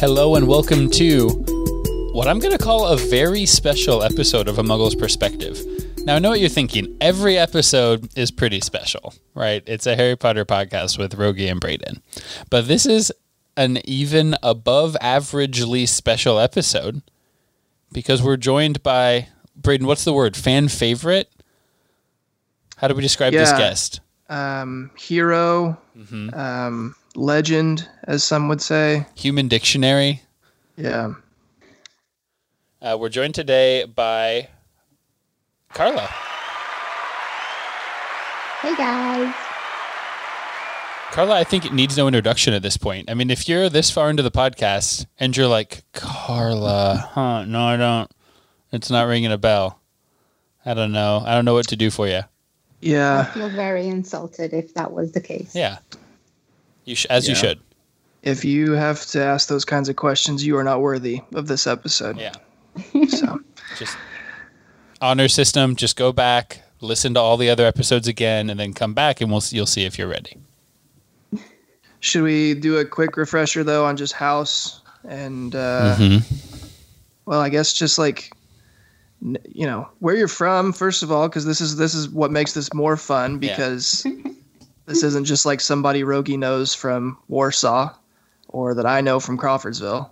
Hello and welcome to what I'm going to call a very special episode of A Muggle's Perspective. Now, I know what you're thinking. Every episode is pretty special, right? It's a Harry Potter podcast with Rogie and Braden. But this is an even above averagely special episode because we're joined by Braden. What's the word? Fan favorite? How do we describe this guest? um, hero, Mm-hmm. um, legend, as some would say. Human Dictionary. Yeah. Uh, we're joined today by Carla. Hey guys. Carla, I think it needs no introduction at this point. I mean, if you're this far into the podcast and you're like, Carla, huh? No, I don't. It's not ringing a bell. I don't know. I don't know what to do for you. Yeah. I feel very insulted if that was the case. Yeah. You sh- as you should. If you have to ask those kinds of questions, you are not worthy of this episode. Yeah. So, Just honor system. Just go back, listen to all the other episodes again, and then come back, and we'll you'll see if you're ready. should we do a quick refresher though on just house and uh, Mm-hmm. well, I guess just like you know where you're from first of all, because this is this is what makes this more fun Yeah. because this isn't just like somebody Rogi knows from Warsaw or that I know from Crawfordsville.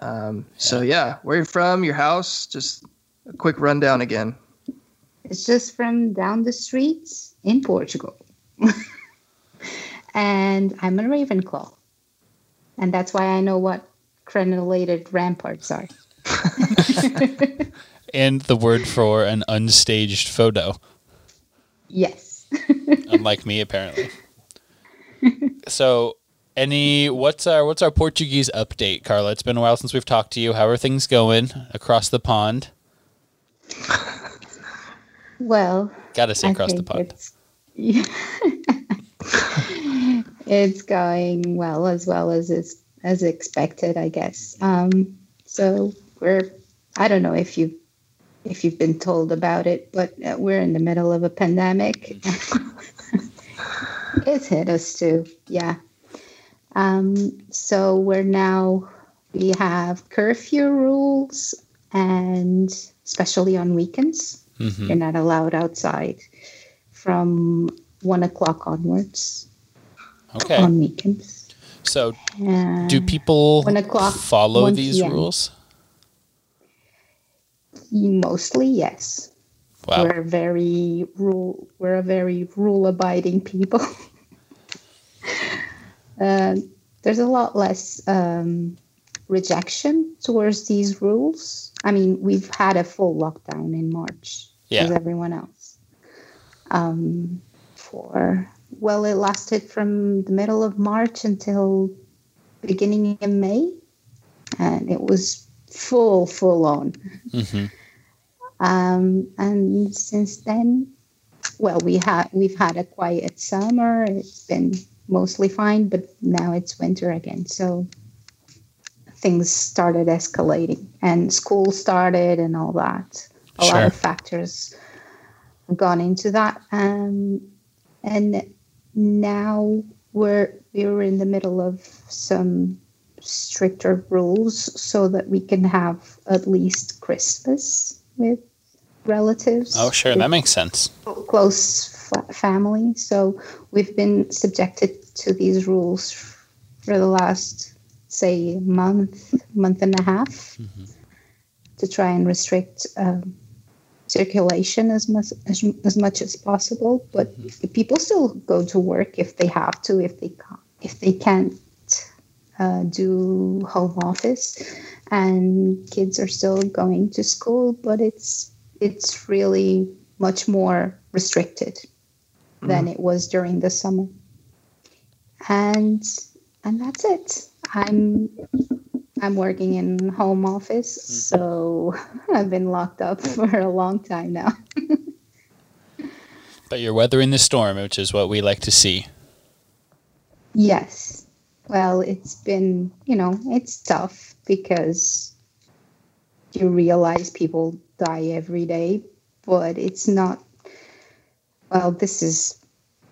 Um, So yeah, where you're from, your house, just a quick rundown again. It's just from down the streets in Portugal. and I'm a Ravenclaw. And that's why I know what crenellated ramparts are. And the word for an unstaged photo. Yes. Unlike me apparently. so, any what's our what's our Portuguese update, Carla? It's been a while since we've talked to you. How are things going across the pond? Well, Got to say across the pond. It's, it's going well as well as is, as expected, I guess. Um, so we're I don't know if you if you've been told about it, but uh, we're in the middle of a pandemic. it's hit us too, yeah. Um, so we're now we have curfew rules, and especially on weekends Mhm. you're not allowed outside from one o'clock onwards Okay. on weekends. So, And do people follow 1 these PM. rules? Mostly, yes. Wow. We're very rule. We're a very rule-abiding people. uh, there's a lot less um, rejection towards these rules. I mean, we've had a full lockdown in March, as everyone else. Um, for well, it lasted from the middle of March until beginning in May, and it was full, full on. hmm Um, and since then, well, we had we've had a quiet summer. It's been mostly fine, but now it's winter again. So things started escalating, and school started, and all that. A lot of factors have gone into that. Um, and now we're we're in the middle of some stricter rules so that we can have at least Christmas with relatives. Oh, sure. That makes sense. close fa- family. So we've been subjected to these rules for the last, say, month, month and a half, to try and restrict um, circulation as much as, as much as possible. But people still go to work if they have to, if they can't, if they can't uh, do home office, and kids are still going to school, but it's it's really much more restricted mm-hmm. than it was during the summer. And and that's it. I'm I'm working in home office, mm-hmm. so I've been locked up for a long time now. But you're weathering the storm, which is what we like to see. Yes. Well, it's been, you know, it's tough because you realize people die every day, but it's not well, this is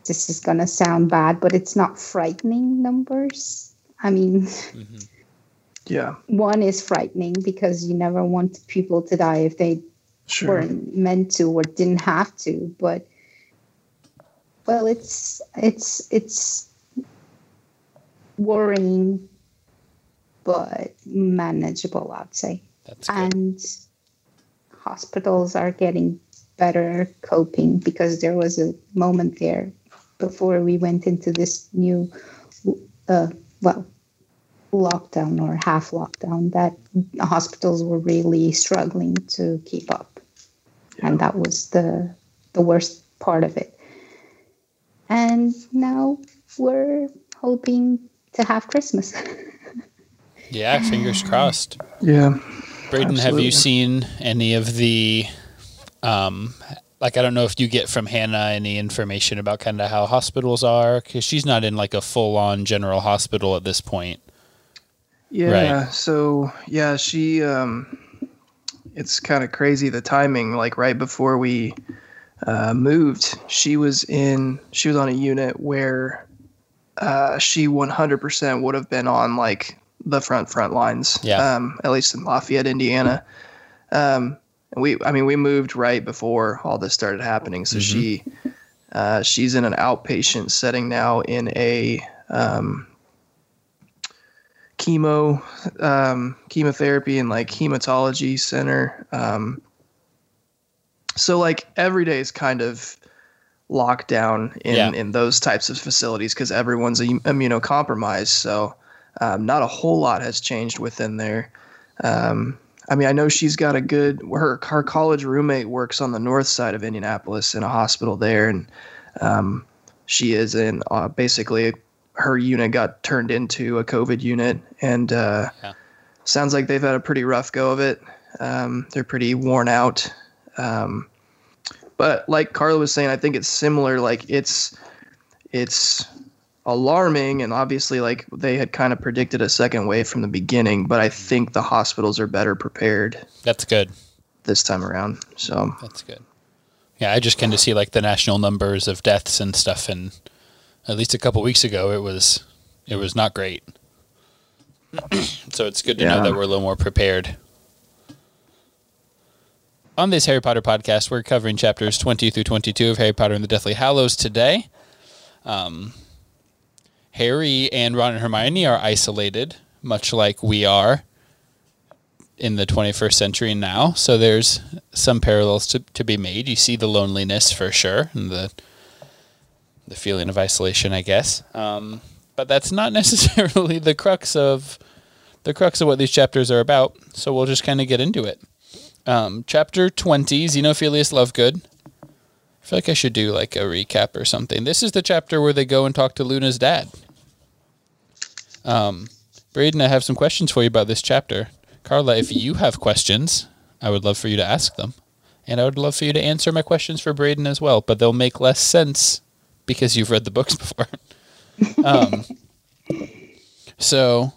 this is going to sound bad, but it's not frightening numbers. I mean, mm-hmm. Yeah. One is frightening because you never want people to die if they Sure. weren't meant to or didn't have to. But well, it's it's it's worrying, but manageable, I'd say. That's good. and hospitals are getting better coping because there was a moment there before we went into this new uh, well lockdown or half lockdown that hospitals were really struggling to keep up and that was the the worst part of it and now we're hoping to have christmas yeah, fingers crossed. Yeah. Braden, have you seen any of the, um, like I don't know if you get from Hannah any information about kind of how hospitals are because she's not in like a full on general hospital at this point. Yeah. So yeah, she um it's kind of crazy the timing like right before we uh, moved, she was in she was on a unit where uh, she 100% would have been on like the front front lines. Yeah. Um at least in Lafayette, Indiana. Um and we I mean we moved right before all this started happening. So she uh, she's in an outpatient setting now in a um, chemo um, chemotherapy and like hematology center um, so like every day is kind of locked down in Yeah. in those types of facilities because everyone's im- immunocompromised so um, not a whole lot has changed within there um, I mean, I know she's got a good. Her her college roommate works on the north side of Indianapolis in a hospital there, and um, she is in uh, basically her unit got turned into a COVID unit, and uh, Yeah. sounds like they've had a pretty rough go of it. Um, they're pretty worn out, um, but like Carla was saying, I think it's similar. Like it's it's alarming, and obviously, like they had kind of predicted a second wave from the beginning, but I think the hospitals are better prepared That's good. this time around. So That's good. Yeah, I just kind of see like the national numbers of deaths and stuff, and at least a couple weeks ago, it was it was not great. so it's good to know that we're a little more prepared. On this Harry Potter podcast, we're covering chapters 20 through 22 of Harry Potter and the Deathly Hallows today. Um, Harry and Ron and Hermione are isolated, much like we are in the 21st century now. So there's some parallels to, to be made. You see the loneliness for sure, and the the feeling of isolation, I guess. Um, but that's not necessarily the crux of the crux of what these chapters are about. So we'll just kind of get into it. Um, chapter 20, Xenophilius Lovegood. I feel like I should do like a recap or something. This is the chapter where they go and talk to Luna's dad. Um, Braden, I have some questions for you about this chapter. Carla, if you have questions, I would love for you to ask them. And I would love for you to answer my questions for Braden as well, but they'll make less sense because you've read the books before. um, so,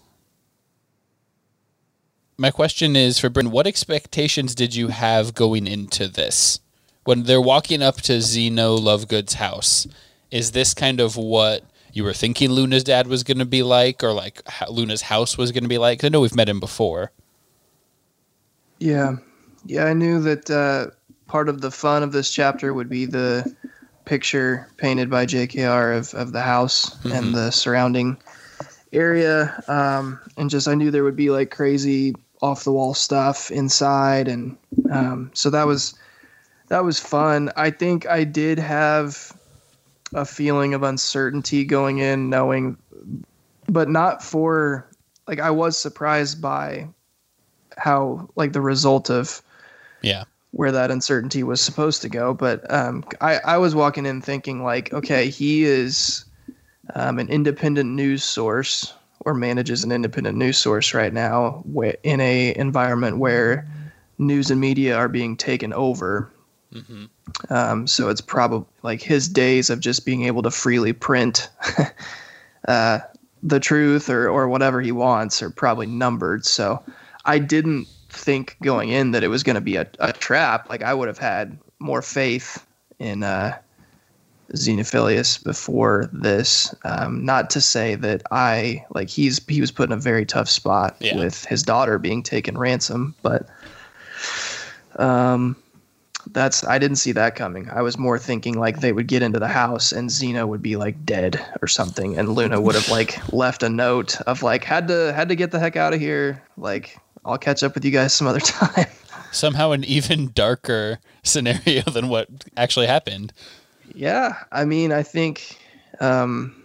my question is for Braden, what expectations did you have going into this? When they're walking up to Zeno Lovegood's house, is this kind of what you were thinking Luna's dad was going to be like, or like Luna's house was going to be like? 'Cause I know we've met him before. yeah, yeah, I knew that uh, part of the fun of this chapter would be the picture painted by JKR of, of the house Mhm. and the surrounding area, um, and just I knew there would be like crazy off the wall stuff inside, and um, so that was that was fun. I think I did have a feeling of uncertainty going in, knowing, but not for like I was surprised by how like the result of Yeah. where that uncertainty was supposed to go. But um, I, I was walking in thinking like, okay, he is um, an independent news source or manages an independent news source right now in a environment where news and media are being taken over. Hmm Um, so it's probably like his days of just being able to freely print uh, the truth or, or whatever he wants are probably numbered. So I didn't think going in that it was going to be a, a trap. Like I would have had more faith in uh, Xenophilius before this. Um, not to say that I like he's he was put in a very tough spot Yeah. with his daughter being taken ransom, but um, that's I didn't see that coming. I was more thinking like they would get into the house and Xeno would be like dead or something, and Luna would have like left a note of like had to had to get the heck out of here. Like I'll catch up with you guys some other time. Somehow an even darker scenario than what actually happened. Yeah, I mean, I think um,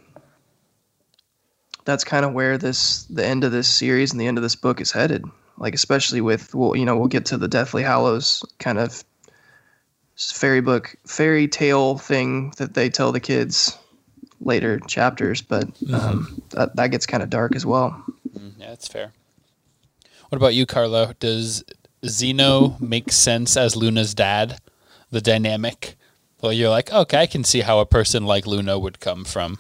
that's kind of where this the end of this series and the end of this book is headed. Like, especially with well, you know, we'll get to the Deathly Hallows kind of fairy book fairy tale thing that they tell the kids later chapters, but um, that that gets kind of dark as well. Yeah, that's fair. What about you, Carla? Does Zeno make sense as Luna's dad? The dynamic? Well, you're like, okay, I can see how a person like Luna would come from.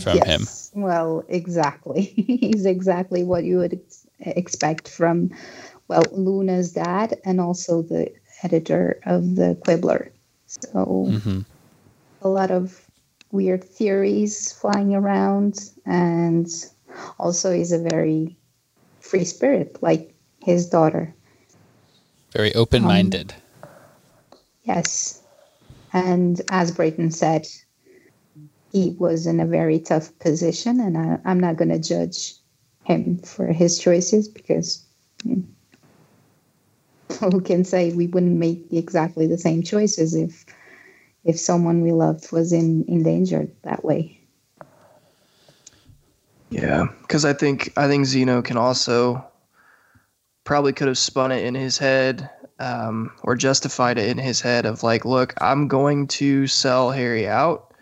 From him. Well, exactly. He's exactly what you would ex- expect from, well, Luna's dad and also the editor of the Quibbler. So Mm-hmm. a lot of weird theories flying around, and also he's a very free spirit, like his daughter. Very open minded. Yes. And as Braden said, he was in a very tough position, and I, I'm not going to judge him for his choices because who can say we wouldn't make exactly the same choices if if someone we loved was in, in danger that way. Yeah, because I think I think Zeno can also probably could have spun it in his head um, or justified it in his head of like, look, I'm going to sell Harry out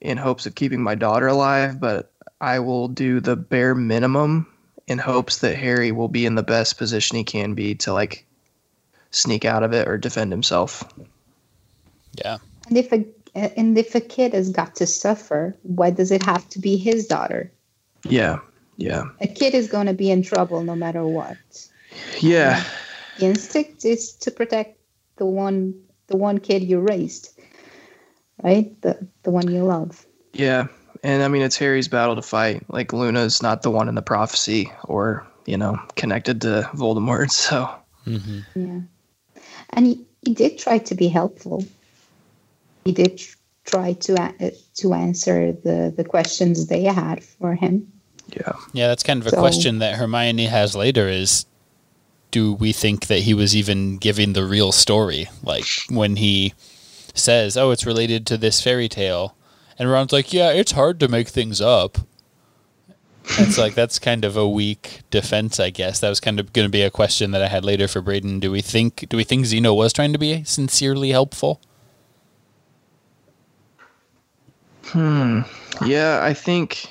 in hopes of keeping my daughter alive, but I will do the bare minimum in hopes that Harry will be in the best position he can be to like sneak out of it or defend himself. Yeah. And if a and if a kid has got to suffer, why does it have to be his daughter? Yeah, yeah, A kid is going to be in trouble no matter what. yeah. The instinct is to protect the one the one kid you raised, right? The the one you love. Yeah, and I mean it's Harry's battle to fight. Like Luna's not the one in the prophecy or you know connected to Voldemort. So Mm-hmm. Yeah, and he, he did try to be helpful. He did try to a- to answer the the questions they had for him. yeah, Yeah, that's kind of a So- question that Hermione has later is do we think that he was even giving the real story? Like when he says, "Oh, it's related to this fairy tale." And Ron's like, "Yeah, it's hard to make things up." It's like that's kind of a weak defense, I guess. That was kind of going to be a question that I had later for Braden. Do we think do we think Zeno was trying to be sincerely helpful? Hmm. Yeah. I think.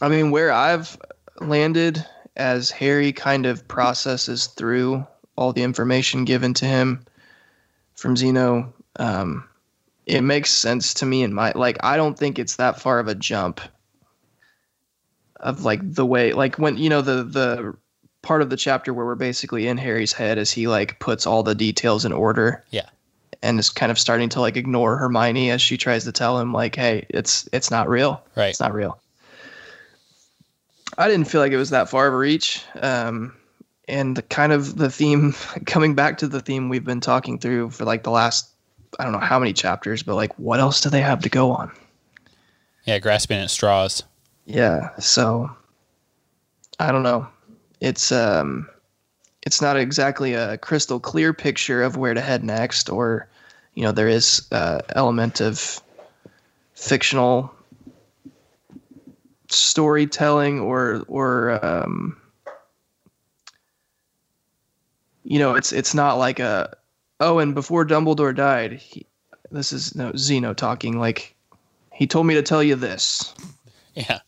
I mean, where I've landed as Harry kind of processes through all the information given to him from Zeno, um, it makes sense to me in my like. I don't think it's that far of a jump of like the way like when you know the the part of the chapter where we're basically in Harry's head as he like puts all the details in order. Yeah. And is kind of starting to like ignore Hermione as she tries to tell him like, "Hey, it's it's not real. Right. It's not real." I didn't feel like it was that far of a reach. Um, and the kind of the theme coming back to the theme we've been talking through for like the last I don't know how many chapters, but like what else do they have to go on? Yeah, grasping at straws. Yeah, so I don't know. It's um it's not exactly a crystal clear picture of where to head next or you know there is uh element of fictional storytelling or or um you know it's it's not like a oh and before Dumbledore died he, this is no Zeno talking like he told me to tell you this Yeah.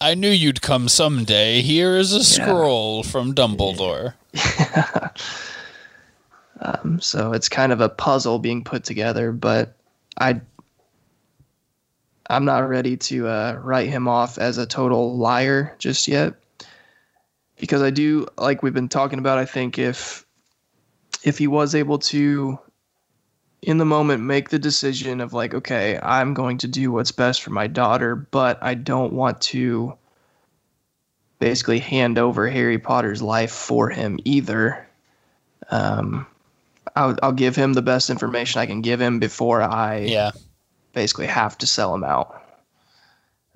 I knew you'd come someday. Here is a scroll from Dumbledore. Um, so it's kind of a puzzle being put together, but I I'm not ready to uh, write him off as a total liar just yet, because I do like we've been talking about. I think if if he was able to in the moment make the decision of like, okay, I'm going to do what's best for my daughter, but I don't want to basically hand over Harry Potter's life for him either. Um, I'll, I'll give him the best information I can give him before I Yeah. basically have to sell him out.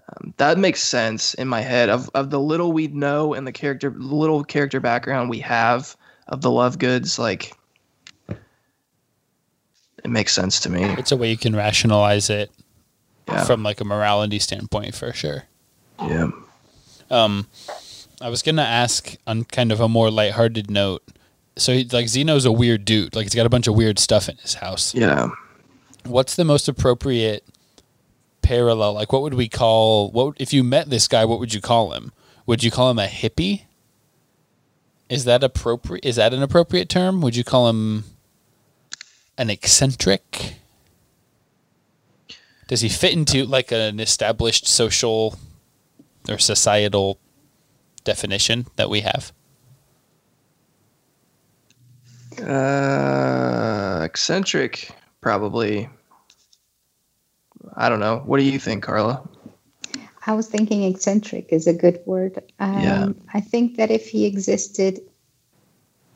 Um, that makes sense in my head of, of the little we know and the character little character background we have of the Lovegoods like it makes sense to me It's a way you can rationalize it yeah from like a morality standpoint for sure. yeah Um, I was gonna ask on kind of a more lighthearted note. So, he, like, Zeno's a weird dude. Like, he's got a bunch of weird stuff in his house. yeah What's the most appropriate parallel? Like, what would we call? What if you met this guy? What would you call him? Would you call him a hippie? Is that appropriate? Is that an appropriate term? Would you call him an eccentric? Does he fit into like an established social or societal definition that we have? uh eccentric probably i don't know what do you think carla I was thinking eccentric is a good word. Um, Yeah. I think that if he existed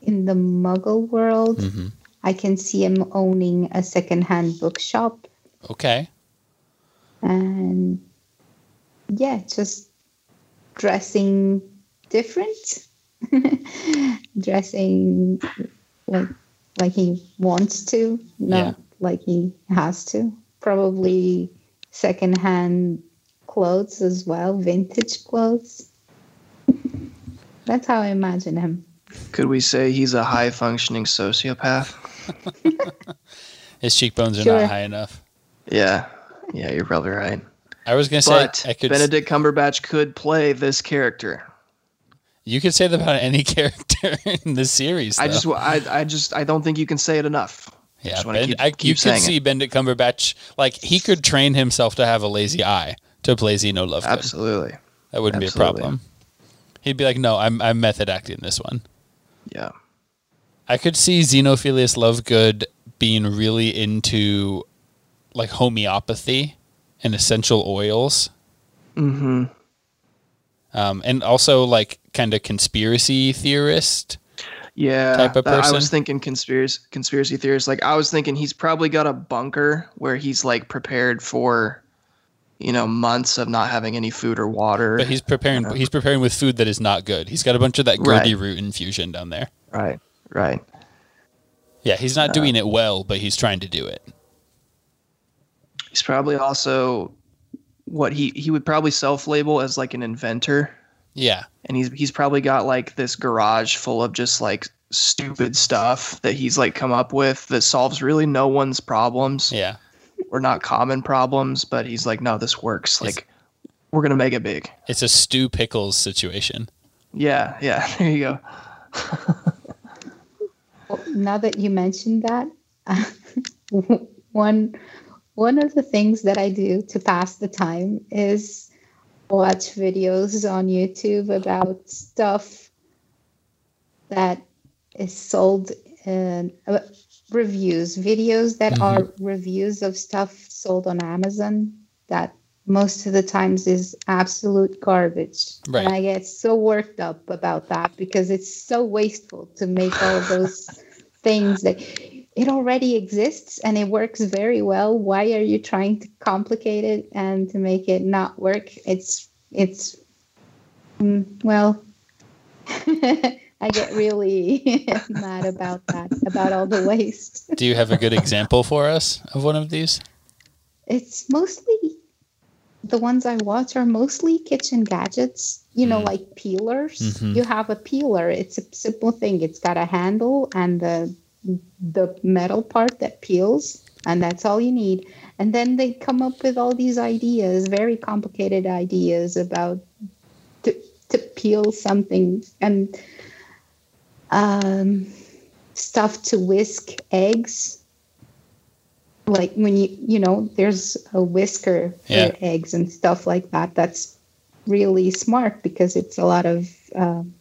in the muggle world, Mm-hmm. I can see him owning a secondhand bookshop Okay. and yeah, just dressing different, dressing like like he wants to, not Yeah. like he has to. Probably secondhand clothes as well, vintage clothes. That's how I imagine him. could we say he's a high functioning sociopath His cheekbones are Sure. not high enough. yeah yeah you're probably right I was gonna say but I could. benedict cumberbatch could play this character You could say that about any character in the series. I just, I, I just, I don't think you can say it enough. yeah, just wanna Ben- keep- I, keep you could see it. Benedict Cumberbatch like he could train himself to have a lazy eye to play Zeno Lovegood. Absolutely. That wouldn't absolutely. be a problem. He'd be like, "No, I'm I'm method acting this one." Yeah. I could see Xenophilius Lovegood being really into like homeopathy and essential oils, Mm-hmm. um, and also like kind of conspiracy theorist. Yeah. Type of person. I was thinking conspiracy, conspiracy theorists. Like I was thinking he's probably got a bunker where he's like prepared for, you know, months of not having any food or water. But he's preparing. He's preparing with food that is not good. He's got a bunch of that Right. Root infusion down there. right. Right. Yeah, he's not uh, doing it well, but he's trying to do it. He's probably also what he he would probably self-label as like an inventor. Yeah, and he's he's probably got like this garage full of just like stupid stuff that he's like come up with that solves really no one's problems yeah. or not common problems but he's like no this works like we're gonna make it big It's a Stu Pickles situation. yeah yeah there you go now that you mentioned that, one one of the things that I do to pass the time is watch videos on YouTube about stuff that is sold in uh, reviews, videos that Mhm. are reviews of stuff sold on Amazon that most of the times is absolute garbage. Right. And I get so worked up about that because it's so wasteful to make all those things that it already exists and it works very well. Why are you trying to complicate it and to make it not work? It's it's mm, well I get really mad about that, about all the waste. Do you have a good example for us of one of these? It's mostly the ones I watch are mostly kitchen gadgets, you know, Mm. like peelers. Mhm. You have a peeler, it's a simple thing. It's got a handle and the the metal part that peels, and that's all you need. And then they come up with all these ideas, very complicated ideas about to, to peel something and um, stuff to whisk eggs like when you you know there's a whisker for Yeah. eggs and stuff like that that's really smart because it's a lot of um,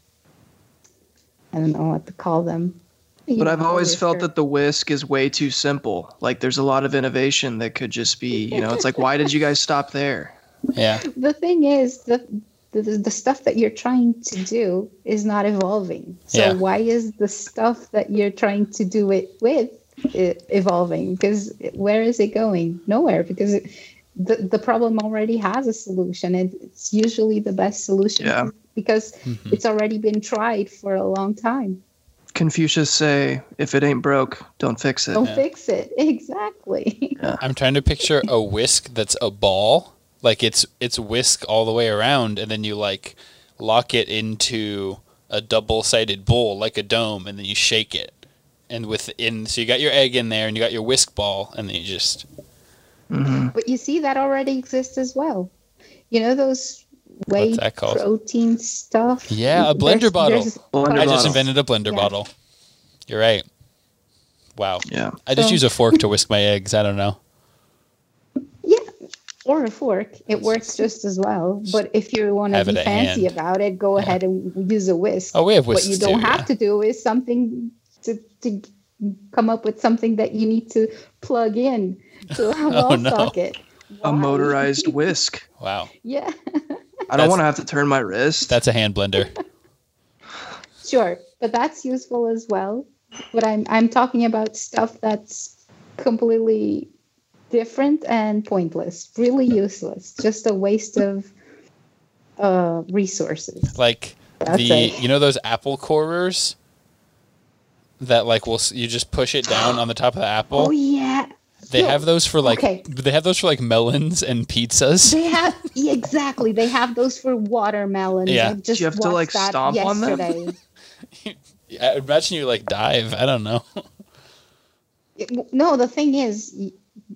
i don't know what to call them But I've always felt that the whisk is way too simple. Like there's a lot of innovation that could just be, you know, it's like why did you guys stop there? Yeah. the thing is the, the the stuff that you're trying to do is not evolving. So Yeah. why is the stuff that you're trying to do it with i- evolving? Because where is it going? Nowhere. Because it, the the problem already has a solution. and It's usually the best solution. Yeah. Because Mhm. it's already been tried for a long time. Confucius say, if it ain't broke, don't fix it. Don't Yeah. fix it. Exactly. I'm trying to picture a whisk that's a ball. Like it's it's whisk all the way around and then you like lock it into a double sided bowl like a dome and then you shake it. And within so you got your egg in there and you got your whisk ball and then you just hmm But you see, that already exists as well. You know those whey protein stuff. Yeah, a blender bottle. Blender I just invented a blender Yeah. bottle. You're right. Wow. Yeah. I just So- use a fork to whisk my eggs. I don't know. Yeah, or a fork. It works just as well. But if you want to be fancy hand. about it, go Yeah. ahead and use a whisk. Oh, we have whisks what you don't too, have yeah. to do is something to to come up with something that you need to plug in to a wall Oh, no. socket. A motorized whisk. Wow. Yeah, I don't want to have to turn my wrist. That's a hand blender. sure, but that's useful as well. But I'm I'm talking about stuff that's completely different and pointless, really useless, just a waste of uh, resources. Like That's the it. you know those apple corers that like will you just push it down on the top of the apple. Oh yeah, They No. have those for like Okay. they have those for like melons and pizzas. They have yeah, exactly. They have those for watermelons. Yeah. I just you have to, watched like, that stomp on them? yesterday. I imagine you like dive. I don't know. It- no, the thing is,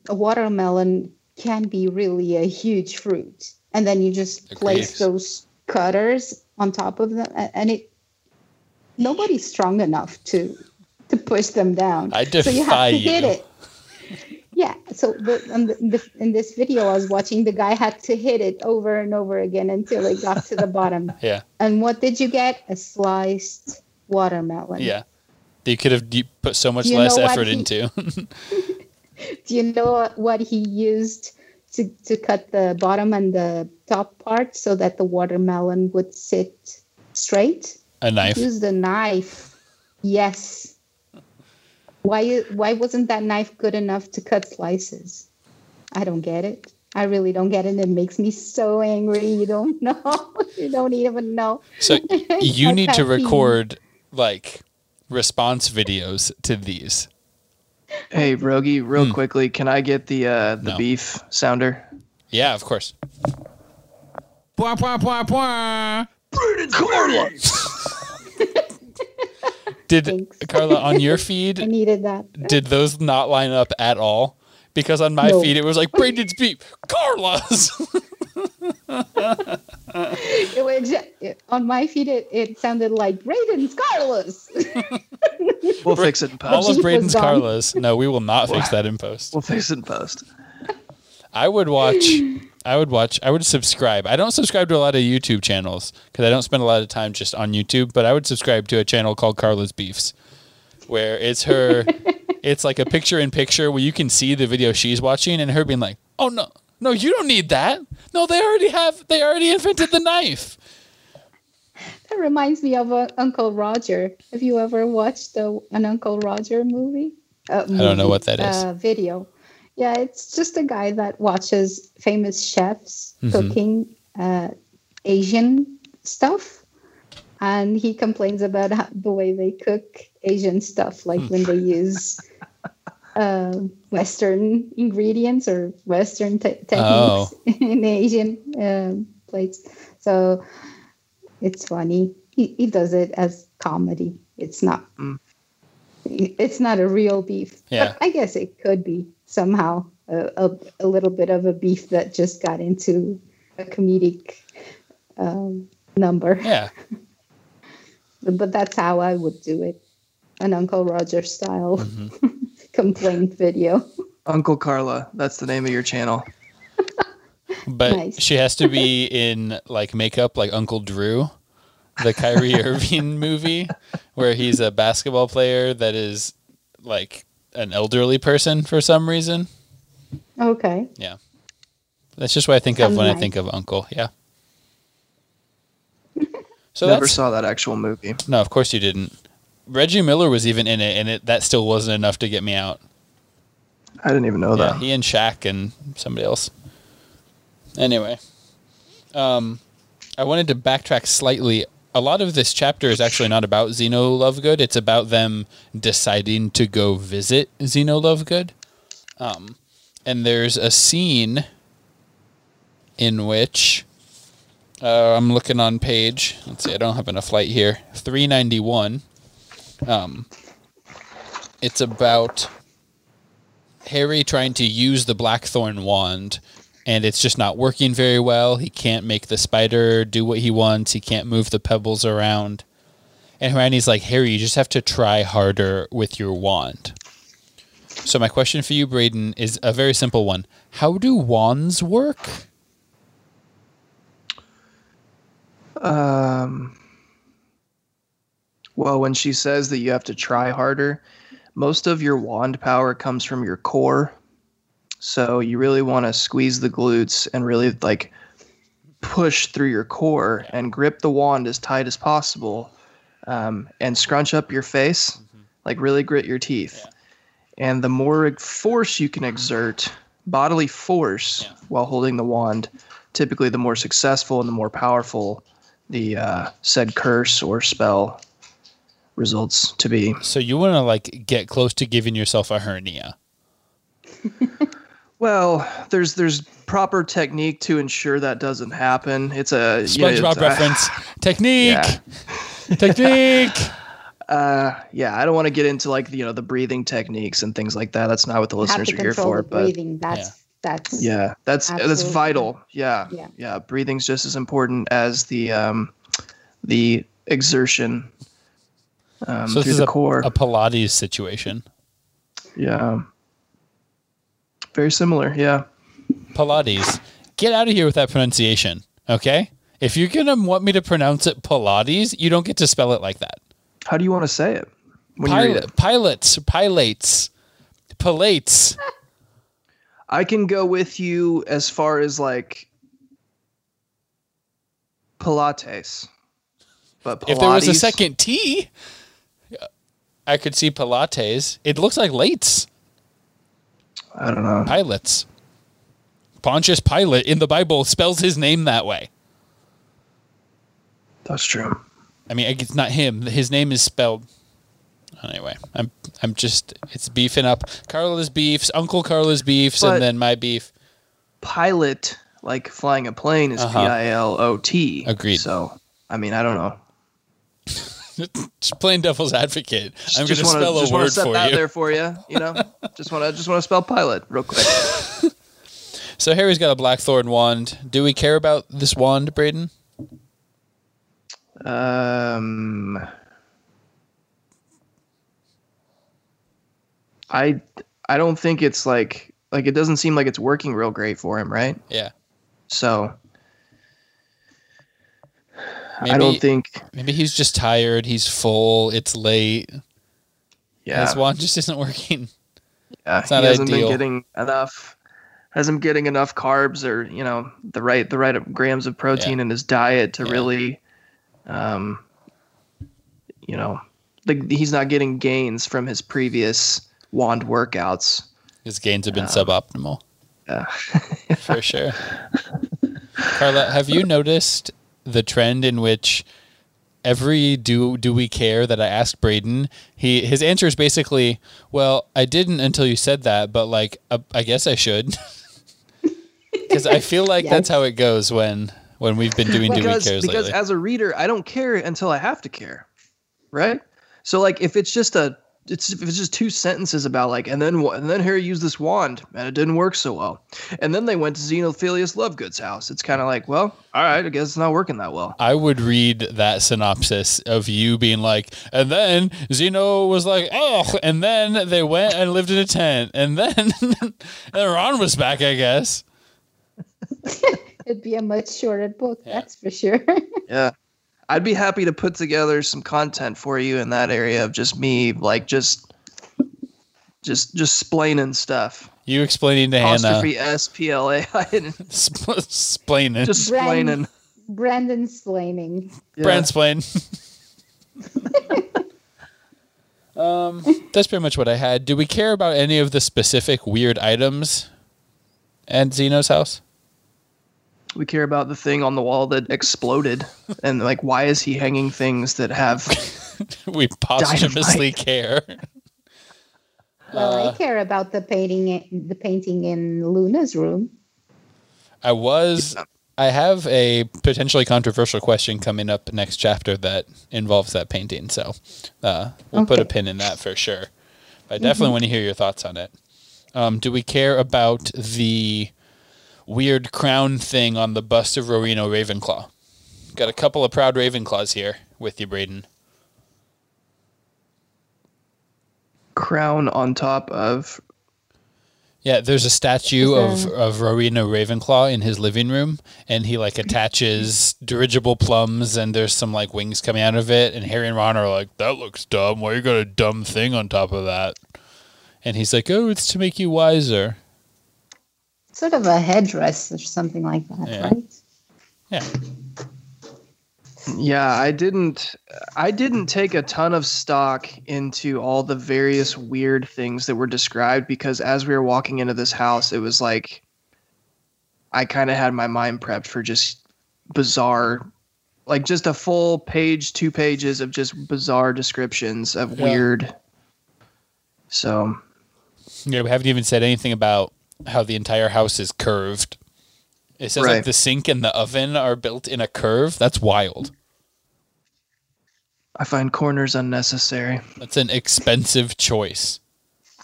a watermelon can be really a huge fruit, and then you just place Agreed. those cutters on top of them, and it nobody's strong enough to to push them down. I defy so you have to hit it. Yeah. So the, um, in, the, in this video I was watching, the guy had to hit it over and over again until it got to the bottom. Yeah. And what did you get? A sliced watermelon. Yeah. You could have you put so much You less effort he- into. Do you know what he used to, to cut the bottom and the top part so that the watermelon would sit straight? a knife. He the knife. Yes. Why why wasn't that knife good enough to cut slices? I don't get it. I really don't get it. And it makes me so angry. You don't know. you don't even know. So you need to record like response videos to these. Hey, Rogi, real Hmm. quickly, can I get the uh, the No. beef sounder? Yeah, of course. Bwah, bwah, bwah, bwah. Did Thanks. Carla on your feed? I feed needed that. did those not line up at all? Because on my No. feed it was like Braden's beep, Carla's. It was, it- on my feed, it, it sounded like Braden's Carlos. We'll fix it in post. all of beef was Carla's. No, we will not fix that in post. We'll fix it in post. I would watch. I would watch. I would subscribe. I don't subscribe to a lot of YouTube channels because I don't spend a lot of time just on YouTube. But I would subscribe to a channel called Carla's Beefs, where it's her. it's like a picture in picture where you can see the video she's watching and her being like, "Oh no, no, you don't need that. No, they already have. They already invented the knife." That reminds me of uh, Uncle Roger. Have you ever watched the, an Uncle Roger movie? Uh, I don't know what that is. Uh, video. Yeah, it's just a guy that watches famous chefs Mhm. cooking uh, Asian stuff, and he complains about how, the way they cook Asian stuff, like when they use uh, Western ingredients or Western te- Oh. techniques in Asian um plates. So it's funny. He, he does it as comedy. It's not. Mm. It's not a real beef. Yeah. But I guess it could be somehow a, a, a little bit of a beef that just got into a comedic um, number. Yeah, But that's how I would do it. An Uncle Roger style Mm-hmm. complaint video. Uncle Carla, that's the name of your channel. but Nice. she has to be in like makeup, like Uncle Drew, the Kyrie Irving movie where he's a basketball player that is like an elderly person for some reason. Okay. Yeah. That's just what I think of Sounds when I think of Uncle. Yeah. So Never saw that actual movie. no, of course you didn't. Reggie Miller was even in it, and it that still wasn't enough to get me out. I didn't even know Yeah, that. he and Shaq and somebody else. Anyway, um, I wanted to backtrack slightly. A lot of this chapter is actually not about Zeno Lovegood. It's about them deciding to go visit Zeno Lovegood. Um, and there's a scene in which uh, I'm looking on page. Let's see, I don't have enough light here. 391. Um, it's about Harry trying to use the Blackthorn wand, and it's just not working very well. He can't make the spider do what he wants. He can't move the pebbles around. And Hermione's like, Harry, you just have to try harder with your wand. So my question for you, Braden, is a very simple one. How do wands work? Um, well, when she says that you have to try harder, most of your wand power comes from your core. So you really want to squeeze the glutes and really like push through your core and grip the wand as tight as possible um, and scrunch up your face, like really grit your teeth. And the more force you can exert, bodily force, Yeah. while holding the wand, typically the more successful and the more powerful the uh, said curse or spell results to be. So you want to like get close to giving yourself a hernia. Well, there's there's proper technique to ensure that doesn't happen. It's a you know, SpongeBob it's- reference. Technique. Yeah. Technique. Uh, yeah, I don't want to get into like the, you know the breathing techniques and things like that. That's not what the Have listeners are here for. the But breathing. That's that's yeah, that's that's vital. Yeah, Yeah. yeah, breathing's just as important as the um, the exertion um, So through this is the a, core. a Pilates situation. yeah, very similar. Yeah. Pilates. Get out of here with that pronunciation, okay? If you're gonna want me to pronounce it Pilates, you don't get to spell it like that. How do you want to say it? When you Pilot, it? pilots, pilates, pilates. I can go with you as far as like Pilates. But Pilates, If there was a second T, I could see Pilates. It looks like lates, I don't know. pilots. Pontius Pilate in the Bible spells his name that way. That's true. I mean, it's not him. His name is spelled. Anyway, I'm I'm just it's beefing up. Carla's beefs, Uncle Carla's beefs, But- and then my beef. Pilot, like flying a plane, is Uh-huh. P I L O T. Agreed. So, I mean, I don't know. Just playing devil's advocate. I'm going to just spell a word for that you. there for you. You know, just want to just want to spell pilot real quick. So Harry's got a blackthorn wand. Do we care about this wand, Braden? Um, I I don't think it's like like it doesn't seem like it's working real great for him, right? Yeah. So Maybe, I don't think. maybe he's just tired. He's full. It's late. Yeah, His wand just isn't working. yeah it's not he hasn't ideal. been getting enough. Hasn't getting enough carbs or you know the right the right grams of protein in his diet to Yeah. really, um, you know, the, he's not getting gains from his previous wand workouts. His gains have been Um, suboptimal Yeah. for sure. Carla, have you noticed the trend in which every do do we care that I asked Braden, he his answer is basically, "Well, I didn't until you said that, but like uh, I guess I should." Because I feel like that's how it goes when when we've been doing do we because cares because lately. as a reader, I don't care until I have to care, right? So like if it's just a it's if it's just two sentences about like and then and then Harry used this wand and it didn't work so well, and then they went to Xenophilius Lovegood's house. It's kind of like well, all right, I guess it's not working that well. I would read that synopsis of you being like, and then Zeno was like, oh, and then they went and lived in a tent, and then and Ron was back, I guess. It'd be a much shorter book, that's for sure. Yeah, I'd be happy to put together some content for you in that area of just me, like just, just, just splaining stuff. You explaining to Hannah. Apostrophe S P L A I N. Spl- explaining. Just Brand- splaining. Brandon splaining. Yeah. Brandsplain. um, that's pretty much what I had. Do we care about any of the specific weird items at Xeno's house? We care about the thing on the wall that exploded, and like, why is he hanging things that have? we posthumously care. Well, Uh, I care about the painting, the painting in Luna's room. I was. I have a potentially controversial question coming up next chapter that involves that painting. So uh, we'll put a pin in that for sure. But I definitely want to hear your thoughts on it. Um, do we care about the weird crown thing on the bust of Rowena Ravenclaw? Got a couple of proud Ravenclaws here with you, Braden. crown on top of Yeah, there's a statue Is of, of Rowena Ravenclaw in his living room, and he like attaches dirigible plums, and there's some like wings coming out of it. And Harry and Ron are like, "That looks dumb. Why you got a dumb thing on top of that?" And he's like, "Oh, it's to make you wiser." Sort of a headdress or something like that, Yeah. right? Yeah, Yeah, I didn't I didn't take a ton of stock into all the various weird things that were described because as we were walking into this house, it was like I kind of had my mind prepped for just bizarre like just a full page, two pages of just bizarre descriptions of Yeah. weird. So, yeah. We haven't even said anything about how the entire house is curved. It says like the sink and the oven are built in a curve. That's wild. I find corners unnecessary. That's an expensive choice.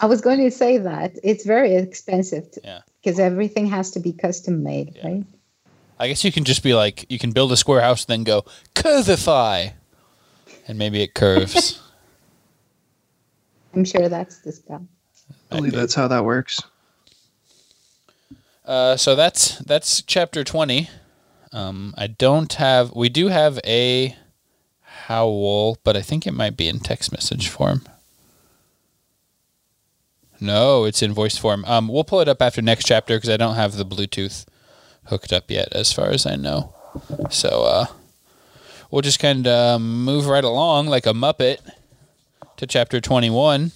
I was going to say that it's very expensive to, Yeah. because everything has to be custom made, Yeah. right? I guess you can just be like, you can build a square house, and then go curvify, and maybe it curves. I'm sure that's the spell. I believe that's how that works. Uh, so that's that's chapter twenty. Um, I don't have. We do have a howl, but I think it might be in text message form. No, it's in voice form. Um, we'll pull it up after next chapter because I don't have the Bluetooth hooked up yet, as far as I know. So uh, we'll just kind of move right along like a muppet to chapter twenty-one.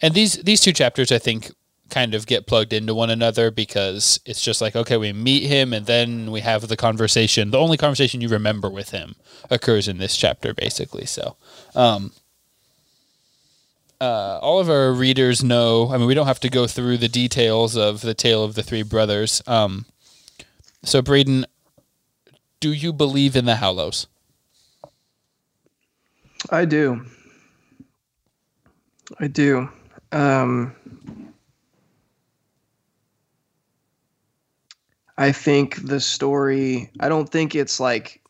And these these two chapters, I think, kind of get plugged into one another because it's just like okay, we meet him and then we have the conversation. The only conversation you remember with him occurs in this chapter, basically. So, um, uh, all of our readers know. I mean, we don't have to go through the details of the tale of the three brothers. Um, so, Braden, do you believe in the Hallows? I do. I do. Um, I think the story. I don't think it's like.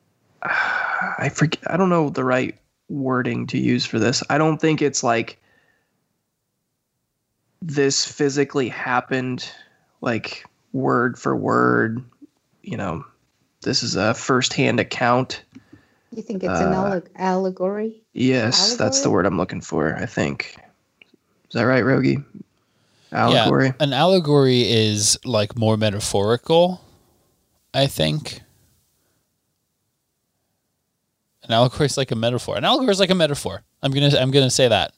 I forget. I don't know the right wording to use for this. I don't think it's like. This physically happened, like word for word. You know, this is a first-hand account. You think it's an Uh, alle- allegory? Yes, that's the word I'm looking for. I think. Is that right, Rogi? Allegory. Yeah, an allegory is like more metaphorical, I think. An allegory is like a metaphor. An allegory is like a metaphor. I'm gonna I'm gonna say that.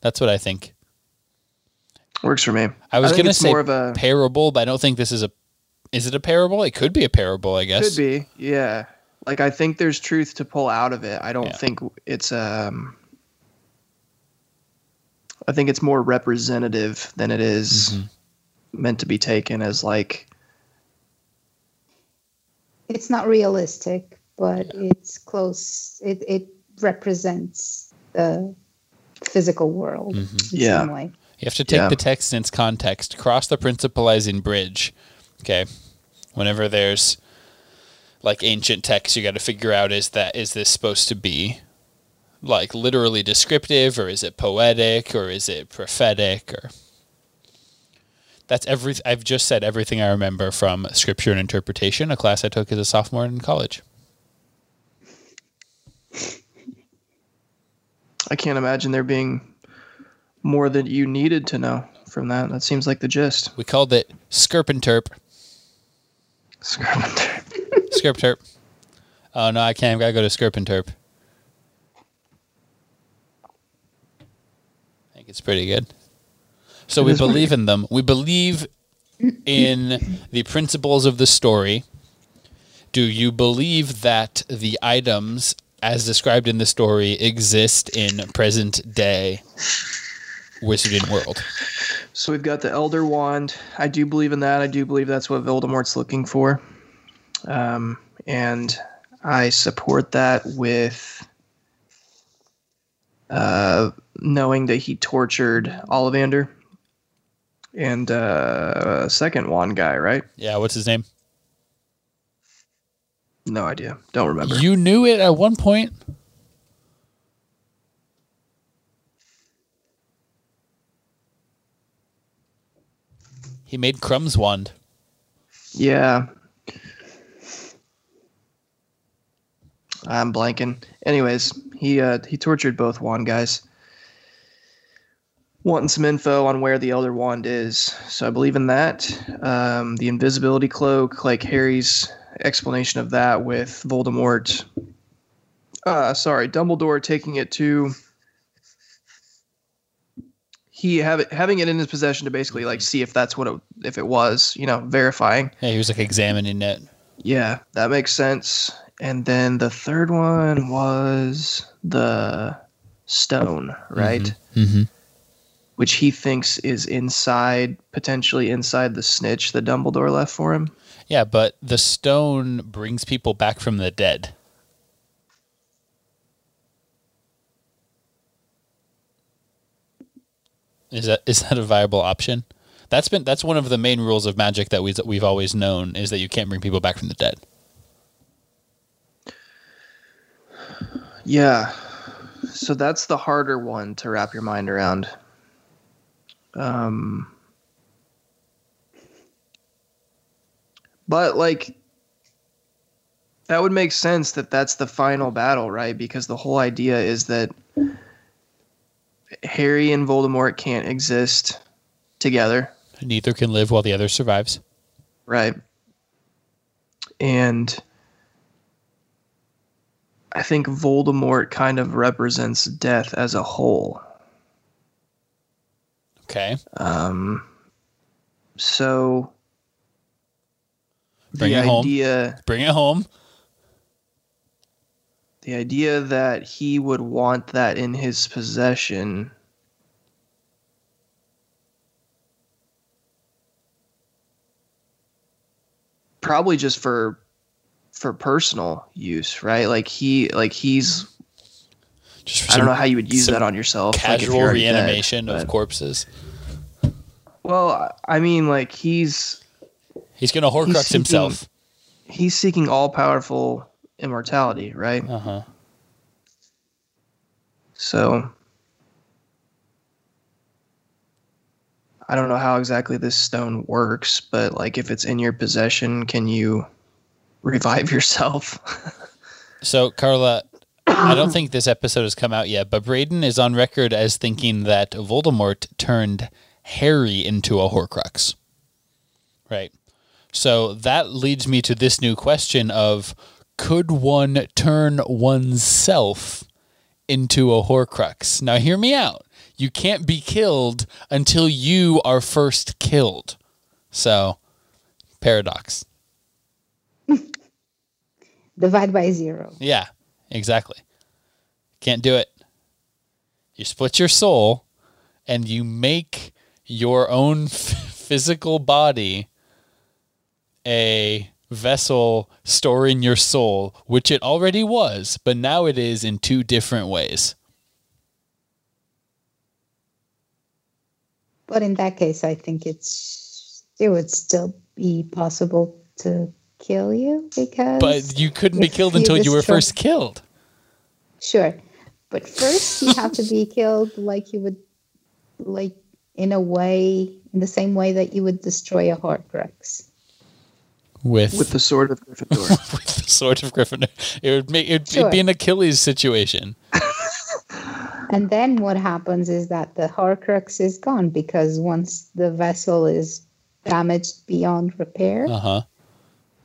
That's what I think. Works for me. I was think gonna say more of a parable, but I don't think this is a. Is it a parable? It could be a parable, I guess. could be. Yeah. Like I think there's truth to pull out of it. I don't Yeah. think it's um. I think it's more representative than it is Mhm. meant to be taken as like It's not realistic, but it's close. It it represents the physical world Mhm. in Yeah. some way. You have to take Yeah. the text in its context. Cross the principalizing bridge. Okay. Whenever there's like ancient text, you got to figure out is that is this supposed to be like literally descriptive or is it poetic or is it prophetic or that's every I've just said everything I remember from scripture and interpretation, a class I took as a sophomore in college. I can't imagine there being more that you needed to know from that. That seems like the gist. We called it Skirpinterp. Scarpenter. Skirpterp. Oh no, I can't. I've got to go to Skirpinterp. I think it's pretty good. So we believe in them. We believe in the principles of the story. Do you believe that the items as described in the story exist in present day Wizarding World? So we've got the Elder Wand. I do believe in that. I do believe that's what Voldemort's looking for. Um, and I support that with uh, knowing that he tortured Ollivander and uh, second wand guy, right? Yeah, what's his name? No idea. Don't remember. You knew it at one point. He made Krum's wand. Yeah. I'm blanking. Anyways, he uh, he tortured both wand guys. Wanting some info on where the Elder Wand is. So I believe in that. Um, the invisibility cloak, like Harry's explanation of that with Voldemort. Uh, sorry, Dumbledore taking it to he have it, having it in his possession to basically like see if that's what it, if it was, you know, verifying. Yeah, he was like examining it. Yeah, that makes sense. And then the third one was the stone, right? Mm-hmm. Which he thinks is inside, potentially inside the snitch that Dumbledore left for him. Yeah, but the stone brings people back from the dead. Is that is that a viable option? That's been that's one of the main rules of magic that we've we've always known is that you can't bring people back from the dead. Yeah. So that's the harder one to wrap your mind around. Um But like that would make sense that that's the final battle, right? Because the whole idea is that Harry and Voldemort can't exist together, Neither can live while the other survives. right? And I think Voldemort kind of represents death as a whole. Okay. Um, so Bring the it home. idea, Bring it home. the idea that he would want that in his possession. Probably just for for personal use, right? Like he like he's Just I don't know how you would use that on yourself. casual you're already dead, reanimation of corpses. Well, I mean, like he's He's gonna Horcrux He's seeking- himself. he's seeking all powerful immortality, right? Uh huh. So I don't know how exactly this stone works, but like if it's in your possession, can you revive yourself? So, Carla, I don't think this episode has come out yet, but Braden is on record as thinking that Voldemort turned Harry into a Horcrux. Right. So that leads me to this new question of could one turn oneself into a Horcrux? Now, hear me out. You can't be killed until you are first killed. So, paradox. Divide by zero. Yeah, exactly. Can't do it. You split your soul and you make your own physical body a vessel storing your soul, which it already was, but now it is in two different ways. But in that case, I think it's it would still be possible to kill you because. But you couldn't be killed until you were first killed. Sure, but first you have to be killed like you would, like in a way, in the same way that you would destroy a Horcrux. with with the sword of Gryffindor. with the sword of Gryffindor. It would make it'd, Sure. it'd be an Achilles situation. And then what happens is that the Horcrux is gone because once the vessel is damaged beyond repair, Uh huh.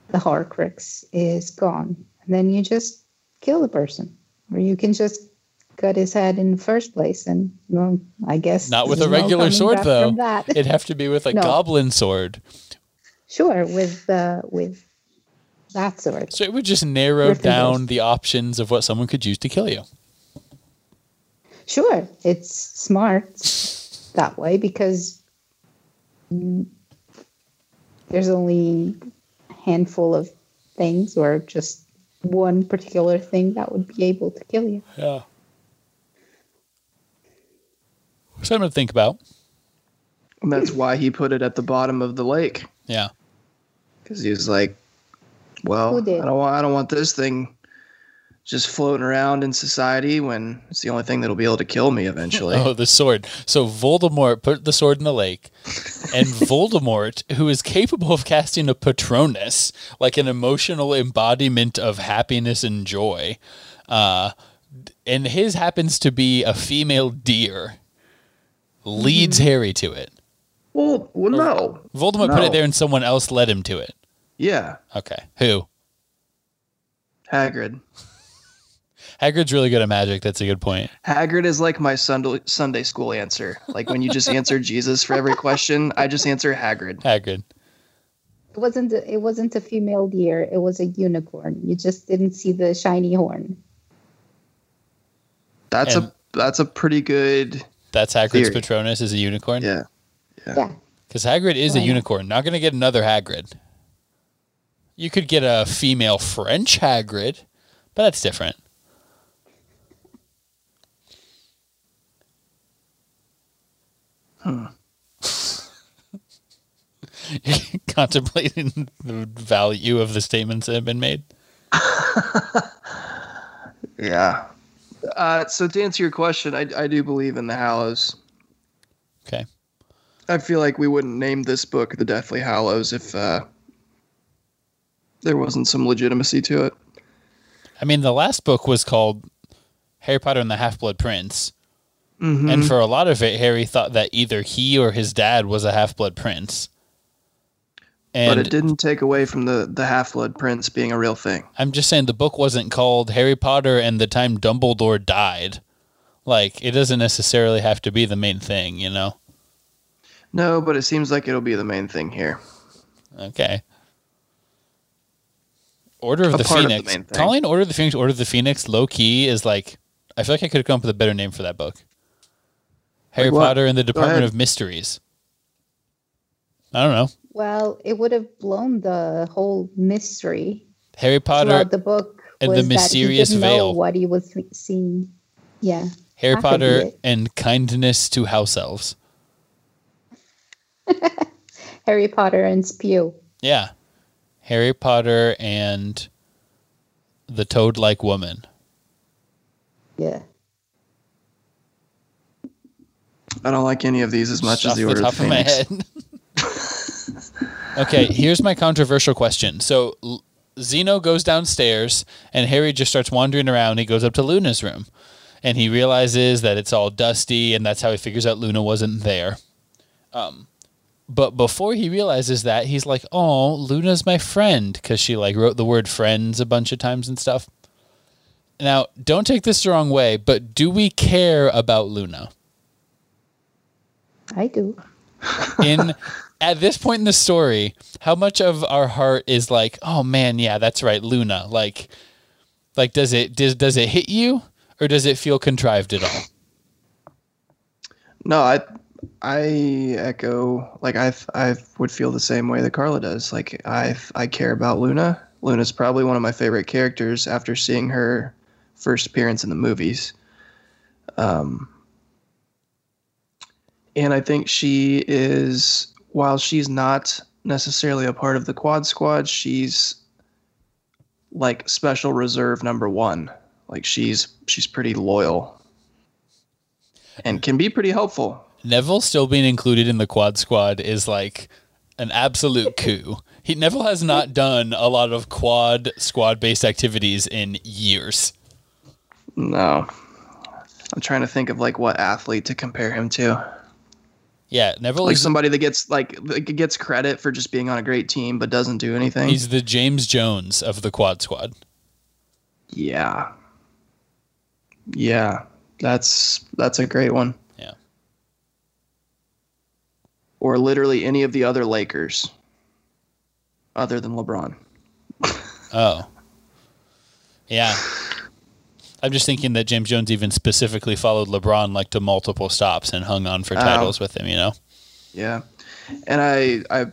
the Horcrux is gone. And then you just kill the person. Or you can just cut his head in the first place. And well, I guess Not with a there's no regular sword though. It'd have to be with a No. goblin sword. sure, with uh, with that sword. So it would just narrow down the options of what someone could use to kill you. Sure, it's smart that way because there's only a handful of things or just one particular thing that would be able to kill you. Yeah. Something to think about. and that's why he put it at the bottom of the lake Yeah. because he was like, "Well, I don't want I don't want this thing just floating around in society when it's the only thing that'll be able to kill me eventually." Oh, the sword. So Voldemort put the sword in the lake, and Voldemort, who is capable of casting a Patronus, like an emotional embodiment of happiness and joy, uh, and his happens to be a female deer, leads mm-hmm. Harry to it. Well, well, no. Voldemort put it there, and someone else led him to it. Yeah, Okay, who? Hagrid. Hagrid's really good at magic. That's a good point. Hagrid is like my Sunday Sunday school answer. Like when you just answer Jesus for every question, I just answer Hagrid. Hagrid. It wasn't a, it wasn't a female deer, it was a unicorn. You just didn't see the shiny horn. That's And- a that's a pretty good. That's Hagrid's Theory. Patronus is a unicorn. Yeah. Yeah. Because Hagrid is a unicorn. Not going to get another Hagrid. You could get a female French Hagrid, but that's different. You're contemplating the value of the statements that have been made. Yeah. Uh, so to answer your question, I, I do believe in the Hallows. Okay. I feel like we wouldn't name this book the Deathly Hallows if uh, there wasn't some legitimacy to it. I mean, the last book was called Harry Potter and the Half Blood Prince. Mhm. And for a lot of it, Harry thought that either he or his dad was a half blood prince. And but it didn't take away from the, the Half Blood Prince being a real thing. I'm just saying the book wasn't called Harry Potter and the Time Dumbledore Died. Like, it doesn't necessarily have to be the main thing, you know? No, but it seems like it'll be the main thing here. Okay. Order of A the part of the Phoenix. Calling Order of the Phoenix Order of the Phoenix low key is like, I feel like I could have come up with a better name for that book. Harry what? Potter and the Department of Mysteries. I don't know. Well, it would have blown the whole mystery Harry Potter the book. and the was that he mysterious didn't veil. know what he was seeing. Yeah. Harry That Potter and kindness to house elves. Harry Potter and Spew. Yeah. Harry Potter and the toad like woman. Yeah. I don't like any of these as much Off as the Order top of the Phoenix. of my head. okay, here's my controversial question. So Xeno goes downstairs and Harry just starts wandering around. He goes up to Luna's room and he realizes that it's all dusty and that's how he figures out Luna wasn't there. Um but before he realizes that, he's like, "Oh, Luna's my friend" cuz she like wrote the word friends a bunch of times and stuff. Now, don't take this the wrong way, but do we care about Luna? I do. in at this point in the story, how much of our heart is like, oh man, yeah, that's right, Luna. Like, like does it does does it hit you or does it feel contrived at all? No, I I echo like I I would feel the same way that Carla does. Like I I care about Luna. Luna's probably one of my favorite characters after seeing her first appearance in the movies. Um and I think she is while she's not necessarily a part of the quad squad, she's like special reserve number 1. Like she's she's pretty loyal and can be pretty helpful. Neville still being included in the quad squad is like an absolute coup. He Neville has not done a lot of quad squad based activities in years. No. I'm trying to think of like what athlete to compare him to. Yeah, Neville Like somebody that gets like gets credit for just being on a great team but doesn't do anything. he's the James Jones of the quad squad. yeah. Yeah. That's that's a great one. Yeah. Or literally any of the other Lakers other than LeBron. Oh. Yeah. I'm just thinking that James Jones even specifically followed LeBron like to multiple stops and hung on for titles with him, you know? Yeah. And I I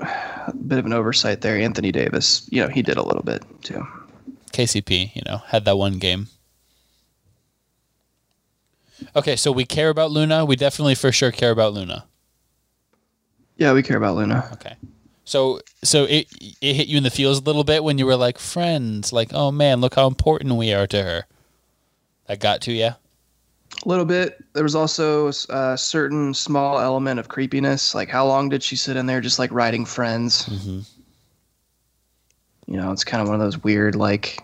a bit of an oversight there. Anthony Davis, you know, he did a little bit too. KCP, you know, had that one game. Okay, so we care about Luna. We definitely for sure care about Luna. Yeah, we care about Luna. Okay. So so it it hit you in the feels a little bit when you were like friends, like, oh man, look how important we are to her. That got to you? A little bit. There was also a certain small element of creepiness. Like, how long did she sit in there just like writing friends? Mhm. You know, it's kind of one of those weird, like,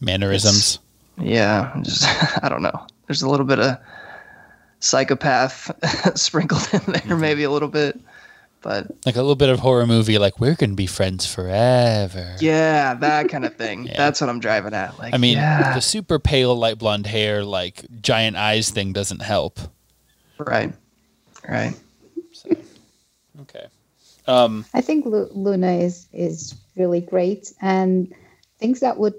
Mannerisms. yeah, just, I don't know. There's a little bit of psychopath sprinkled in there, maybe a little bit. But Like a little bit of horror movie, like we're gonna be friends forever. yeah, that kind of thing. Yeah. That's what I'm driving at. Like, I mean, yeah, the super pale light blonde hair, like giant eyes thing doesn't help. right, right. Okay. Um, I think Lu- Luna is is really great, and things that would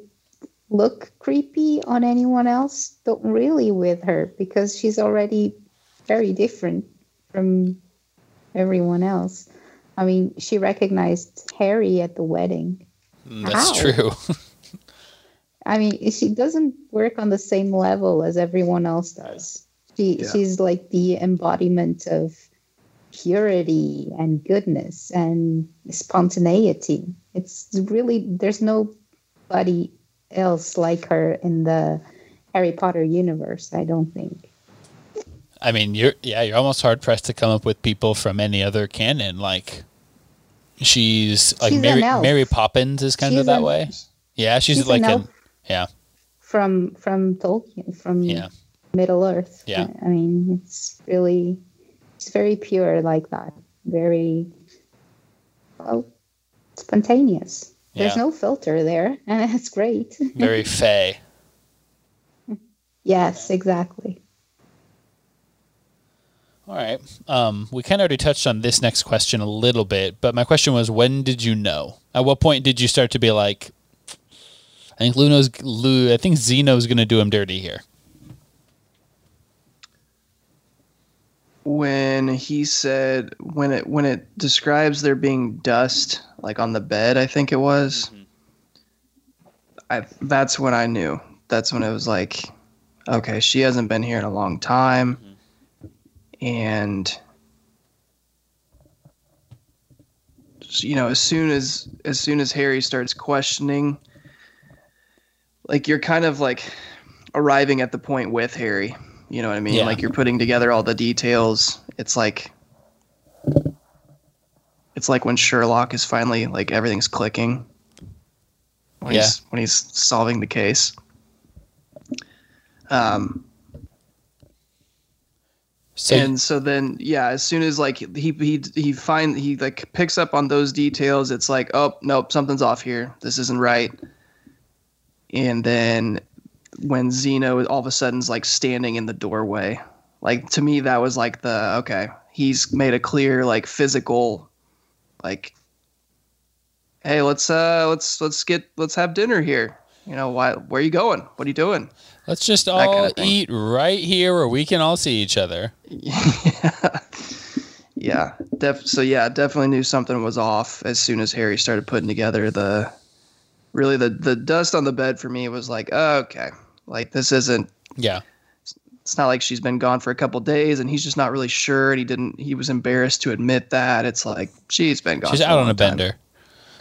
look creepy on anyone else don't really with her because she's already very different from everyone else. I mean, she recognized Harry at the wedding. Mm, that's How? true. I mean, she doesn't work on the same level as everyone else does. She Yeah. she's like the embodiment of purity and goodness and spontaneity. It's really there's nobody else like her in the Harry Potter universe, I don't think. I mean, you're yeah, you're almost hard pressed to come up with people from any other canon. Like, she's like She's Mary. Mary Poppins is kind She's of that an- way. Yeah, she's, she's like an an, yeah, From from Tolkien, from yeah, Middle Earth. Yeah. I mean, it's really it's very pure like that. Very well spontaneous. There's no filter there, and it's great. very fey. yes, exactly. All right. Um, we kind of already touched on this next question a little bit, but my question was, when did you know? At what point did you start to be like, I think Luno's Lu, I think Xeno's going to do him dirty here. when he said when it when it describes there being dust like on the bed i think it was i that's when i knew that's when it was like okay she hasn't been here in a long time and you know as soon as as soon as harry starts questioning like you're kind of like arriving at the point with harry. You know what i mean? Yeah. like you're putting together all the details. It's like it's like when sherlock is finally like everything's clicking. When he's when he's solving the case. Um So and so then yeah as soon as like he he he find he like picks up on those details it's like oh nope something's off here. This isn't right. And then when zeno all of a sudden's like standing in the doorway like to me that was like the okay he's made a clear like physical like hey let's uh let's let's get let's have dinner here. You know why where are you going? What are you doing let's just that kind all of eat right here where we can all see each other. yeah, yeah. Def- so yeah, definitely knew something was off as soon as Harry started putting together the. Really, the the dust on the bed for me was like, oh, okay, like this isn't. Yeah. It's not like she's been gone for a couple days and he's just not really sure and he didn't. He was embarrassed to admit that. It's like she's been gone. She's out on a time. bender.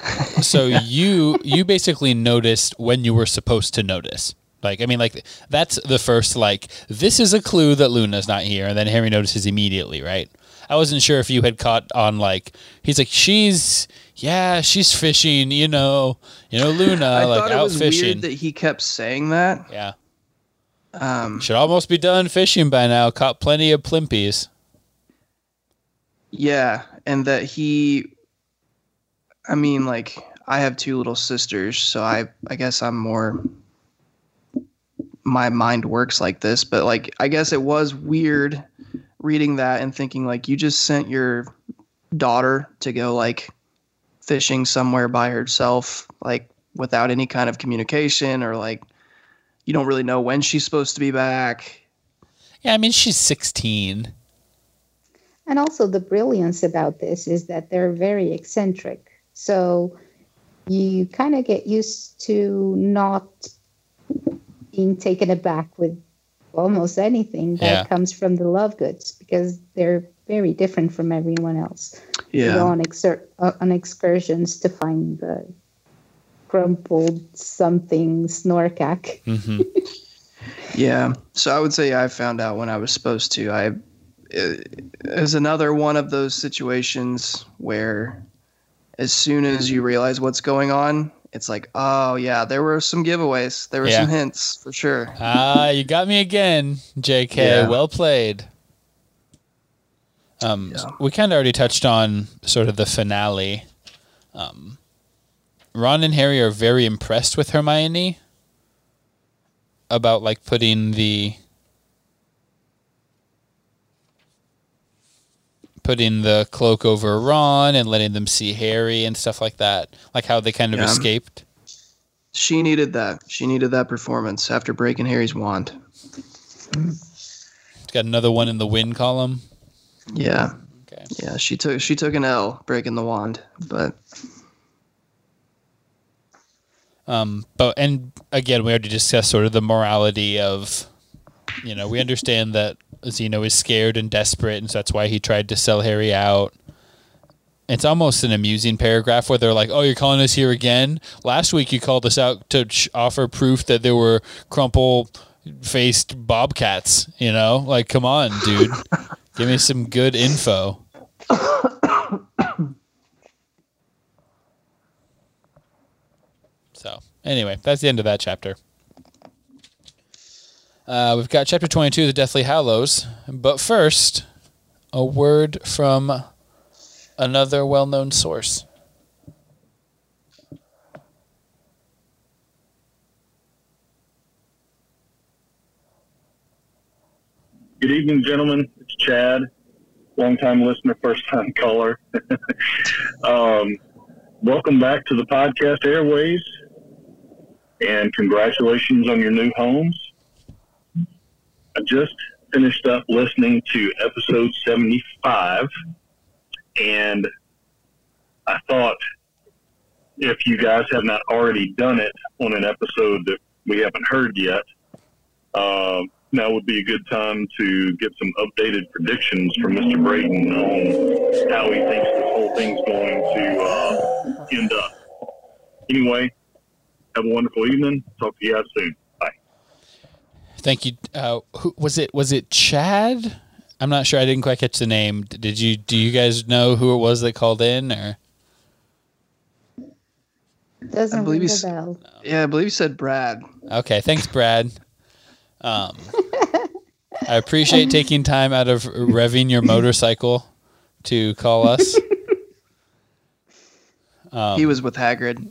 so you you basically noticed when you were supposed to notice. Like I mean, like that's the first like this is a clue that Luna's not here, and then Harry notices immediately, right? I wasn't sure if you had caught on like he's like she's yeah she's fishing you know you know Luna I like thought it out was fishing weird that he kept saying that. yeah Um, should almost be done fishing by now caught plenty of plimpies yeah, and that he. I mean, like I have two little sisters, so I I guess I'm more. My mind works like this, but like I guess it was weird reading that and thinking like you just sent your daughter to go like fishing somewhere by herself, like without any kind of communication or like you don't really know when she's supposed to be back. yeah I mean she's 16 And also, the brilliance about this is that they're very eccentric. So you kind of get used to not being taken aback with almost anything that Yeah. comes from the Lovegoods because they're very different from everyone else. They go on, exer- uh, on excursions to find the crumpled something snorkack. hmm Yeah. So I would say I found out when I was supposed to. I it is another one of those situations where as soon as you realize what's going on, it's like, oh yeah, there were some giveaways. There were Yeah. some hints for sure. ah you got me again JK Yeah. well played um Yeah. we kind of already touched on sort of the finale um Ron and Harry are very impressed with Hermione about like putting the putting the cloak over Ron and letting them see Harry and stuff like that. Like how they kind of Yeah. escaped. She needed that. She needed that performance after breaking Harry's wand. It's got another one in the win column. Yeah. Okay. Yeah, she took she took an L breaking the wand, but Um, but and again, we already discussed sort of the morality of, you know, we understand that Xeno is scared and desperate, and so that's why he tried to sell Harry out. It's almost an amusing paragraph where they're like, "Oh, you're calling us here again? Last week you called us out to sh- offer proof that there were crumple-faced bobcats. You know, like, come on, dude, give me some good info." So anyway, that's the end of that chapter. Uh, we've got chapter 22, the Deathly Hallows. But first, a word from another well known source. Good evening, gentlemen. It's Chad, longtime listener, first time caller. um, welcome back to the podcast airways, and congratulations on your new homes. I just finished up listening to episode 75, and I thought if you guys have not already done it on an episode that we haven't heard yet, um, now would be a good time to get some updated predictions from Mr. Braden on how he thinks this whole thing's going to uh, end up. Anyway, have a wonderful evening. Talk to you guys soon. Bye. Thank you. Uh, who was it? Was it Chad? I'm not sure. I didn't quite catch the name. Did you? Do you guys know who it was that called in? Or Doesn't I believe ring he's- a bell. yeah, I believe you said Brad. okay, thanks, Brad. Um, I appreciate taking time out of revving your motorcycle to call us. Um, he was with Hagrid.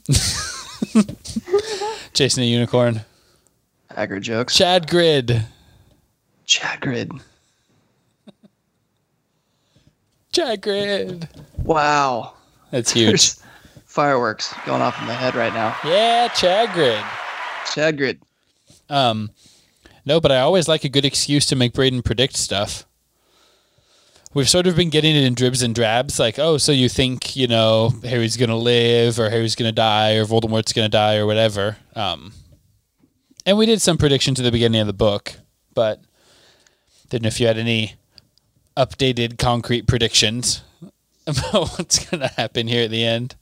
Chasing a unicorn. Hagrid jokes. Chad Grid. Chagrid. Chad Grid. Wow. That's huge. There's fireworks going off in my head right now. Yeah, Chad Grid. Chagrid. Um, no, but I always like a good excuse to make Braden predict stuff. We've sort of been getting it in dribs and drabs, like, oh, so you think you know Harry's gonna live, or Harry's gonna die, or Voldemort's gonna die, or whatever. Um, and we did some predictions at the beginning of the book, but didn't know if you had any updated concrete predictions about what's gonna happen here at the end.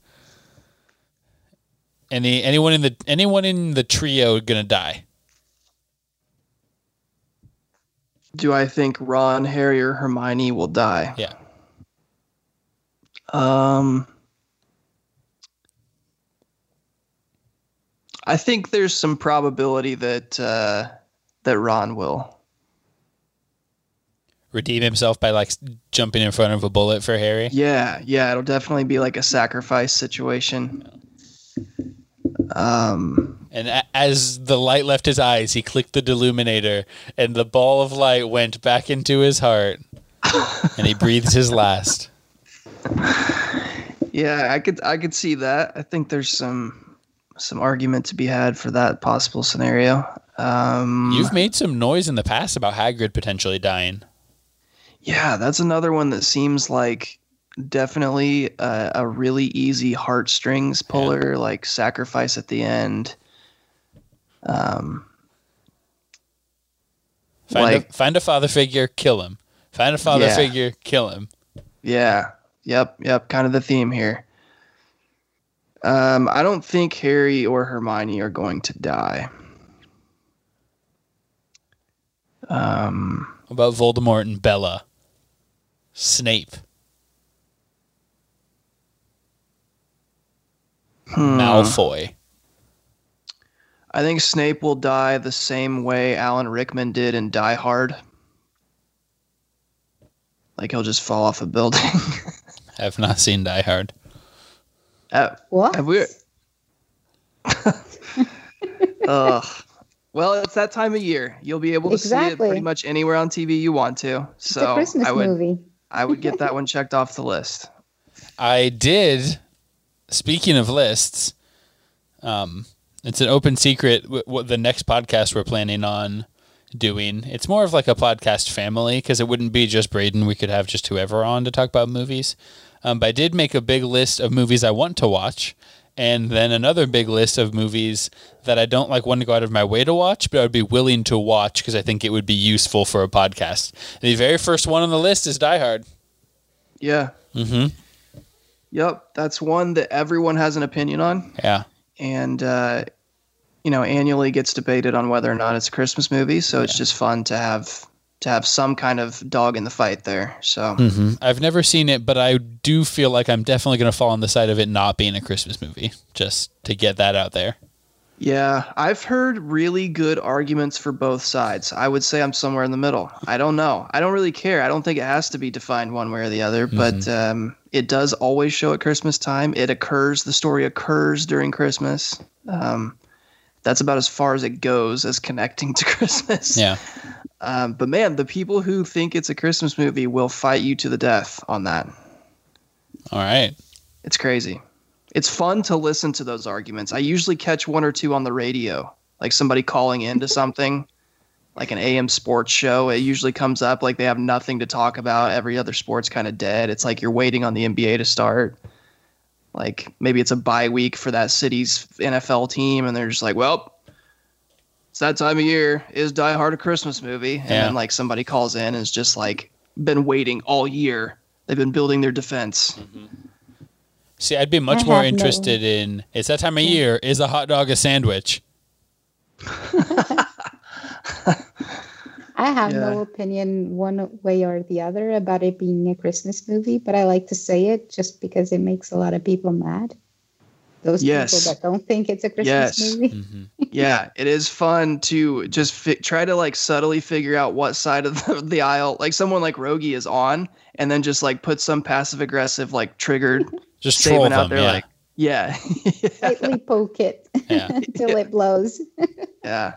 Any anyone in the anyone in the trio gonna die? Do I think Ron, Harry, or Hermione will die? Yeah. Um, I think there's some probability that uh, that Ron will. Redeem himself by like jumping in front of a bullet for Harry. Yeah, yeah, it'll definitely be like a sacrifice situation. Um, And a- as the light left his eyes, he clicked the deluminator, and the ball of light went back into his heart, and he breathed his last. yeah, I could I could see that. I think there's some some argument to be had for that possible scenario. Um, You've made some noise in the past about Hagrid potentially dying. Yeah, that's another one that seems like definitely a, a really easy heartstrings puller, like sacrifice at the end. Um, Find, Like- a, find a father figure, kill him. Find a father Yeah. figure, kill him. yeah, yep, yep, kind of the theme here. Um, I don't think Harry or Hermione are going to die. Um, What about Voldemort and Bella? Snape, hmm. Malfoy. I think Snape will die the same way Alan Rickman did in Die Hard. Like he'll just fall off a building. I have not seen Die Hard. Uh, What? have we? Ugh. Well, it's that time of year. You'll be able to see it pretty much anywhere on TV you want to. it's So a Christmas I would movie. I would get that one checked off the list. I did. Speaking of lists, um, it's an open secret. w- What the next podcast we're planning on doing? It's more of like a podcast family because it wouldn't be just Braden. We could have just whoever on to talk about movies. Um, but I did make a big list of movies I want to watch, and then another big list of movies that I don't like want to go out of my way to watch, but I would be willing to watch because I think it would be useful for a podcast. The very first one on the list is Die Hard. Yeah. Mm-hmm. Yep. That's one that everyone has an opinion on, Yeah. and uh, you know, annually gets debated on whether or not it's a Christmas movie. So it's just fun to have to have some kind of dog in the fight there. So hmm I've never seen it, but I do feel like I'm definitely going to fall on the side of it not being a Christmas movie, just to get that out there. Yeah, I've heard really good arguments for both sides. I would say I'm somewhere in the middle. I don't know. I don't really care. I don't think it has to be defined one way or the other, but um, it does always show at Christmas time. It occurs, the story occurs during Christmas. Um, that's about as far as it goes as connecting to Christmas. Yeah. Um, but man, the people who think it's a Christmas movie will fight you to the death on that. All right. It's crazy. It's fun to listen to those arguments. I usually catch one or two on the radio, like somebody calling into something, like an AM sports show. It usually comes up like they have nothing to talk about. Every other sport's kind of dead. It's like you're waiting on the NBA to start. Like maybe it's a bye week for that city's NFL team, and they're just like, well, it's that time of year. Is Die Hard a Christmas movie? And Yeah. then like somebody calls in and is just like been waiting all year. They've been building their defense. Mm-hmm. See, I'd be much I more have no- interested in it's that time of year. Is a hot dog a sandwich? I have Yeah. no opinion one way or the other about it being a Christmas movie, but I like to say it just because it makes a lot of people mad. Those Yes. people that don't think it's a Christmas Yes. movie. Mm-hmm. yeah, it is fun to just fi- try to like subtly figure out what side of the, the aisle, like someone like Rogi is on, and then just like put some passive aggressive, like triggered Just troll statement out them. there, yeah. like, yeah, Lightly poke it Yeah. until it blows. yeah.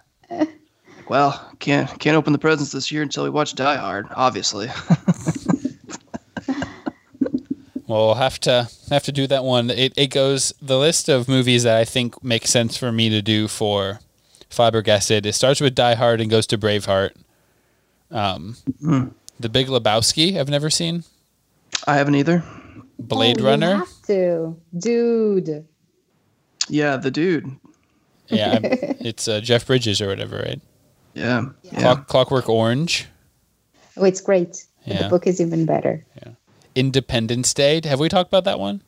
Well, can't can't open the presents this year until we watch Die Hard, obviously. Well, we'll have to have to do that one. It it goes the list of movies that I think make sense for me to do for Flabbergasted. It starts with Die Hard and goes to Braveheart. Um, Hmm. The Big Lebowski. I've never seen. I haven't either. Blade Oh, Runner. have to, dude. Yeah, the dude. Yeah, I'm, it's uh, Jeff Bridges or whatever, right? Yeah, yeah. Clock, Clockwork Orange. Oh, it's great. But Yeah. The book is even better. Independence Day. Have we talked about that one?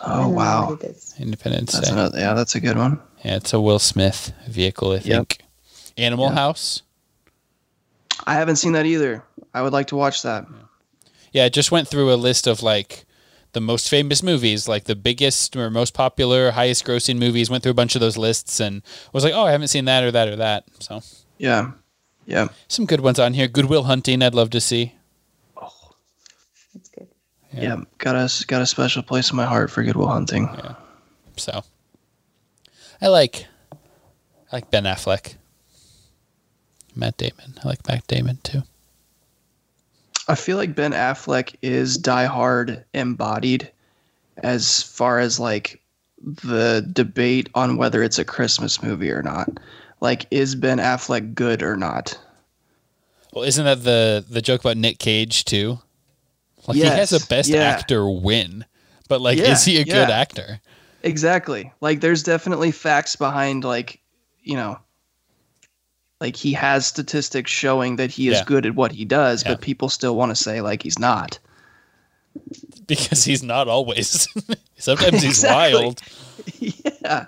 Oh, I Oh don't know wow, what it is. Independence that's Day. another. Yeah, that's a good one. Yeah, it's a Will Smith vehicle, I think. Animal Yeah. House. I haven't seen that either. I would like to watch that. Yeah, I just went through a list of like the most famous movies, like the biggest or most popular, highest grossing movies, went through a bunch of those lists and was like, oh, I haven't seen that or that or that. So Yeah. Yeah. some good ones on here. Goodwill Hunting, I'd love to see. Good. Yeah. Got a got a special place in my heart for Good Will Hunting. So I like I like Ben Affleck. Matt Damon. I like Matt Damon too. I feel like Ben Affleck is Die Hard embodied as far as like the debate on whether it's a Christmas movie or not. Like, is Ben Affleck good or not? Well, isn't that the the joke about Nick Cage too? Like he has a best yeah. actor win, but like, Yeah, is he a good actor? Exactly. Like, there's definitely facts behind, like, you know, like he has statistics showing that he is Yeah. good at what he does, Yeah. but people still want to say, like, he's not. Because he's not always. Sometimes he's wild. yeah.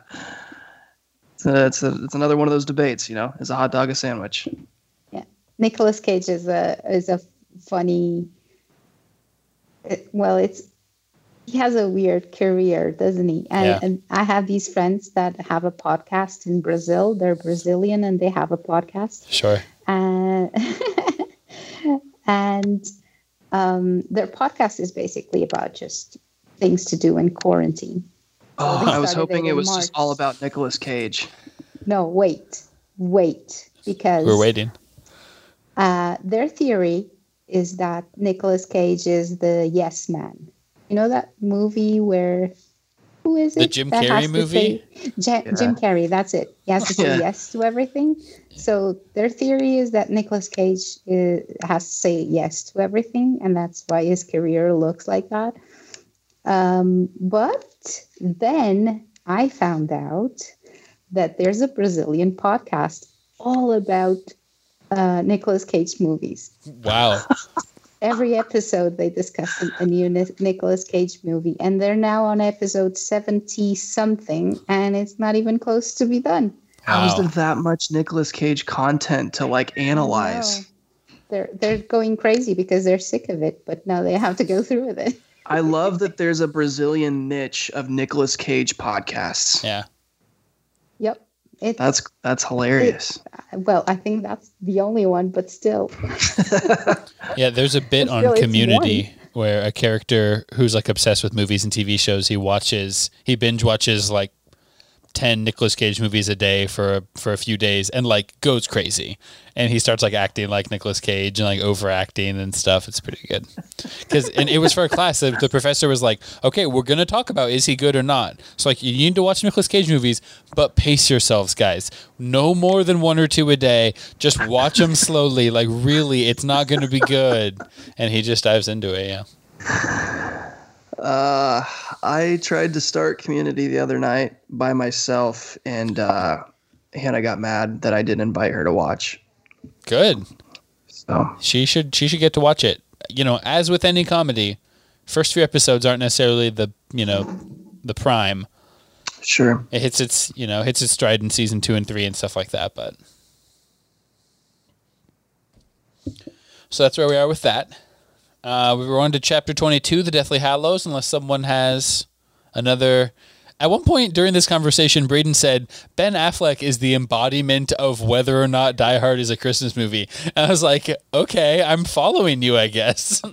So it's, a, it's another one of those debates, you know, is a hot dog a sandwich? Yeah. Nicolas Cage is a is a funny. It- well, it's he has a weird career, doesn't he? And, Yeah. and I have these friends that have a podcast in Brazil. They're Brazilian and they have a podcast. Sure. and and um, their podcast is basically about just things to do in quarantine. Oh, they I was started hoping it it in was just all about Nicolas Cage. No, wait, wait, because We're waiting. Uh, their theory is that Nicolas Cage is the yes man. You know that movie where who is it? The Jim that Carrey movie? say- Ja- Jim Carrey. That's it. He has to say Yeah. yes to everything. So their theory is that Nicolas Cage is, has to say yes to everything, and that's why his career looks like that. Um, but then I found out that there's a Brazilian podcast all about uh, Nicolas Cage movies. Wow. Every episode, they discuss a- a new Ni- Nicolas Cage movie, and they're now on episode 70 something, and it's not even close to be done. How is Wow. there that much Nicolas Cage content to like analyze? They're they're going crazy because they're sick of it, but now they have to go through with it. I love that there's a Brazilian niche of Nicolas Cage podcasts. Yeah. Yep. It, That's that's hilarious. well, I think that's the only one, but still. Yeah, there's a bit on still- Community where a character who's like obsessed with movies and TV shows, he watches, he binge watches like 10 Nicolas Cage movies a day for for a few days and like goes crazy. And he starts like acting like Nicolas Cage and like overacting and stuff. It's pretty good. Cuz and it was for a class that the professor was like, "Okay, we're going to talk about is he good or not." So like you need to watch Nicolas Cage movies, but pace yourselves, guys. No more than one or two a day. Just watch them slowly. Like really, it's not going to be good. And he just dives into it, yeah. Uh, I tried to start Community the other night by myself, and uh, Hannah got mad that I didn't invite her to watch. Good. So She should she should get to watch it. You know, as with any comedy, first few episodes aren't necessarily the, you know, the prime. sure. It hits its, you know, hits its stride in season 2 and 3 and stuff like that, but So that's where we are with that. Uh, we were on to chapter 22, The Deathly Hallows, unless someone has another. At one point during this conversation, Braden said, Ben Affleck is the embodiment of whether or not Die Hard is a Christmas movie. And I was like, okay, I'm following you, I guess.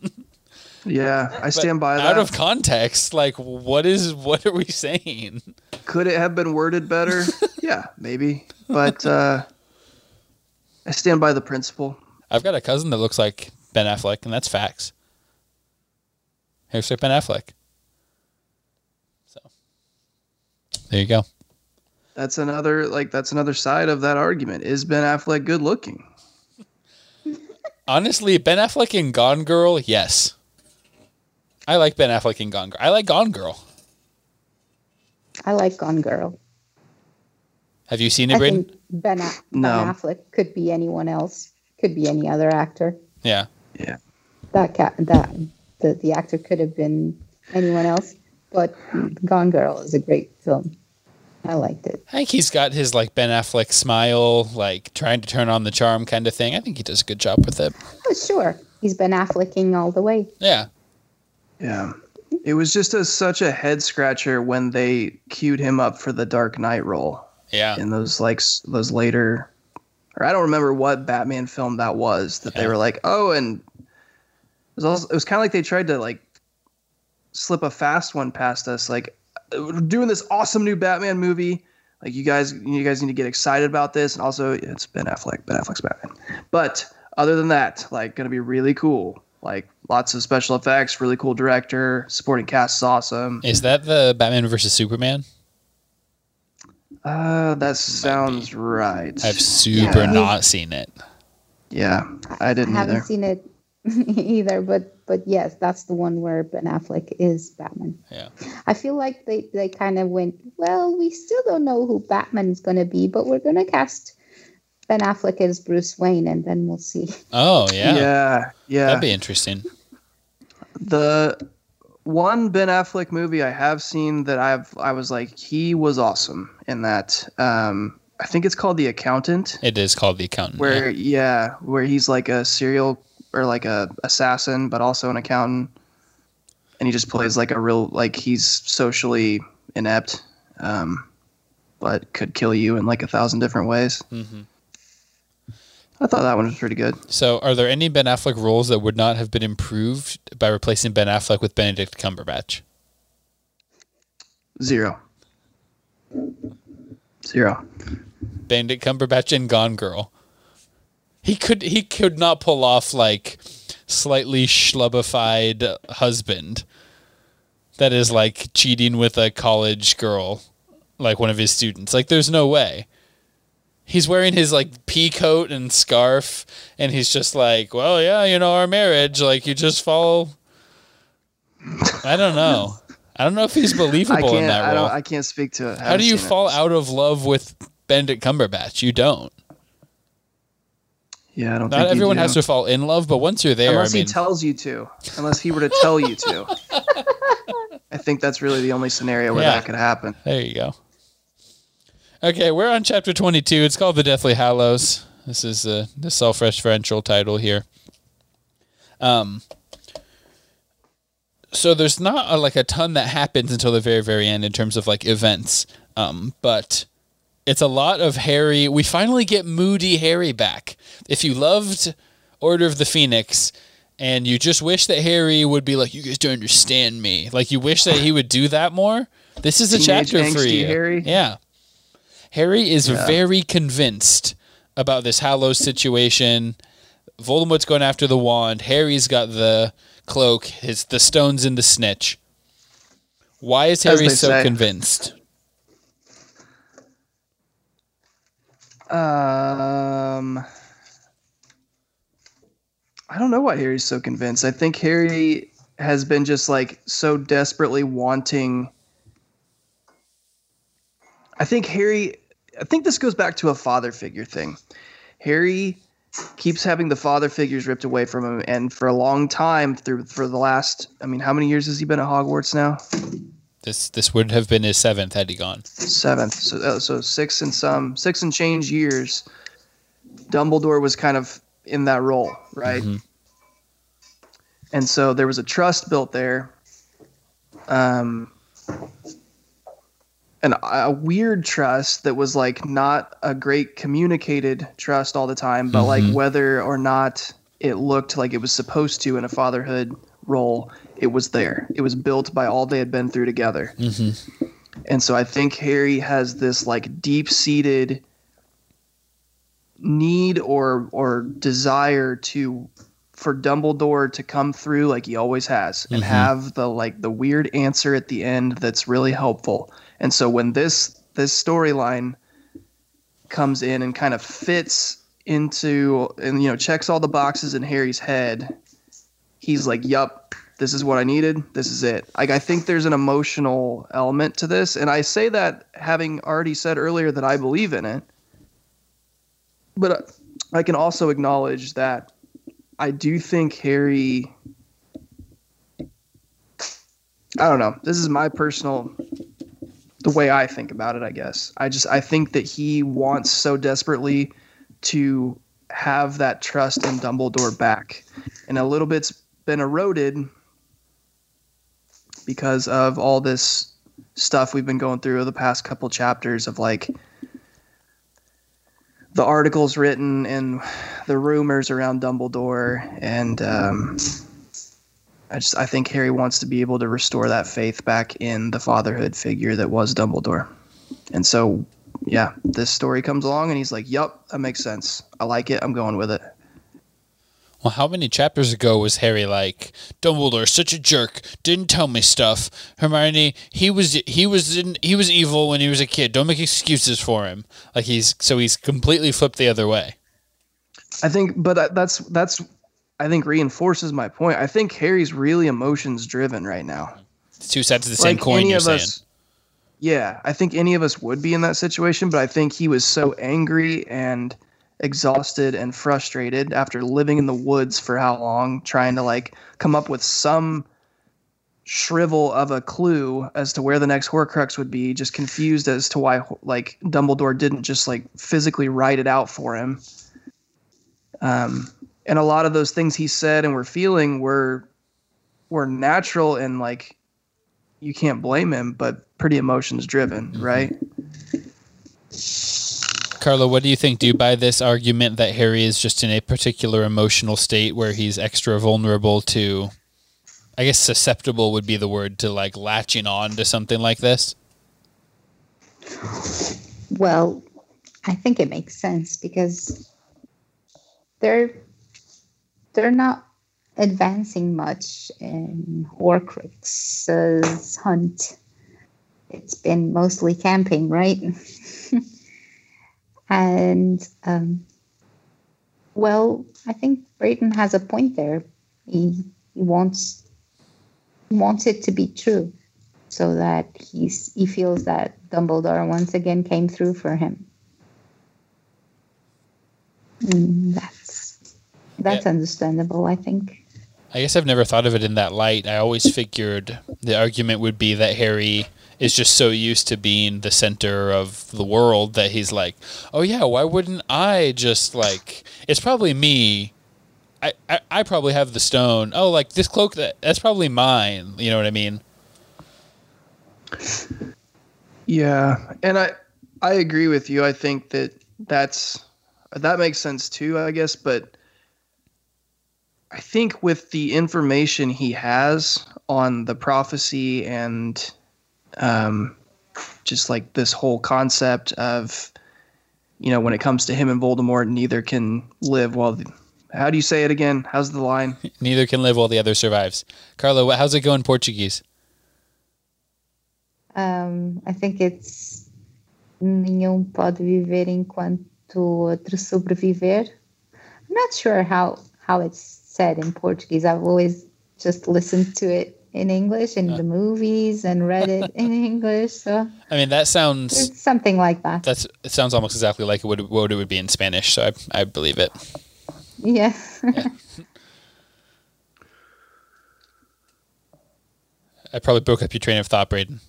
Yeah, I But stand by that. Out of context, like, what is, what are we saying? Could it have been worded better? yeah, maybe. But uh, I stand by the principle. I've got a cousin that looks like Ben Affleck, and that's facts. He looks Ben Affleck. So there you go. That's another like that's another side of that argument. Is Ben Affleck good looking? Honestly, Ben Affleck in Gone Girl, yes. I like Ben Affleck in Gone Girl. I like Gone Girl. I like Gone Girl. Have you seen it, I Braden? think Ben, A- ben No. Affleck could be anyone else. Could be any other actor. Yeah. Yeah. That cat, that the, the actor could have been anyone else. But Gone Girl is a great film. I liked it. I think he's got his like Ben Affleck smile, like trying to turn on the charm kind of thing. I think he does a good job with it. Oh, sure. He's been Afflecking all the way. Yeah. Yeah. It was just a, such a head scratcher when they queued him up for the Dark Knight role Yeah. in those like those later, or I don't remember what Batman film that was that Yeah. they were like, oh, and it was also it was kind of like they tried to like slip a fast one past us, like we're doing this awesome new Batman movie. Like you guys, you guys need to get excited about this, and also it's Ben Affleck, Ben Affleck's Batman. But other than that, like gonna be really cool. Like lots of special effects, really cool director, supporting cast is awesome. Is that the Batman versus Superman? Uh, that sounds right. I've super Yeah. not seen it. Yeah, I I didn't haven't either. seen it either, but but yes, that's the one where Ben Affleck is Batman. Yeah. I feel like they, they kind of went, well, we still don't know who Batman's going to be, but we're going to cast Ben Affleck as Bruce Wayne and then we'll see. Oh yeah. yeah, yeah. That'd be interesting. the one Ben Affleck movie I have seen that I've I was like he was awesome in that. Um, I think it's called The Accountant, It is called The Accountant. where yeah, where he's like a serial or like a assassin, but also an accountant, and he just plays like a real like he's socially inept, um, but could kill you in like a thousand different ways. Mm-hmm. I thought that one was pretty good. So, are there any Ben Affleck roles that would not have been improved by replacing Ben Affleck with Benedict Cumberbatch? Zero. Zero. Benedict Cumberbatch in Gone Girl. He could he could not pull off like slightly schlubbified husband that is like cheating with a college girl, like one of his students. Like there's no way. He's wearing his like pea coat and scarf and he's just like, Well, yeah, you know, our marriage, like you just follow I don't know. I don't know if he's believable in that I role. I can't speak to it. I How do you it. fall out of love with Benedict Cumberbatch? You don't. Yeah, I don't. Not think everyone do. has to fall in love, but once you're there, Unless I mean, he tells you to. Unless he were to tell you to. I think that's really the only scenario where Yeah. that could happen. there you go. Okay, we're on chapter 22. It's called The Deathly Hallows. This is uh, the self-referential title here. Um, so there's not a, like a ton that happens until the very, very end in terms of like events. Um, but it's a lot of Harry. We finally get moody Harry back. If you loved Order of the Phoenix and you just wish that Harry would be like, you guys don't understand me. Like you wish that he would do that more. This is a Teenage chapter for you. Harry? Yeah. Harry is Yeah. very convinced about this Hallows situation. Voldemort's going after the wand. Harry's got the cloak. His the stones in the snitch. Why is Harry so say. convinced? Um, I don't know why Harry's so convinced. I think Harry has been just like so desperately wanting. I think Harry. I think this goes back to a father figure thing. Harry keeps having the father figures ripped away from him, and for a long time, through for the last, I mean, how many years has he been at Hogwarts now? This this would have been his seventh had he gone. seventh. So, uh, so six and some, six and change years. Dumbledore was kind of in that role, right? Mhm. And so there was a trust built there. Um, and a weird trust that was like not a great communicated trust all the time, but like Mhm. whether or not it looked like it was supposed to in a fatherhood role, it was there. It was built by all they had been through together. Mm-hmm. And so I think Harry has this like deep seated need or or desire to for Dumbledore to come through like he always has and Mhm. have the like the weird answer at the end that's really helpful. And so when this this storyline comes in and kind of fits into and you know checks all the boxes in Harry's head, he's like, "Yup, this is what I needed. This is it." Like I think there's an emotional element to this, and I say that having already said earlier that I believe in it. But uh, I can also acknowledge that I do think Harry. I don't know. This is my personal, the way I think about it. I guess I just I think that he wants so desperately to have that trust in Dumbledore back, and a little bit's been eroded because of all this stuff we've been going through the past couple chapters of like the articles written and the rumors around Dumbledore and um, I just I think Harry wants to be able to restore that faith back in the fatherhood figure that was Dumbledore. And so yeah, this story comes along and he's like, "Yup, that makes sense. I like it. I'm going with it." Well, how many chapters ago was Harry like Dumbledore, such a jerk, didn't tell me stuff. Hermione, he was he was in, he was evil when he was a kid. Don't make excuses for him. Like he's so he's completely flipped the other way. I think, but that's that's I think reinforces my point. I think Harry's really emotions driven right now. It's two sides of the same coin. You're saying. us, yeah, I think any of us would be in that situation, but I think he was so angry and exhausted and frustrated after living in the woods for how long, trying to like come up with some shrivel of a clue as to where the next Horcrux would be, just confused as to why like Dumbledore didn't just like physically write it out for him. Um, and a lot of those things he said and were feeling were were natural and like you can't blame him, but pretty emotions driven, right? Carla, what do you think? Do you buy this argument that Harry is just in a particular emotional state where he's extra vulnerable to, I guess susceptible would be the word, to like latching on to something like this? Well, I think it makes sense because they're they're not advancing much in Horcrux's hunt. It's been mostly camping, right? And um, well, I think Braden has a point there. He he wants he wants it to be true so that he's he feels that Dumbledore once again came through for him. Mm, that's that's Yeah. understandable, I think. I guess I've never thought of it in that light. I always figured the argument would be that Harry is just so used to being the center of the world that he's like, oh yeah, why wouldn't I just like? It's probably me. I, I, I probably have the stone. Oh, like this cloak that that's probably mine. You know what I mean? Yeah, and I I agree with you. I think that that's that makes sense too, I guess, but I think with the information he has on the prophecy and um just like this whole concept of you know, when it comes to him and Voldemort, neither can live while the, how do you say it again? How's the line? Neither can live while the other survives. Carla, how's it going Portuguese? Um, I think it's nenhum pode viver enquanto o outro sobreviver. I'm not sure how how it's said in Portuguese. I've always just listened to it in English in the movies and read it in English. So I mean, that sounds something like that. that's it sounds almost exactly like it would what it would be in Spanish. So I I believe it. Yeah. I probably broke up your train of thought, Braden.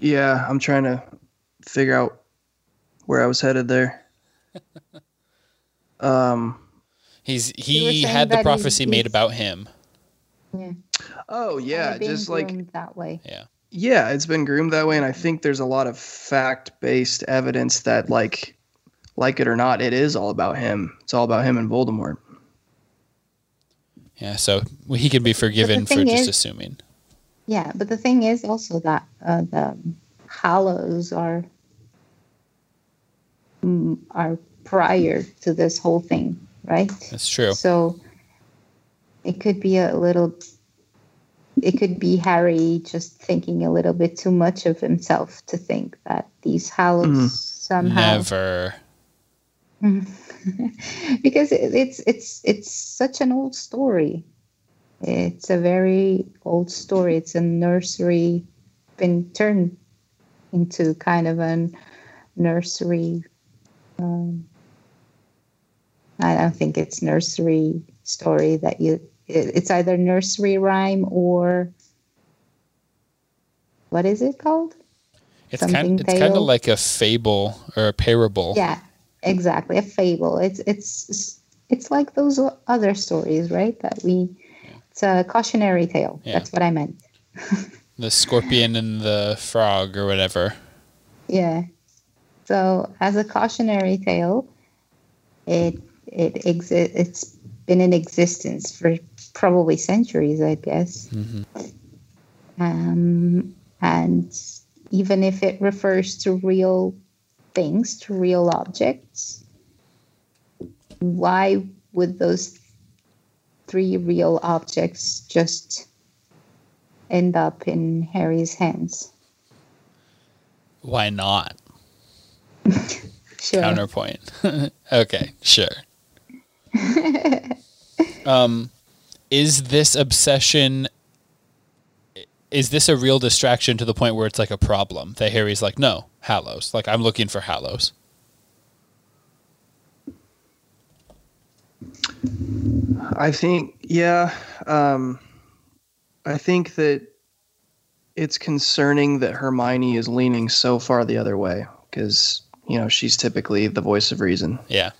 Yeah, I'm trying to figure out where I was headed there. Um He's he had the that he's- prophecy made about him. yeah. Oh yeah, Kinda just like that way. Yeah. Yeah, it's been groomed that way, and I think there's a lot of fact-based evidence that, like, like it or not, it is all about him. It's all about him and Voldemort. Yeah, so he can be forgiven for just is- assuming. Yeah, but the thing is also that uh, the Hallows are mm, are prior to this whole thing, right? That's true. So it could be a little. It could be Harry just thinking a little bit too much of himself to think that these Hallows Mhm. somehow Never. because it's it's it's such an old story. It's a very old story. It's a nursery been turned into kind of a nursery. Um, I don't think it's nursery story that you. It, it's either nursery rhyme or what is it called? It's Something kind it's kind of like a fable or a parable. Yeah, exactly. A fable. It's it's it's like those other stories, right? That we. It's a cautionary tale. Yeah. That's what I meant. The scorpion and the frog or whatever. Yeah. So, as a cautionary tale, it it exi- it's been in existence for probably centuries, I guess. Um, and even if it refers to real things, to real objects, why would those three real objects just end up in Harry's hands? Why not? Sure. Counterpoint. okay, sure. um, is this obsession? Is this a real distraction to the point where it's like a problem that Harry's like, no, Hallows. Like I'm looking for Hallows. I think, yeah. Um, I think that it's concerning that Hermione is leaning so far the other way because, you know, she's typically the voice of reason. Yeah.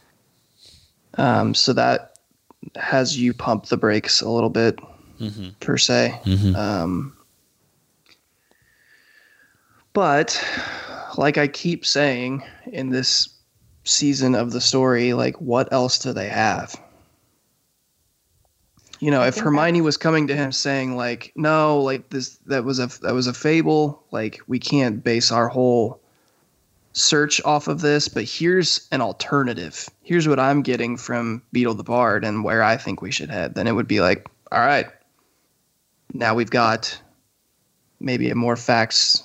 Um, so that has you pump the brakes a little bit, Mm-hmm. per se. Mm-hmm. Um, but like I keep saying in this season of the story, like what else do they have? You know, if think Hermione was coming to him saying like, "No, like this that was a that was a fable, like we can't base our whole search off of this, but here's an alternative. Here's what I'm getting from Beedle the Bard and where I think we should head." Then it would be like, "All right, now we've got maybe a more facts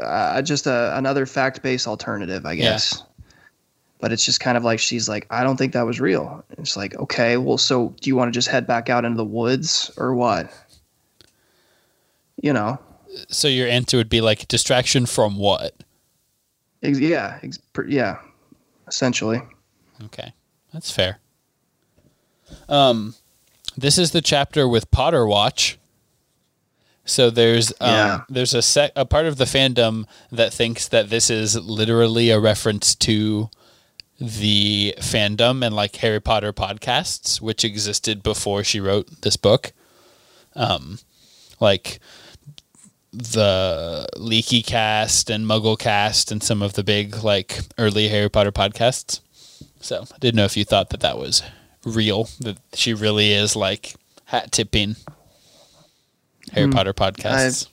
uh, just a, another fact-based alternative i Yeah. guess but it's just kind of like she's like i don't think that was real it's like okay well so do you want to just head back out into the woods or what you know So your answer would be like distraction from what? Ex- yeah ex- yeah essentially Okay, that's fair. Um, this is the chapter with Potter Watch. So there's um, Yeah. there's a sec- a part of the fandom that thinks that this is literally a reference to the fandom and like Harry Potter podcasts, which existed before she wrote this book. Um, like the Leaky Cast and Muggle Cast and some of the big like early Harry Potter podcasts. So I didn't know if you thought that that was real, that she really is like hat tipping Harry Hmm. Potter podcasts. I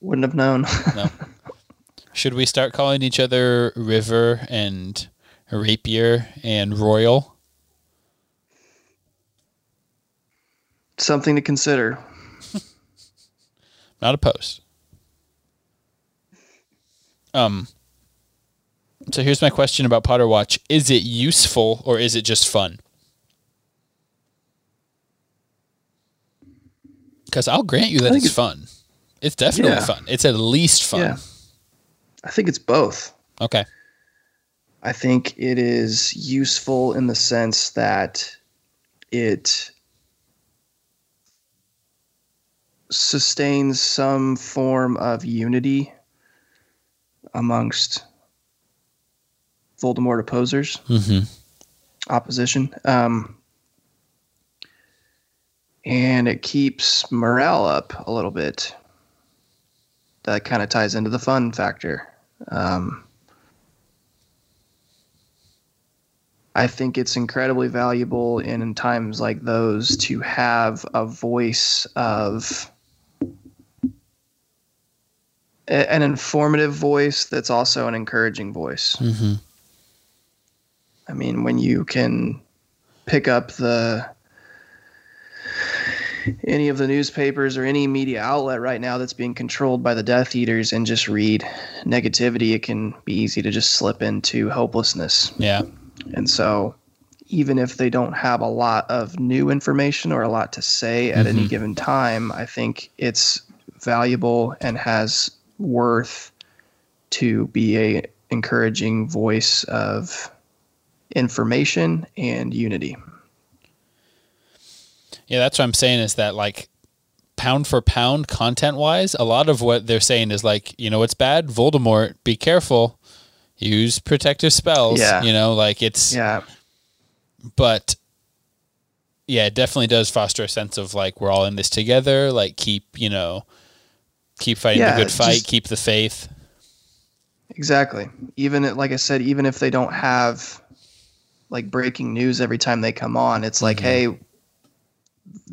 wouldn't have known No. Should we start calling each other River and Rapier and Royal? something to consider Not opposed. Um. So here's my question about Potter Watch: Is it useful or is it just fun? Because I'll grant you that I think it's fun. It's definitely Yeah. fun. It's at least fun. yeah i think it's both Okay. I think it is useful in the sense that it sustains some form of unity amongst Voldemort opposers, Mm-hmm. opposition. Um, and it keeps morale up a little bit. That kind of ties into the fun factor. Um, I think it's incredibly valuable in, in times like those to have a voice of a- an informative voice that's also an encouraging voice. Mm-hmm. I mean, when you can pick up the any of the newspapers or any media outlet right now that's being controlled by the Death Eaters and just read negativity, it can be easy to just slip into hopelessness. Yeah. And so, even if they don't have a lot of new information or a lot to say at any Mhm. given time, I think it's valuable and has worth to be a encouraging voice of information and unity. Yeah, that's what I'm saying is that like pound for pound content wise, a lot of what they're saying is like, you know what's bad? Voldemort, be careful. Use protective spells. Yeah. You know, like it's Yeah, but yeah, it definitely does foster a sense of like we're all in this together. Like keep, you know, Keep fighting Yeah, the good fight. just- keep the faith. Exactly. Even it- like I said, even if they don't have like breaking news every time they come on, it's like, hey, you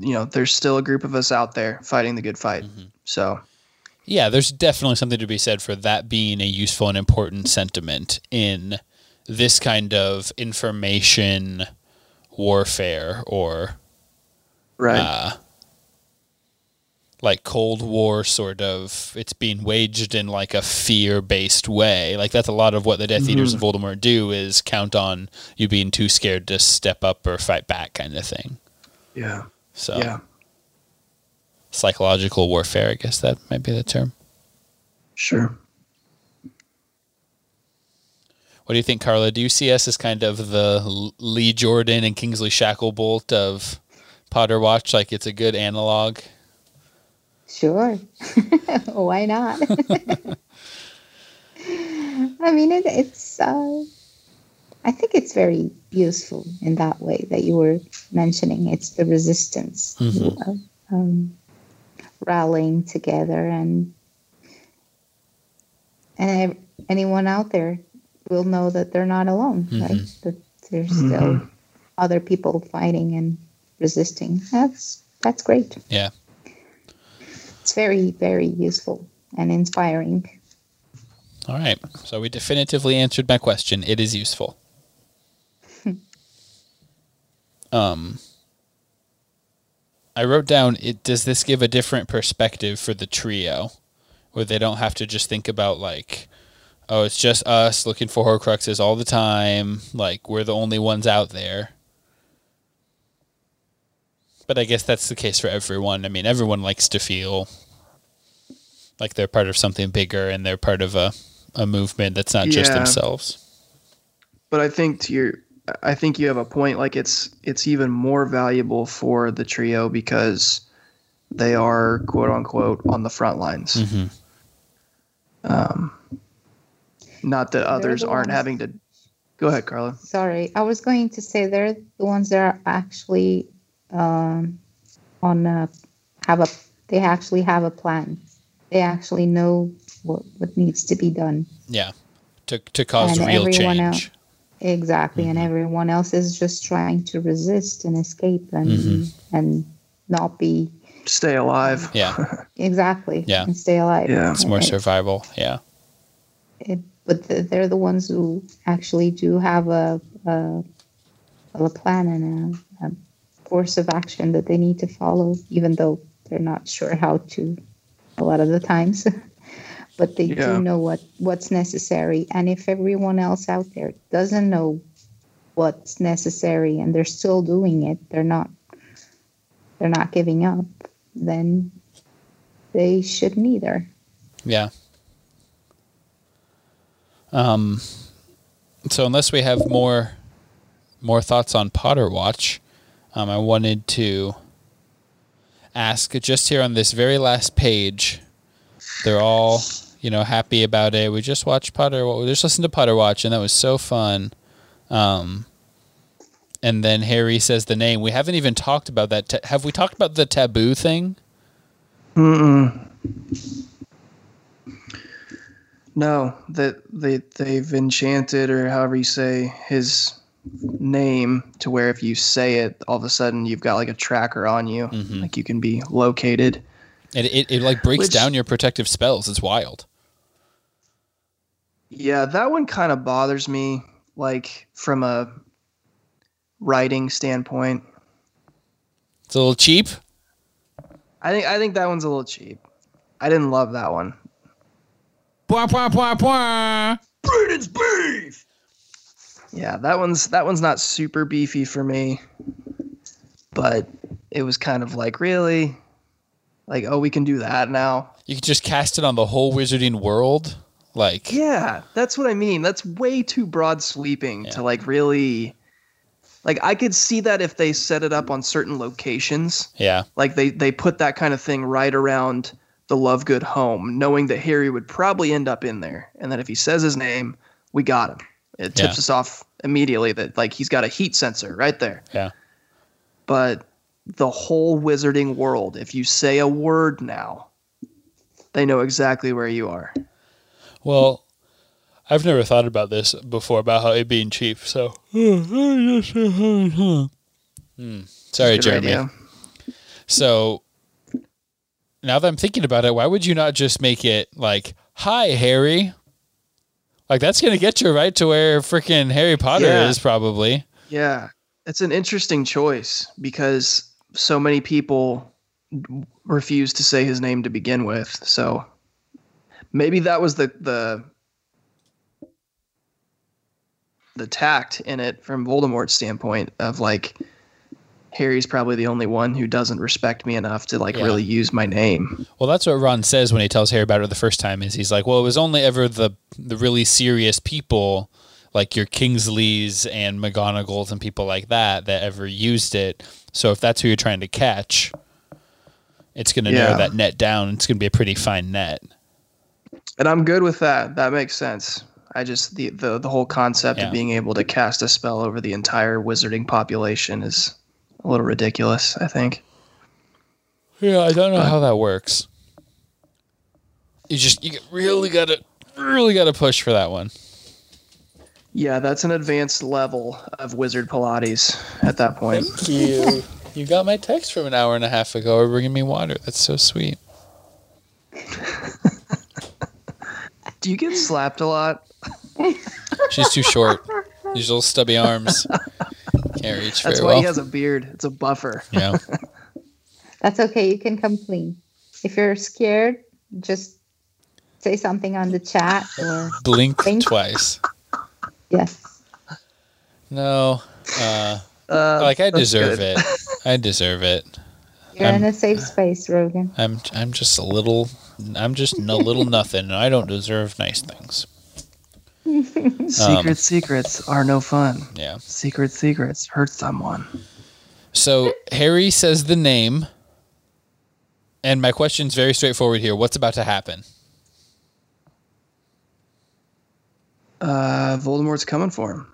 know, there's still a group of us out there fighting the good fight. So Yeah, there's definitely something to be said for that being a useful and important sentiment in this kind of information warfare or right. uh, like Cold War sort of. It's being waged in like a fear based way. Like that's a lot of what the Death Eaters and mm-hmm. Voldemort do is count on you being too scared to step up or fight back, kind of thing. yeah. So Yeah. psychological warfare, I guess that might be the term. Sure. What do you think, Carla? Do you see us as kind of the Lee Jordan and Kingsley Shacklebolt of Potter Watch? Like it's a good analog. Sure. Why not? I mean, it, it's. Uh, I think it's very useful in that way that you were mentioning. It's the resistance, Mhm. uh, um, rallying together, and and ev- anyone out there will know that they're not alone. Right? That there's still other people fighting and resisting. That's that's great. Yeah. It's very, very useful and inspiring. All right. So we definitively answered my question. It is useful. um, I wrote down. It does this give a different perspective for the trio, where they don't have to just think about like, oh, it's just us looking for Horcruxes all the time. Like we're the only ones out there. But I guess that's the case for everyone. I mean, everyone likes to feel like they're part of something bigger and they're part of a, a movement that's not just themselves. But I think to your I think you have a point. Like it's it's even more valuable for the trio because they are quote unquote on the front lines. Mm-hmm. Um, not that others the aren't ones- having to. Go ahead, Carla. Sorry, I was going to say they're the ones that are actually um, on a, have a they actually have a plan. They actually know what, what needs to be done. Yeah. To, to cause And real everyone change. Exactly, and everyone else is just trying to resist and escape and Mhm. and not be Stay alive. Yeah. exactly Yeah. and stay alive. Yeah. It's more survival. Yeah. it, but the, they're the ones who actually do have a a, a plan and a, a course of action that they need to follow, even though they're not sure how to a lot of the times. but they Yeah. do know what what's necessary, and if everyone else out there doesn't know what's necessary and they're still doing it, they're not they're not giving up, then they shouldn't either. Yeah. Um, so unless we have more more thoughts on Potter Watch, um, I wanted to ask just here on this very last page. They're all you know happy about it. We just watched Potter. We just listened to Potter Watch, and that was so fun. Um, and then Harry says the name. We haven't even talked about that. Ta- have we talked about the taboo thing? Mm-mm. No, that they they've enchanted or however you say his name to where if you say it, all of a sudden you've got like a tracker on you, Mhm. like you can be located. It it, it like breaks Which- down your protective spells. It's wild. Yeah, that one kind of bothers me, like from a writing standpoint. It's a little cheap. I think I think that one's a little cheap. I didn't love that one. Bwah, bwah, bwah, bwah. Braden's beef. Yeah, that one's that one's not super beefy for me, but it was kind of like really, like oh we can do that now. You could just cast it on the whole wizarding world. Like Yeah, that's what I mean. That's way too broad sweeping Yeah. to like really. Like I could see that if they set it up on certain locations, yeah, like they they put that kind of thing right around the Lovegood home, knowing that Harry would probably end up in there, and that if he says his name, we got him. It tips Yeah. us off immediately that like he's got a heat sensor right there. yeah, But the whole wizarding world, if you say a word now, they know exactly where you are. Well, I've never thought about this before about how it being cheap. So, hmm. sorry, Jeremy. radio. So now that I'm thinking about it, why would you not just make it like, "Hi, Harry"? Like that's gonna get you right to where freaking Harry Potter Yeah. is probably. Yeah, it's an interesting choice because so many people refuse to say his name to begin with. So maybe that was the the the tact in it from Voldemort's standpoint of like Harry's probably the only one who doesn't respect me enough to like Yeah. really use my name. Well, that's what Ron says when he tells Harry about it the first time. Is he's like, "Well, it was only ever the the really serious people, like your Kingsleys and McGonagalls and people like that, that ever used it. So if that's who you're trying to catch, it's going to narrow that net down. It's going to be a pretty fine net. And I'm good with that. That makes sense. I just the the, the whole concept Yeah. of being able to cast a spell over the entire wizarding population is a little ridiculous, I think. Yeah, I don't know how that works. You just you really got to really got to push for that one. Yeah, that's an advanced level of wizard Pilates at that point. Thank you. you got my text from an hour and a half ago. Or bringing me water. That's so sweet. Do you get slapped a lot? She's too short. These little stubby arms. Can't reach That's very why well. he has a beard. It's a buffer. yeah. That's okay. You can complain. If you're scared, just say something on the chat or Blink Blink. twice. yes. No. Uh, Uh, like I deserve good. it. I deserve it. You're I'm- in a safe space, Rogan. I'm I'm just a little I'm just a little nothing and I don't deserve nice things. Secret secrets are no fun. Yeah. Secret secrets hurt someone. So Harry says the name and my question is very straightforward here. What's about to happen? Uh, Voldemort's coming for him.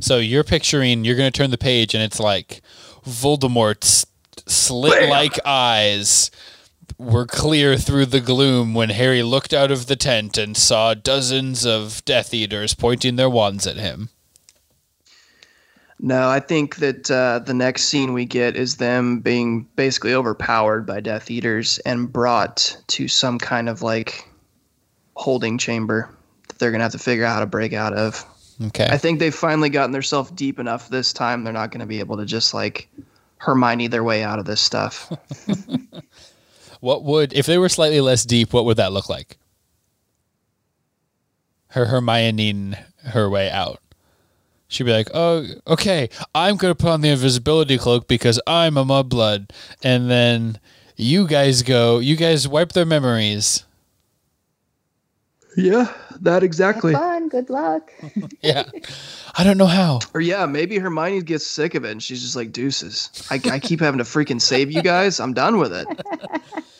So you're picturing you're going to turn the page and it's like Voldemort's slit like eyes were clear through the gloom when Harry looked out of the tent and saw dozens of Death Eaters pointing their wands at him. No, I think that uh, the next scene we get is them being basically overpowered by Death Eaters and brought to some kind of like holding chamber that they're gonna have to figure out how to break out of. Okay. I think they've finally gotten themselves deep enough this time. They're not gonna be able to just like Hermione their way out of this stuff. What would if they were slightly less deep, what would that look like? Her Hermioneing her way out. She'd be like, "Oh, okay, I'm gonna put on the invisibility cloak because I'm a mudblood," and then you guys go, you guys wipe their memories. Yeah, that Have exactly. fun. Good luck. Yeah, I don't know how. Or yeah, maybe Hermione gets sick of it and she's just like deuces. I, I keep having to freaking save you guys. I'm done with it.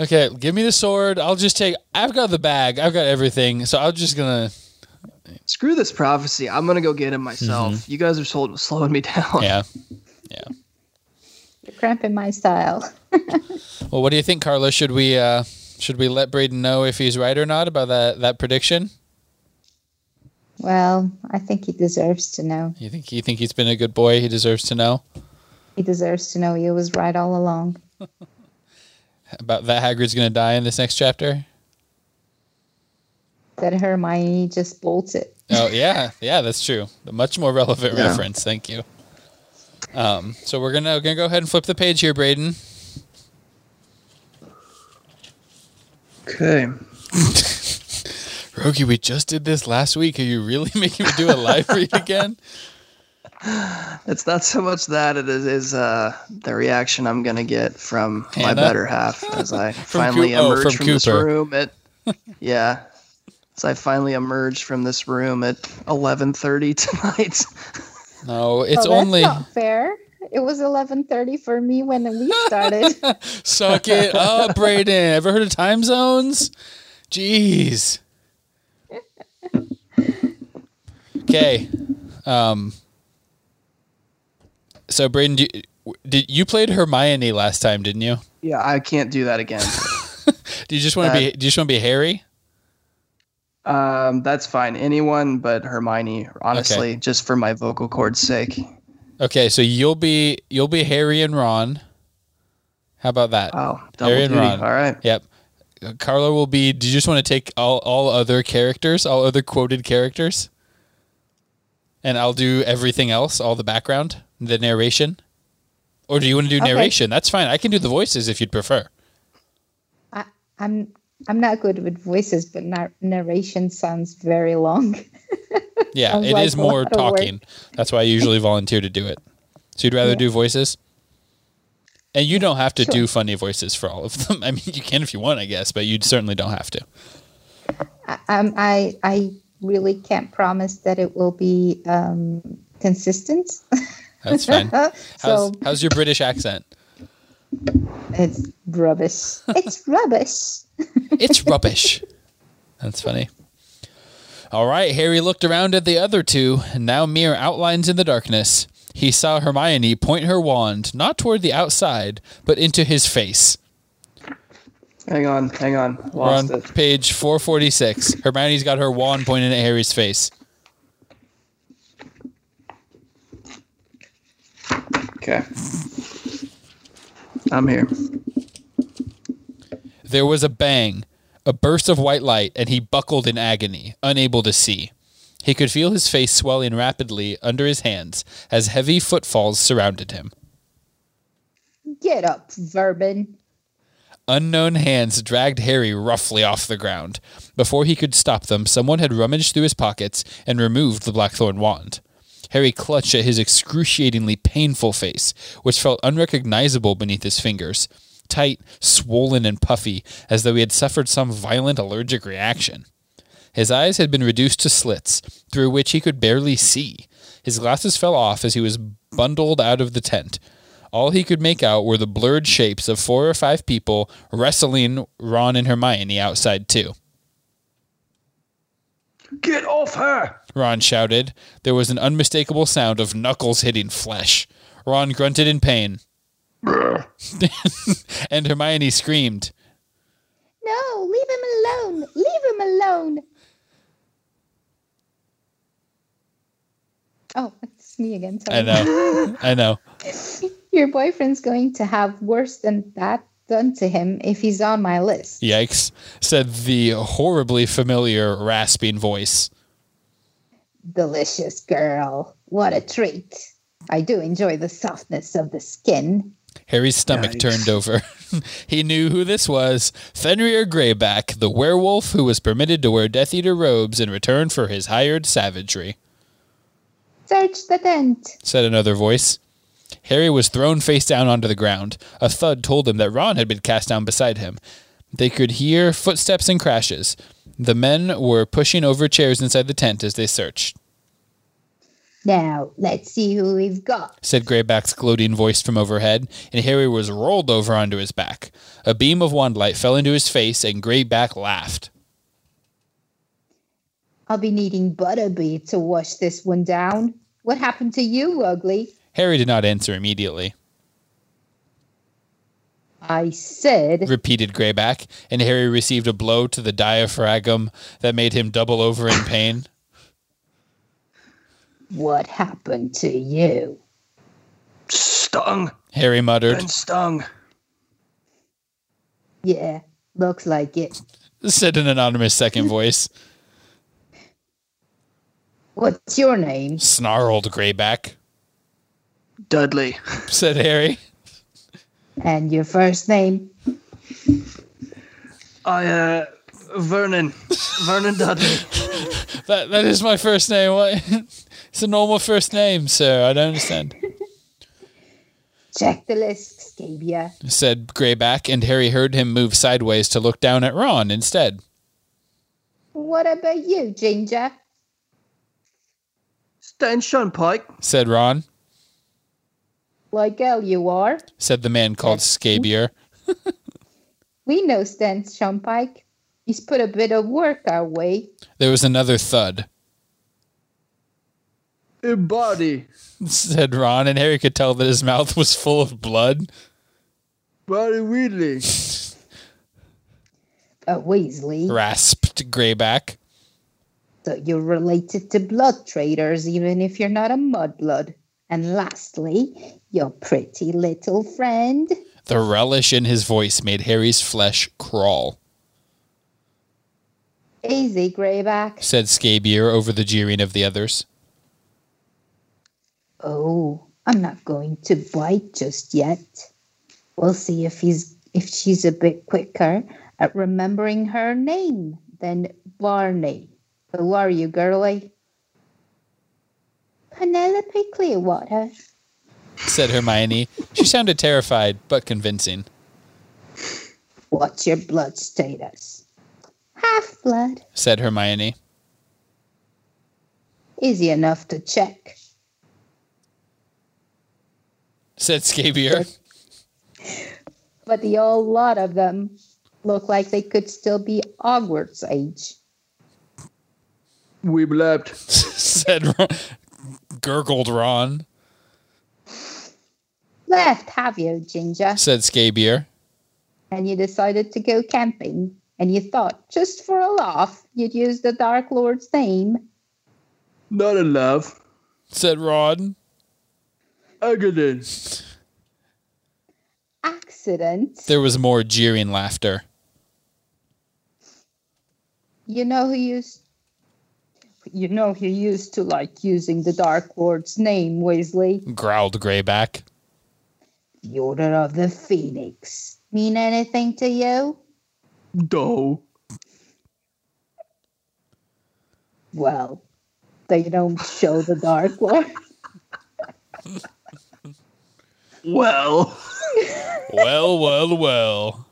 Okay, give me the sword. I'll just take. I've got the bag. I've got everything. So I'm just gonna. Screw this prophecy. I'm gonna go get him myself. You guys are slow, slowing me down. Yeah, yeah. You're cramping my style. Well, what do you think, Carla? Should we uh should we let Braden know if he's right or not about that that prediction? Well, I think he deserves to know. You think you think he's been a good boy? He deserves to know He deserves to know he was right all along. about that. Hagrid's gonna die in this next chapter. That Hermione just bolted. Oh yeah, yeah, that's true. A much more relevant Yeah. reference. Thank you. Um, so we're gonna gonna go ahead and flip the page here, Braden. Okay. Rogi, we just did this last week. Are you really making me do a live read again? It's not so much that it is, is uh, the reaction I'm gonna get from my better half as I finally Coo- oh, emerge from from, this room at yeah. As I finally emerge from this room at 11:30 tonight. No, it's oh, only not fair. It was 11:30 for me when we started. suck it up, Braden. Ever heard of time zones? Jeez. Okay. Um. So Braden, do you, did you played Hermione last time, didn't you? yeah, I can't do that again. Do Do you just want to be? Do you just want to be Harry? Um, that's fine. Anyone but Hermione, honestly, just for my vocal cords' sake. Okay, so you'll be you'll be Harry and Ron. How about that? Oh, double Harry and duty. Ron. All right. Yep. Carla will be. Do you just want to take all all other characters, all other quoted characters, and I'll do everything else, all the background, the narration, or do you want to do Okay. narration? That's fine. I can do the voices if you'd prefer. I, I'm I'm not good with voices, but narration sounds very long. Yeah, it like is more lot of work. talking. That's why I usually volunteer to do it. So you'd rather Yeah. do voices? And you don't have to do funny voices for all of them. I mean, you can if you want, I guess, but you certainly don't have to. I, um, I I really can't promise that it will be um, consistent. That's fine. How's, so how's your British accent? it's rubbish. It's rubbish. It's rubbish. That's funny. All right, Harry looked around at the other two, now mere outlines in the darkness. He saw Hermione point her wand not toward the outside, but into his face. Hang on, hang on. We're on it. page 446. Hermione's got her wand pointing at Harry's face. Okay. I'm here. There was a bang, a burst of white light, and he buckled in agony, unable to see. He could feel his face swelling rapidly under his hands as heavy footfalls surrounded him. Get up, vermin. Unknown hands dragged Harry roughly off the ground. Before he could stop them, someone had rummaged through his pockets and removed the Blackthorn wand. Harry clutched at his excruciatingly painful face, which felt unrecognizable beneath his fingers, tight, swollen, and puffy, as though he had suffered some violent allergic reaction. His eyes had been reduced to slits, through which he could barely see. His glasses fell off as he was bundled out of the tent. All he could make out were the blurred shapes of four or five people wrestling Ron and Hermione outside, too. Get off her! Ron shouted. There was an unmistakable sound of knuckles hitting flesh. Ron grunted in pain. and Hermione screamed. No, leave him alone. Leave him alone. Oh, it's me again. Sorry. I know. I know. Your boyfriend's going to have worse than that done to him if he's on my list. Yikes, said the horribly familiar rasping voice. Delicious girl. What a treat. I do enjoy the softness of the skin. Harry's stomach Yikes. turned over. he knew who this was Fenrir Greyback, the werewolf who was permitted to wear Death Eater robes in return for his hired savagery, Search the tent. said another voice. Harry was thrown face down onto the ground. A thud told him that Ron had been cast down beside him. They could hear footsteps and crashes. The men were pushing over chairs inside the tent as they searched, Now, let's see who we've got. said Greyback's gloating voice from overhead, and Harry was rolled over onto his back. A beam of wand light fell into his face, and Greyback laughed. I'll be needing Butterbeer to wash this one down. What happened to you, ugly? Harry did not answer immediately. I said, repeated Greyback, and Harry received a blow to the diaphragm that made him double over in pain. What happened to you? Stung. Harry muttered, Been stung. Yeah, looks like it. said an anonymous second voice. What's your name? Snarled Greyback, Dudley. said Harry. And your first name? I, uh, Vernon. Vernon Dudley. That that is my first name. What? It's a normal first name, sir. I don't understand. Check the list, Scabior. Said Greyback, and Harry heard him move sideways to look down at Ron instead. What about you, Ginger? Stan Shunpike. Said Ron. Like hell you are. Said the man called Scabior. We know Stan Shunpike. He's put a bit of work our way. There was another thud. Body. Said Ron, and Harry could tell that his mouth was full of blood. Body Wheatley. A uh, Weasley. rasped Greyback. So you're related to blood traitors, even if you're not a mudblood. And lastly, your pretty little friend. The relish in his voice made Harry's flesh crawl, Easy, Greyback. said Scabior over the jeering of the others. Oh, I'm not going to bite just yet. We'll see if he's if she's a bit quicker at remembering her name than Barney. Who are you, girlie? Penelope Clearwater. said Hermione. She sounded terrified, but convincing. What's your blood status? Half blood. Said Hermione. Easy enough to check. Said Scabior. But the whole lot of them look like they could still be Hogwarts age. We blept. said Ron, gurgled Ron. Left, have you, Ginger? Said Scabior. and you decided to go camping and you thought just for a laugh you'd use the dark lord's name Not in love. Said Ron. Accident. accident There was more jeering laughter. you know who used you know who used to like using the dark lord's name weasley Growled Greyback. the order of the phoenix mean anything to you Doe. well they don't show the dark lord Well. Well, well, well.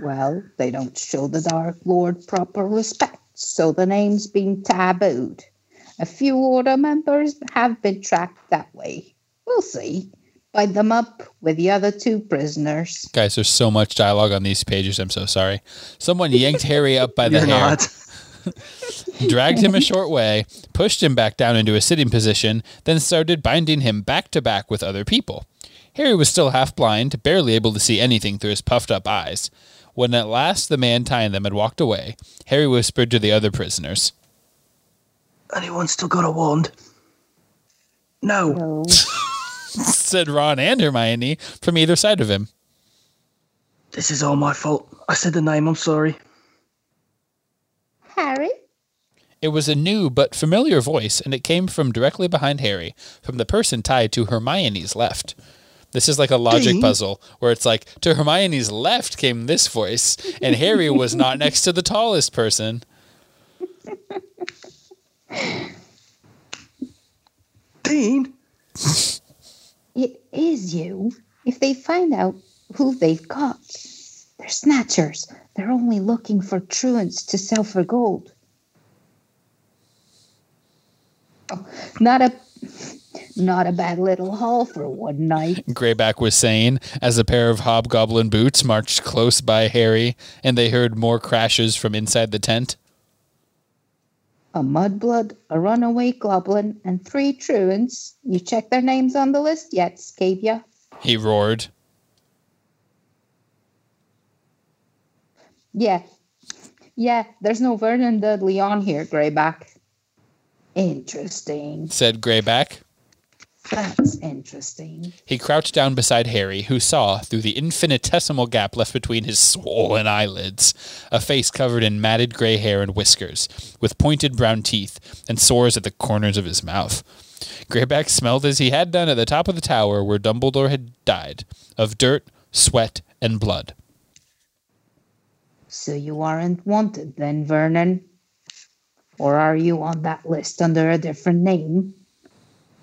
well they don't show the dark lord proper respect so the name's been tabooed a few order members have been tracked that way we'll see bind them up with the other two prisoners Guys, there's so much dialogue on these pages. I'm so sorry. Someone yanked Harry up by the You're hair, not. Dragged him a short way, pushed him back down into a sitting position, then started binding him back to back with other people. Harry was still half blind, barely able to see anything through his puffed up eyes. When at last the man tying them had walked away, Harry whispered to the other prisoners. Anyone still got a wand? No. no Said Ron and Hermione from either side of him. This is all my fault. I said the name. I'm sorry. Harry It was a new but familiar voice, and it came from directly behind Harry, from the person tied to Hermione's left. This is like a logic Ding. puzzle where it's like to Hermione's left came this voice, and Harry was not next to the tallest person. Dean. it is you if they find out who they've got they're snatchers they're only looking for truants to sell for gold Oh, not a not a bad little haul for one night Greyback was saying as a pair of hobgoblin boots marched close by Harry, and they heard more crashes from inside the tent. a mudblood, a runaway goblin, and three truants. You check their names on the list yet, Scabior? He roared. Yeah. Yeah, there's no Vernon Dudley on here, Greyback. Interesting. Said Greyback. That's interesting. He crouched down beside Harry, who saw, through the infinitesimal gap left between his swollen eyelids, a face covered in matted gray hair and whiskers, with pointed brown teeth and sores at the corners of his mouth. Greyback smelled as he had done at the top of the tower where Dumbledore had died, of dirt, sweat, and blood. So you aren't wanted then, Vernon? Or are you on that list under a different name?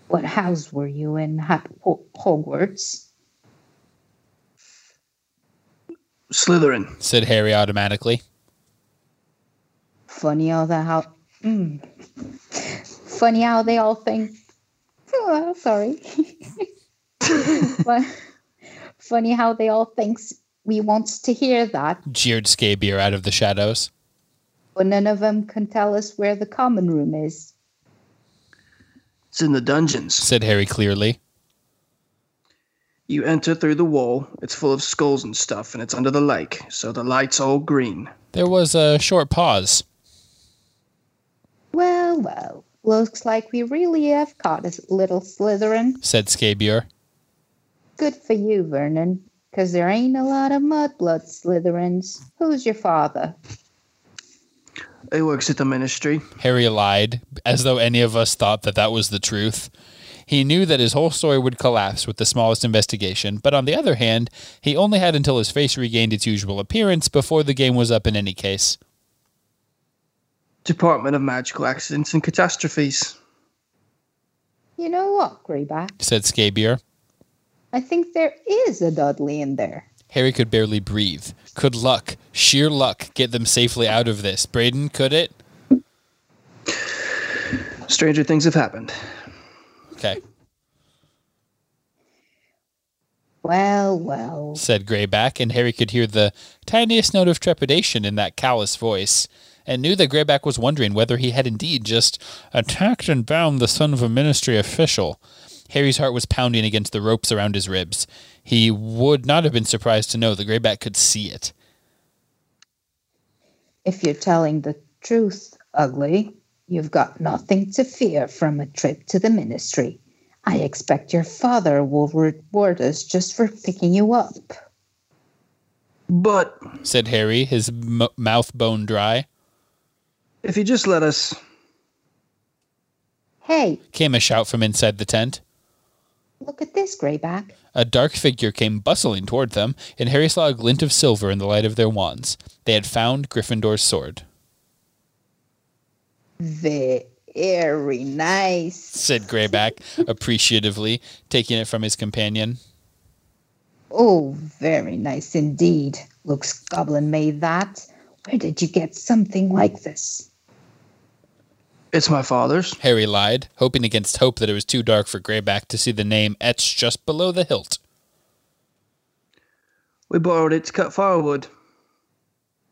What house were you in ha- Hogwarts? Slytherin. Said Harry automatically. Funny how the how. Mm. Funny how they all think. Oh, sorry. Fun- Funny how they all thinks we want to hear that, Jeered Scabior out of the shadows. but none of them can tell us where the common room is. It's in the dungeons. Said Harry clearly. You enter through the wall. It's full of skulls and stuff, and it's under the lake, so the light's all green. There was a short pause. Well, well, looks like we really have caught a little Slytherin. Said Scabior. Good for you, Vernon, 'cause there ain't a lot of mudblood Slytherins. Who's your father? He works at the ministry. Harry lied, as though any of us thought that that was the truth. He knew that his whole story would collapse with the smallest investigation, but on the other hand, he only had until his face regained its usual appearance before the game was up in any case. Department of Magical Accidents and Catastrophes. You know what, Greyback? Said Scabior. I think there is a Dudley in there. Harry could barely breathe. Could luck, sheer luck, get them safely out of this? Braden, could it? Stranger things have happened. Okay, Well, well. said Greyback, and Harry could hear the tiniest note of trepidation in that callous voice, and knew that Greyback was wondering whether he had indeed just attacked and bound the son of a ministry official. Harry's heart was pounding against the ropes around his ribs. He would not have been surprised to know the Greyback could see it. If you're telling the truth, Ugly, you've got nothing to fear from a trip to the ministry. I expect your father will reward us just for picking you up. But Said Harry, his m- mouth bone dry. if you just let us. Hey, Came a shout from inside the tent. Look at this, Greyback. A dark figure came bustling toward them, and Harry saw a glint of silver in the light of their wands. They had found Gryffindor's sword. Very nice. Said Greyback appreciatively, taking it from his companion. Oh, very nice indeed. Looks goblin made that. Where did you get something like this? It's my father's. Harry lied, hoping against hope that it was too dark for Greyback to see the name etched just below the hilt. We borrowed it to cut firewood.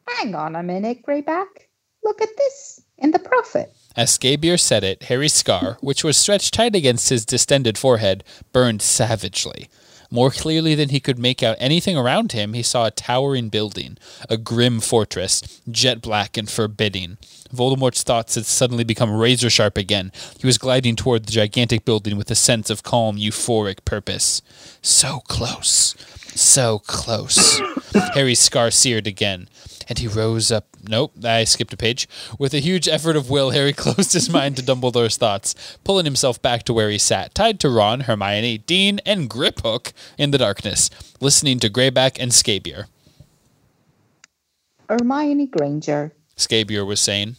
Hang on a minute, Greyback. Look at this in the prophet. As Scabior said it, Harry's scar, which was stretched tight against his distended forehead, burned savagely. More clearly than he could make out anything around him, he saw a towering building, a grim fortress, jet black and forbidding. Voldemort's thoughts had suddenly become razor sharp again. He was gliding toward the gigantic building with a sense of calm, euphoric purpose. So close. So close. Harry's scar seared again, and he rose up. Nope, I skipped a page. With a huge effort of will, Harry closed his mind to Dumbledore's thoughts, pulling himself back to where he sat, tied to Ron, Hermione, Dean, and Griphook in the darkness, listening to Greyback and Scabior. Hermione Granger, Scabior was saying.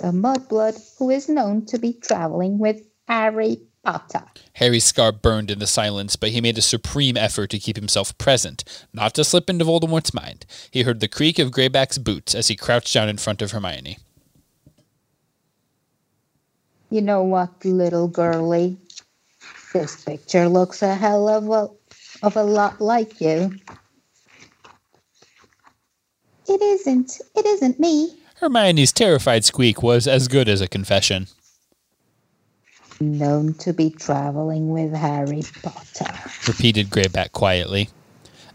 The mudblood who is known to be traveling with Harry Potter. Harry's scar burned in the silence, but he made a supreme effort to keep himself present, not to slip into Voldemort's mind. He heard the creak of Greyback's boots as he crouched down in front of Hermione. You know what, little girlie? This picture looks a hell of a, of a lot like you. It isn't. It isn't me. Hermione's terrified squeak was as good as a confession. Known to be traveling with Harry Potter. repeated Greyback quietly.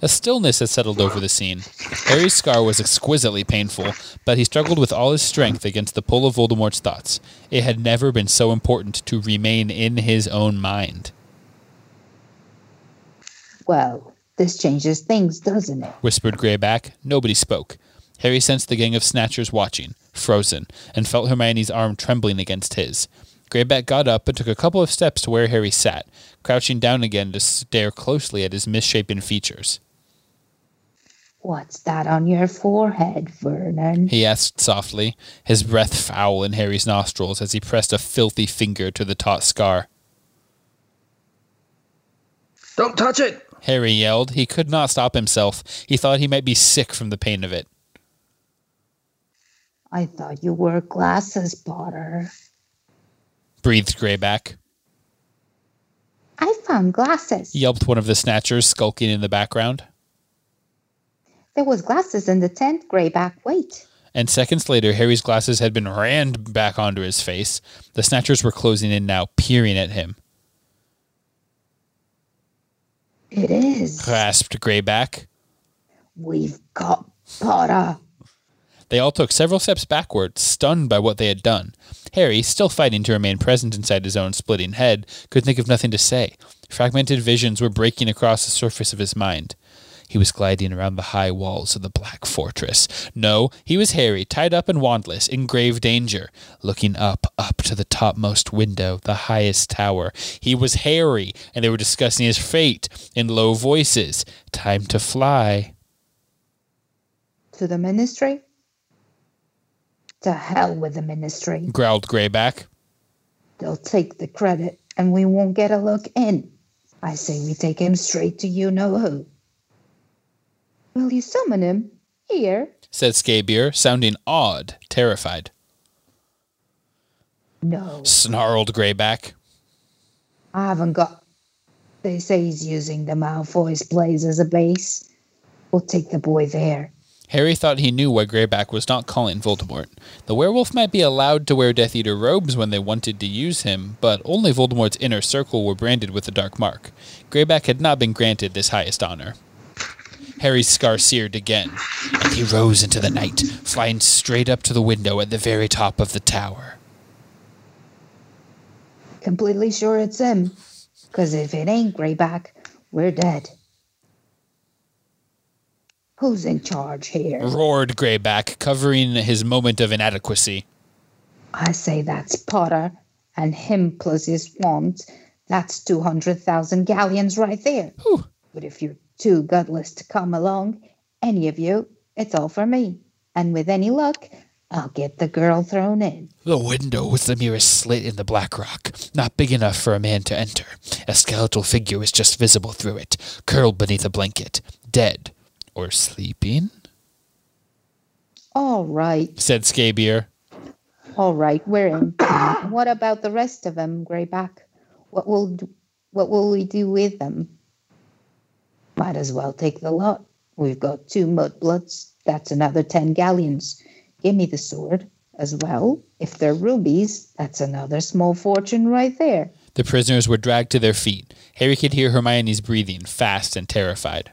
A stillness had settled over the scene. Harry's scar was exquisitely painful, but he struggled with all his strength against the pull of Voldemort's thoughts. It had never been so important to remain in his own mind, Well, this changes things, doesn't it? whispered Greyback. Nobody spoke. Harry sensed the gang of snatchers watching, frozen, and felt Hermione's arm trembling against his. Greyback got up and took a couple of steps to where Harry sat, crouching down again to stare closely at his misshapen features. What's that on your forehead, Vernon? he asked softly, his breath foul in Harry's nostrils as he pressed a filthy finger to the taut scar. Don't touch it! Harry yelled. He could not stop himself. He thought he might be sick from the pain of it. I thought you wore glasses, Potter. Breathed Greyback. I found glasses. Yelped one of the snatchers skulking in the background. There was glasses in the tent, Greyback. Wait. And seconds later, Harry's glasses had been rammed back onto his face. The snatchers were closing in now, peering at him. It is. gasped Greyback. We've got Potter. They all took several steps backward, stunned by what they had done. Harry, still fighting to remain present inside his own splitting head, could think of nothing to say. Fragmented visions were breaking across the surface of his mind. He was gliding around the high walls of the Black Fortress. No, he was Harry, tied up and wandless, in grave danger, looking up, up to the topmost window, the highest tower. He was Harry, and they were discussing his fate in low voices. Time to fly. To the ministry? To hell with the ministry. growled Greyback. They'll take the credit and we won't get a look in. I say we take him straight to you know who. Will you summon him? Here? said Scabior, sounding awed, terrified. No. Snarled Greyback. I haven't got. They say he's using the Malfoy's blaze as a base. We'll take the boy there. Harry thought he knew why Greyback was not calling Voldemort. The werewolf might be allowed to wear Death Eater robes when they wanted to use him, but only Voldemort's inner circle were branded with the Dark Mark. Greyback had not been granted this highest honor. Harry's scar seared again, and he rose into the night, flying straight up to the window at the very top of the tower. Completely sure it's him. Because if it ain't Greyback, we're dead. Who's in charge here? Roared Greyback, covering his moment of inadequacy. I say that's Potter, and him plus his wand. That's 200,000 galleons right there. Whew. But if you're too gutless to come along, any of you, it's all for me. And with any luck, I'll get the girl thrown in. The window was the merest slit in the black rock, not big enough for a man to enter. A skeletal figure was just visible through it, curled beneath a blanket, dead or sleeping, All right, said Scabior. all right, we're in. what about the rest of them, Greyback? What will do, what will we do with them? Might as well take the lot. We've got two mudbloods. That's another ten galleons. Give me the sword as well. If they're rubies, that's another small fortune right there. The prisoners were dragged to their feet. Harry could hear Hermione's breathing, fast and terrified.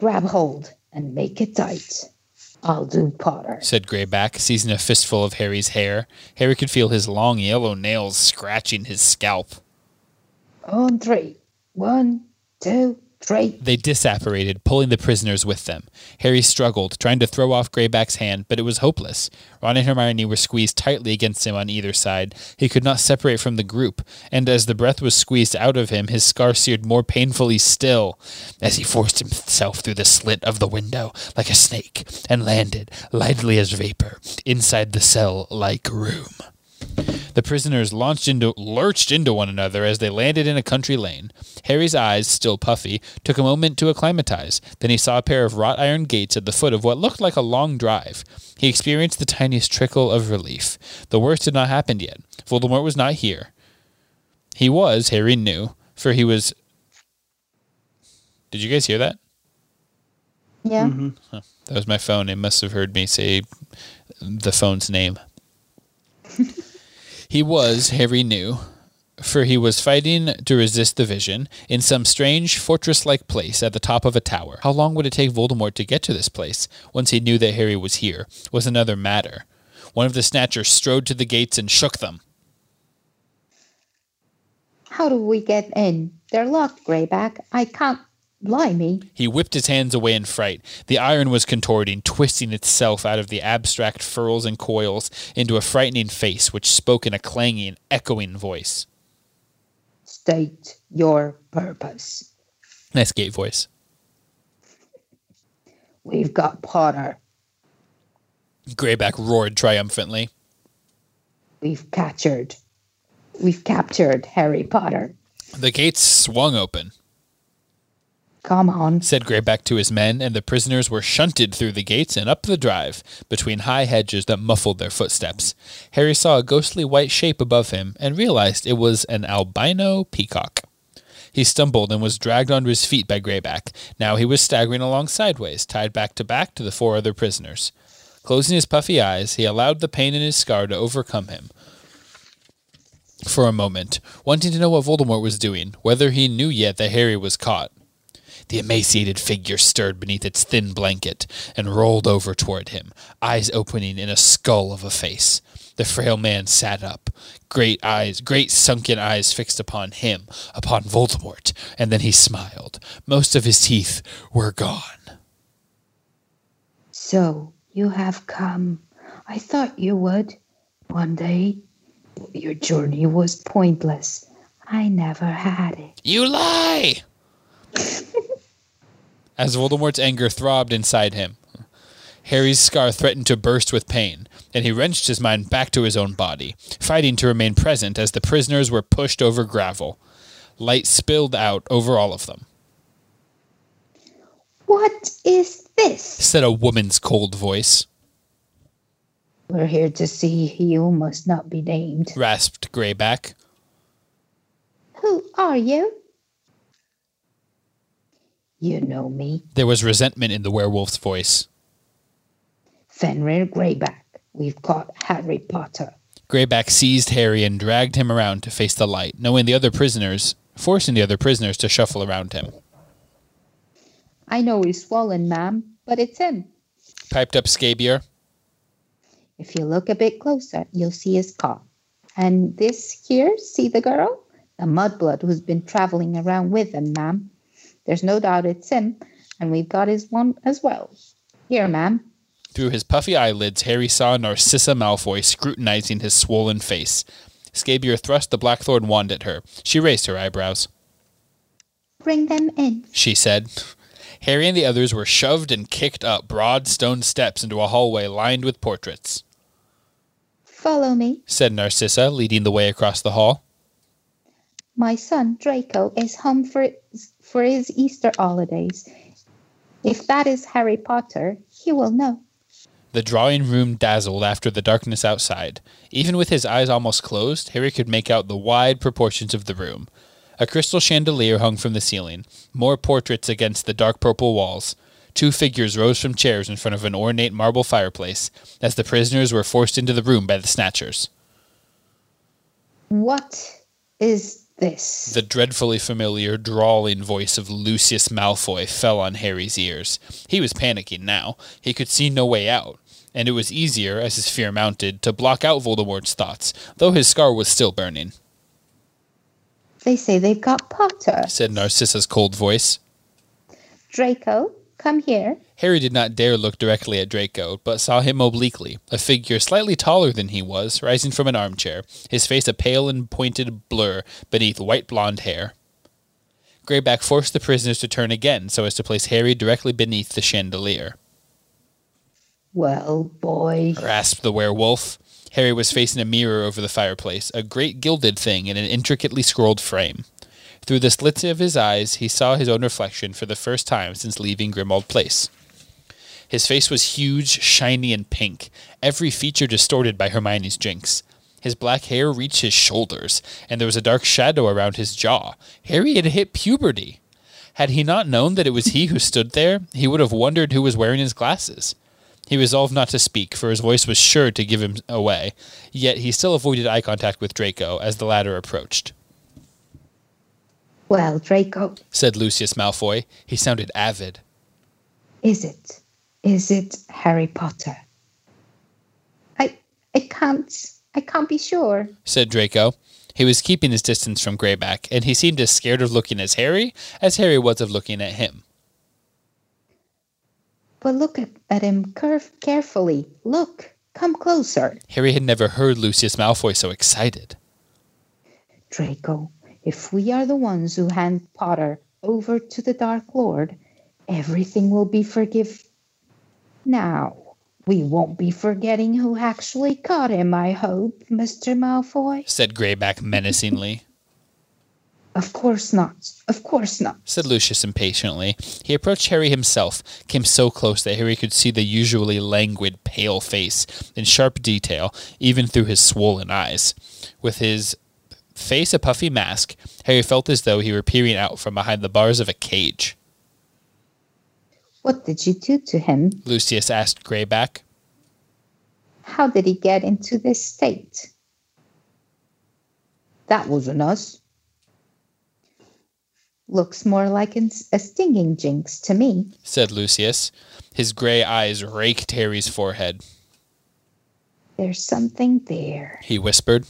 Grab hold and make it tight. I'll do Potter. Said Greyback, seizing a fistful of Harry's hair. Harry could feel his long yellow nails scratching his scalp. On three. One, two, They disapparated, pulling the prisoners with them. Harry struggled, trying to throw off Greyback's hand, but it was hopeless. Ron and Hermione were squeezed tightly against him on either side. He could not separate from the group, and as the breath was squeezed out of him, his scar seared more painfully still as he forced himself through the slit of the window like a snake and landed, lightly as vapor, inside the cell like room. The prisoners launched into, lurched into one another as they landed in a country lane. Harry's eyes, still puffy, took a moment to acclimatize. Then he saw a pair of wrought iron gates at the foot of what looked like a long drive. He experienced the tiniest trickle of relief. The worst had not happened yet. Voldemort was not here. He was, Harry knew, for he was. Did you guys hear that? Yeah. Mm-hmm. That was my phone. It must have heard me say the phone's name. he was, Harry knew, for he was fighting to resist the vision in some strange fortress like place at the top of a tower. How long would it take Voldemort to get to this place once he knew that Harry was here was another matter. One of the snatchers strode to the gates and shook them. How do we get in? They're locked, Greyback. I can't. Blimey. He whipped his hands away in fright. The iron was contorting, twisting itself out of the abstract furls and coils into a frightening face which spoke in a clanging, echoing voice. State your purpose. Nice gate voice. We've got Potter. Greyback roared triumphantly. We've captured. We've captured Harry Potter. The gates swung open, Come on. said Greyback to his men, and the prisoners were shunted through the gates and up the drive, between high hedges that muffled their footsteps. Harry saw a ghostly white shape above him and realized it was an albino peacock. He stumbled and was dragged onto his feet by Greyback. Now he was staggering along sideways, tied back to back to the four other prisoners. Closing his puffy eyes, he allowed the pain in his scar to overcome him. for a moment, wanting to know what Voldemort was doing, whether he knew yet that Harry was caught. The emaciated figure stirred beneath its thin blanket and rolled over toward him, eyes opening in a skull of a face. The frail man sat up, great eyes, great sunken eyes fixed upon him, upon Voldemort, and then he smiled. Most of his teeth were gone. So you have come. I thought you would one day. Your journey was pointless. I never had it. You lie! As Voldemort's anger throbbed inside him, Harry's scar threatened to burst with pain, and he wrenched his mind back to his own body, fighting to remain present as the prisoners were pushed over gravel. Light spilled out over all of them, What is this? said a woman's cold voice, We're here to see he who must not be named. rasped Greyback. Who are you? You know me, There was resentment in the werewolf's voice. Fenrir Greyback. We've caught Harry Potter. Greyback seized Harry and dragged him around to face the light, knowing the other prisoners, forcing the other prisoners to shuffle around him. I know he's swollen, ma'am, but it's him. Piped up Scabior. If you look a bit closer, you'll see his cough. And this here, see the girl? The mudblood who's been traveling around with him, ma'am. There's no doubt it's him, and we've got his one as well. Here, ma'am. Through his puffy eyelids, Harry saw Narcissa Malfoy scrutinizing his swollen face. Scabior thrust the Blackthorn wand at her. She raised her eyebrows. Bring them in. She said. Harry and the others were shoved and kicked up broad stone steps into a hallway lined with portraits, Follow me. said Narcissa, leading the way across the hall. My son Draco is home for for his Easter holidays. If that is Harry Potter, he will know. The drawing room dazzled after the darkness outside. Even with his eyes almost closed, Harry could make out the wide proportions of the room. A crystal chandelier hung from the ceiling, more portraits against the dark purple walls. Two figures rose from chairs in front of an ornate marble fireplace as the prisoners were forced into the room by the snatchers. What is this? The dreadfully familiar, drawling voice of Lucius Malfoy fell on Harry's ears. He was panicking now. He could see no way out, and it was easier, as his fear mounted, to block out Voldemort's thoughts, though his scar was still burning, They say they've got Potter. said Narcissa's cold voice. Draco, come here. Harry did not dare look directly at Draco, but saw him obliquely, a figure slightly taller than he was, rising from an armchair, his face a pale and pointed blur beneath white blonde hair. Greyback forced the prisoners to turn again so as to place Harry directly beneath the chandelier. Well, boy. rasped the werewolf. Harry was facing a mirror over the fireplace, a great gilded thing in an intricately scrolled frame. Through the slits of his eyes, he saw his own reflection for the first time since leaving Grimmauld Place. His face was huge, shiny, and pink, every feature distorted by Hermione's jinx. His black hair reached his shoulders, and there was a dark shadow around his jaw. Harry had hit puberty. Had he not known that it was he who stood there, he would have wondered who was wearing his glasses. He resolved not to speak, for his voice was sure to give him away, yet he still avoided eye contact with Draco as the latter approached. Well, Draco, Said Lucius Malfoy. He sounded avid. is it? Is it Harry Potter? I I can't I can't be sure. Said Draco. He was keeping his distance from Greyback, and he seemed as scared of looking at Harry as Harry was of looking at him. But look at, at him curve carefully. Look, come closer. Harry had never heard Lucius Malfoy so excited. Draco, if we are the ones who hand Potter over to the Dark Lord, everything will be forgive. Now, we won't be forgetting who actually caught him, I hope, Mr. Malfoy. Said Greyback menacingly. Of course not. Of course not. Said Lucius impatiently. He approached Harry himself, came so close that Harry could see the usually languid, pale face in sharp detail, even through his swollen eyes. With his face a puffy mask, Harry felt as though he were peering out from behind the bars of a cage. What did you do to him? Lucius asked Greyback. How did he get into this state? That wasn't us. Looks more like a stinging jinx to me. said Lucius. His gray eyes raked Harry's forehead. There's something there. He whispered.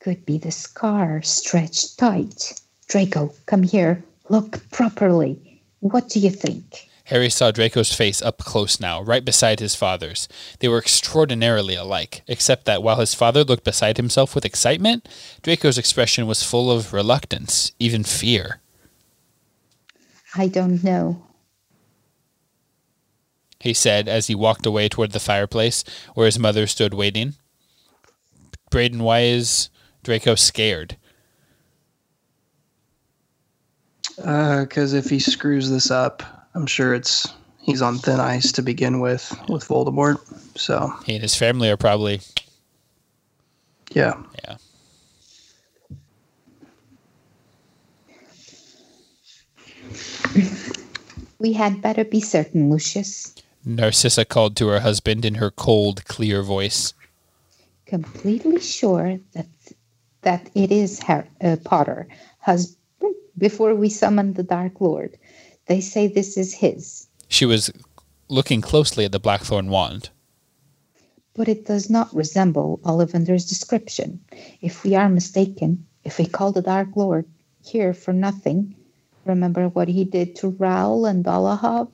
Could be the scar stretched tight. Draco, come here. Look properly. What do you think? Harry saw Draco's face up close now, right beside his father's. They were extraordinarily alike, except that while his father looked beside himself with excitement, Draco's expression was full of reluctance, even fear. I don't know. He said as he walked away toward the fireplace where his mother stood waiting. Braden, why is Draco scared? Uh, because if he screws this up, I'm sure it's he's on thin ice to begin with with Voldemort. So He and his family are probably, yeah, yeah. We had better be certain, Lucius. Narcissa called to her husband in her cold, clear voice. Completely sure that that it is Har- uh, Potter. Husband, before we summon the Dark Lord, they say this is his, She was looking closely at the Blackthorn wand. but it does not resemble Ollivander's description. If we are mistaken, if we call the Dark Lord here for nothing, remember what he did to Rowle and Dolohov?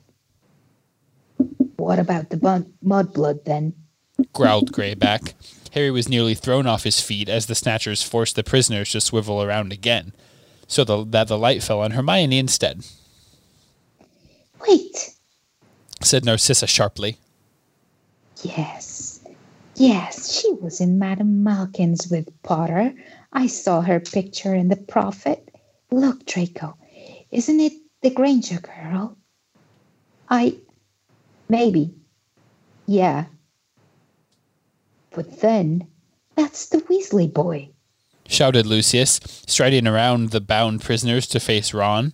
What about the bun- mudblood then? Growled Greyback. Harry was nearly thrown off his feet as the Snatchers forced the prisoners to swivel around again, so the, that the light fell on Hermione instead, Wait! said Narcissa sharply. Yes. Yes, she was in Madame Malkin's with Potter. I saw her picture in the Prophet. Look, Draco, isn't it the Granger girl? I. Maybe. Yeah. But then, that's the Weasley boy. Shouted Lucius, striding around the bound prisoners to face Ron.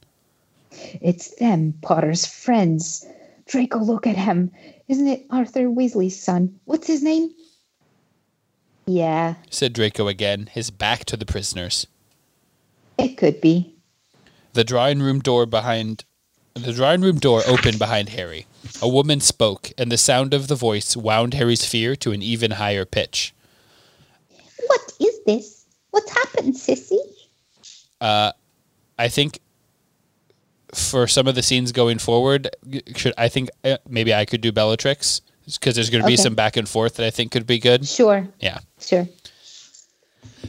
It's them, Potter's friends. Draco, look at him. Isn't it Arthur Weasley's son? What's his name? Yeah, said Draco again, his back to the prisoners. it could be. The drawing room door behind the drawing room door opened behind Harry. A woman spoke, and the sound of the voice wound Harry's fear to an even higher pitch. What is this? What's happened, Cissy? Uh, I think for some of the scenes going forward, should I think uh, maybe I could do Bellatrix because there's going to be Okay. some back and forth that I think could be good. Sure, Yeah. sure.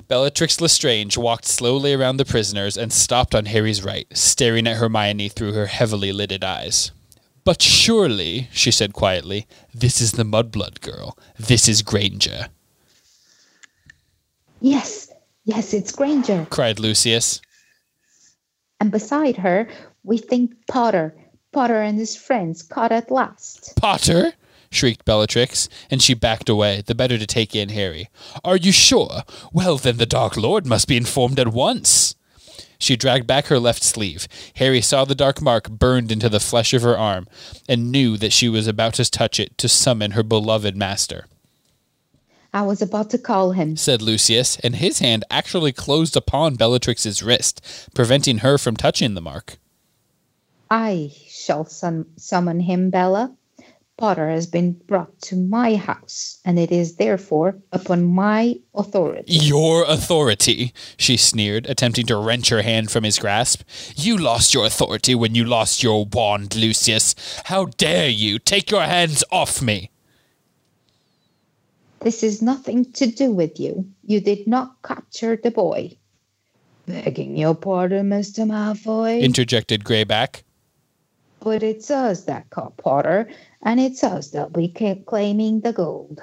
Bellatrix Lestrange walked slowly around the prisoners and stopped on Harry's right, staring at Hermione through her heavily lidded eyes. But surely, she said quietly, this is the Mudblood girl. This is Granger, Yes, yes, it's Granger. cried Lucius. And beside her, we think Potter. Potter and his friends caught at last. Potter? Shrieked Bellatrix, and she backed away, the better to take in Harry. Are you sure? Well, then the Dark Lord must be informed at once. She dragged back her left sleeve. Harry saw the dark mark burned into the flesh of her arm, and knew that she was about to touch it to summon her beloved master. I was about to call him. Said Lucius, and his hand actually closed upon Bellatrix's wrist, preventing her from touching the mark. I shall sum- summon him, Bella. Potter has been brought to my house, and it is therefore upon my authority. Your authority, she sneered, attempting to wrench her hand from his grasp. You lost your authority when you lost your wand, Lucius. How dare you take your hands off me? This is nothing to do with you. You did not capture the boy. Begging your pardon, Mr. Malfoy. interjected Greyback. but it's us that caught Potter, and it's us that'll be claiming the gold.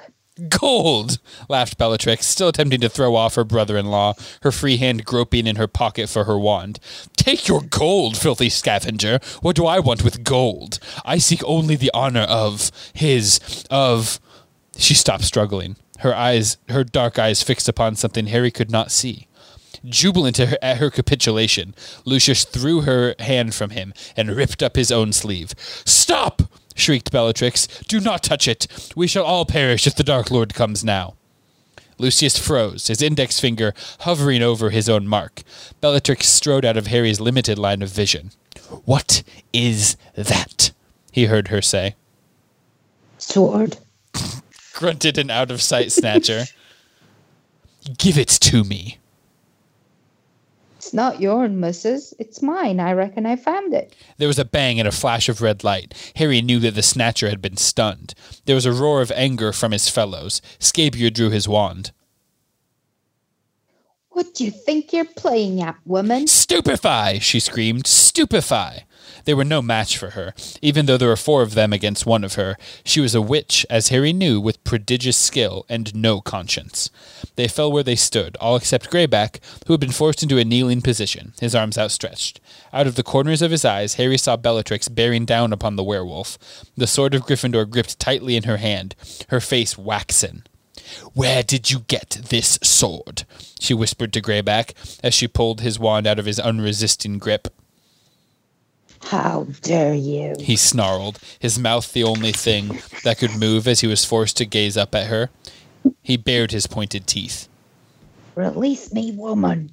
Gold! laughed Bellatrix, still attempting to throw off her brother in law, her free hand groping in her pocket for her wand. Take your gold, filthy scavenger! What do I want with gold? I seek only the honor of his, of. She stopped struggling, her eyes, her dark eyes fixed upon something Harry could not see. Jubilant at her, at her capitulation, Lucius threw her hand from him and ripped up his own sleeve. Stop! Shrieked Bellatrix. Do not touch it. We shall all perish if the Dark Lord comes now. Lucius froze, his index finger hovering over his own mark. Bellatrix strode out of Harry's limited line of vision. What is that? he heard her say. Sword. Grunted an out of sight snatcher. Give it to me. It's not yours, missus. It's mine. I reckon I found it. There was a bang and a flash of red light. Harry knew that the snatcher had been stunned. There was a roar of anger from his fellows. Scabior drew his wand. What do you think you're playing at, woman? Stupefy! she screamed. Stupefy! They were no match for her, even though there were four of them against one of her. She was a witch, as Harry knew, with prodigious skill and no conscience. They fell where they stood, all except Greyback, who had been forced into a kneeling position, his arms outstretched. Out of the corners of his eyes, Harry saw Bellatrix bearing down upon the werewolf, the sword of Gryffindor gripped tightly in her hand, her face waxen. Where did you get this sword? she whispered to Greyback as she pulled his wand out of his unresisting grip. How dare you? He snarled, his mouth the only thing that could move as he was forced to gaze up at her. He bared his pointed teeth. Release me, woman.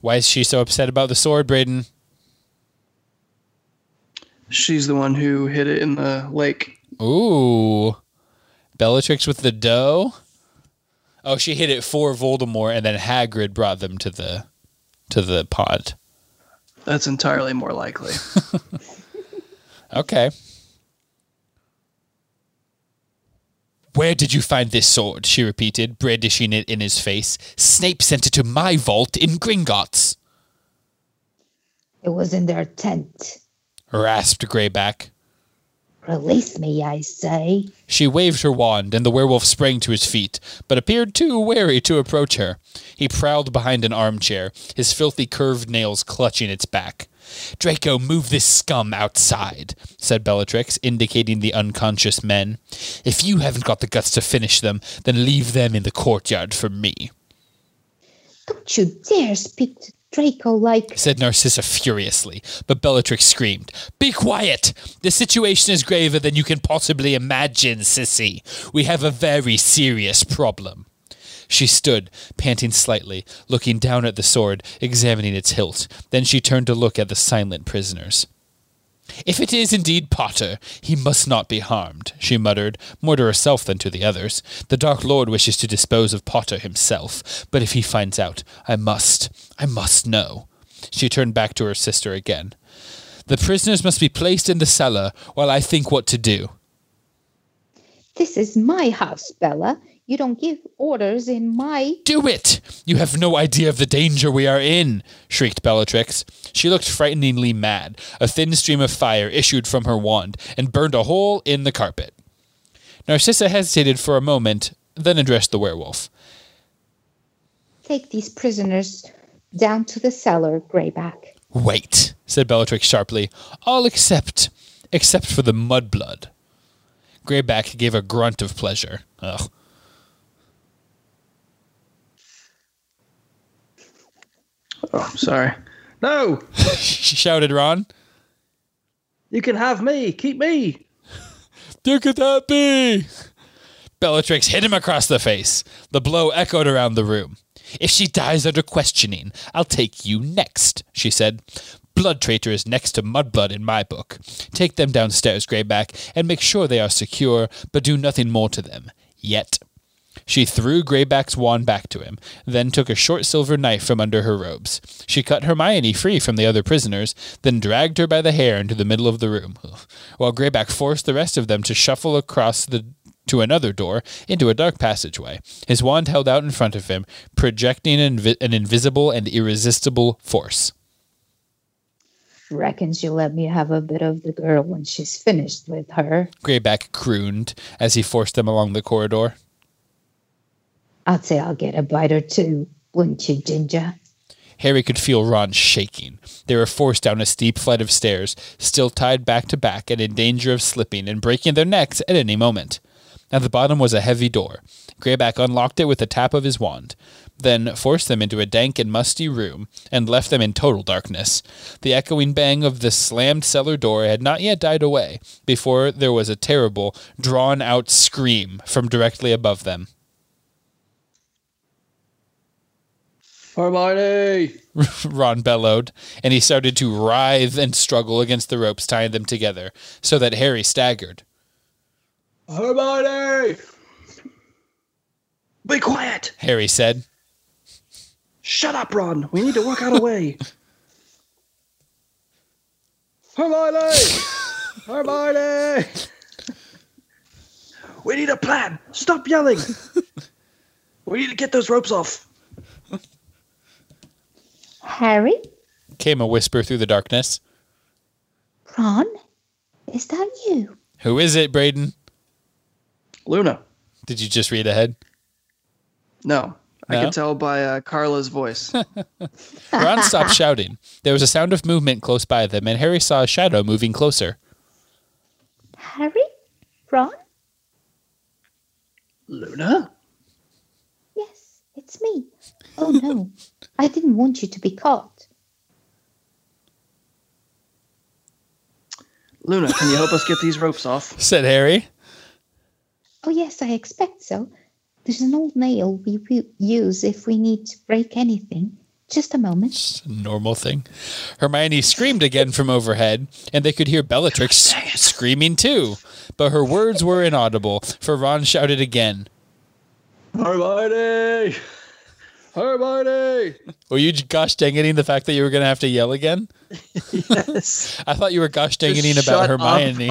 Why is she so upset about the sword, Braden? She's the one who hid it in the lake. Ooh. Bellatrix with the dough? Oh, she hid it for Voldemort and then Hagrid brought them to the to the pod. That's entirely more likely. Okay. Where did you find this sword? she repeated, brandishing it in his face. Snape sent it to my vault in Gringotts, It was in their tent. rasped Greyback. Release me, I say. She waved her wand, and the werewolf sprang to his feet, but appeared too wary to approach her. He prowled behind an armchair, his filthy curved nails clutching its back. Draco, move this scum outside, said Bellatrix, indicating the unconscious men. If you haven't got the guts to finish them, then leave them in the courtyard for me, Don't you dare speak to Draco like. said Narcissa furiously, but Bellatrix screamed, Be quiet! The situation is graver than you can possibly imagine, Cissy. We have a very serious problem. She stood, panting slightly, looking down at the sword, examining its hilt. Then she turned to look at the silent prisoners. If it is indeed Potter, he must not be harmed, she muttered, more to herself than to the others. The Dark Lord wishes to dispose of Potter himself, but if he finds out, I must, I must know. She turned back to her sister again. The prisoners must be placed in the cellar while I think what to do. This is my house, Bella. You don't give orders in my. Do it! You have no idea of the danger we are in, shrieked Bellatrix. She looked frighteningly mad. A thin stream of fire issued from her wand and burned a hole in the carpet. Narcissa hesitated for a moment, then addressed the werewolf. Take these prisoners down to the cellar, Greyback. Wait, said Bellatrix sharply. All except except for the mudblood. Greyback gave a grunt of pleasure. Ugh. Oh, sorry. No, she shouted Ron. you can have me. Keep me. Who could that be? Bellatrix hit him across the face. The blow echoed around the room. If she dies under questioning, I'll take you next, she said. Blood traitor is next to mudblood in my book. Take them downstairs, Greyback, and make sure they are secure, but do nothing more to them. Yet. She threw Greyback's wand back to him, then took a short silver knife from under her robes. She cut Hermione free from the other prisoners, then dragged her by the hair into the middle of the room, while Greyback forced the rest of them to shuffle across the to another door into a dark passageway, his wand held out in front of him, projecting an, invi- an invisible and irresistible force. Reckons you'll let me have a bit of the girl when she's finished with her. Greyback crooned as he forced them along the corridor. I'd say I'll get a bite or two, wouldn't you, Ginger? Harry could feel Ron shaking. They were forced down a steep flight of stairs, still tied back to back and in danger of slipping and breaking their necks at any moment. At the bottom was a heavy door. Greyback unlocked it with a tap of his wand, then forced them into a dank and musty room and left them in total darkness. The echoing bang of the slammed cellar door had not yet died away before there was a terrible, drawn out scream from directly above them. Hermione! Ron bellowed, and he started to writhe and struggle against the ropes tying them together, so that Harry staggered. Hermione! Be quiet! Harry said, Shut up, Ron. We need to work out a way. Hermione! Hermione! We need a plan. Stop yelling. We need to get those ropes off. Harry? came a whisper through the darkness. Ron? Is that you? Who is it, Braden? Luna. Did you just read ahead? No. I No? can tell by uh, Carla's voice. Ron stopped shouting. There was a sound of movement close by them, and Harry saw a shadow moving closer. Harry? Ron? Luna? Yes, it's me. Oh no, I didn't want you to be caught. Luna, can you help us get these ropes off? Said Harry. Oh yes, I expect so. There's an old nail we w- use if we need to break anything. Just a moment. It's a normal thing. Hermione screamed again from overhead, and they could hear Bellatrix screaming too. But her words were inaudible, for Ron shouted again. Hermione! Hermione! Were you gosh dang iting the fact that you were going to have to yell again? Yes. I thought you were gosh dang iting Just about shut up, Hermione.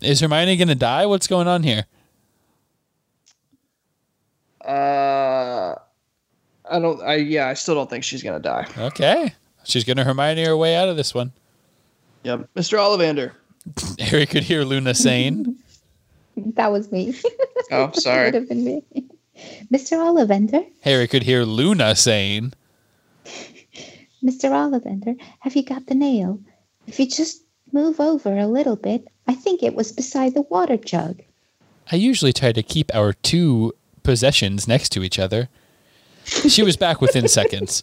Is Hermione going to die? What's going on here? Uh, I don't. I yeah. I still don't think she's gonna die. Okay. She's going to Hermione her way out of this one. Yep. Mr. Ollivander. Harry could hear Luna saying, That was me. Oh, Would sorry. have been me. Mr. Ollivander, Harry could hear Luna saying, Mr. Ollivander, have you got the nail? If you just move over a little bit, I think it was beside the water jug. I usually try to keep our two possessions next to each other. She was back within seconds.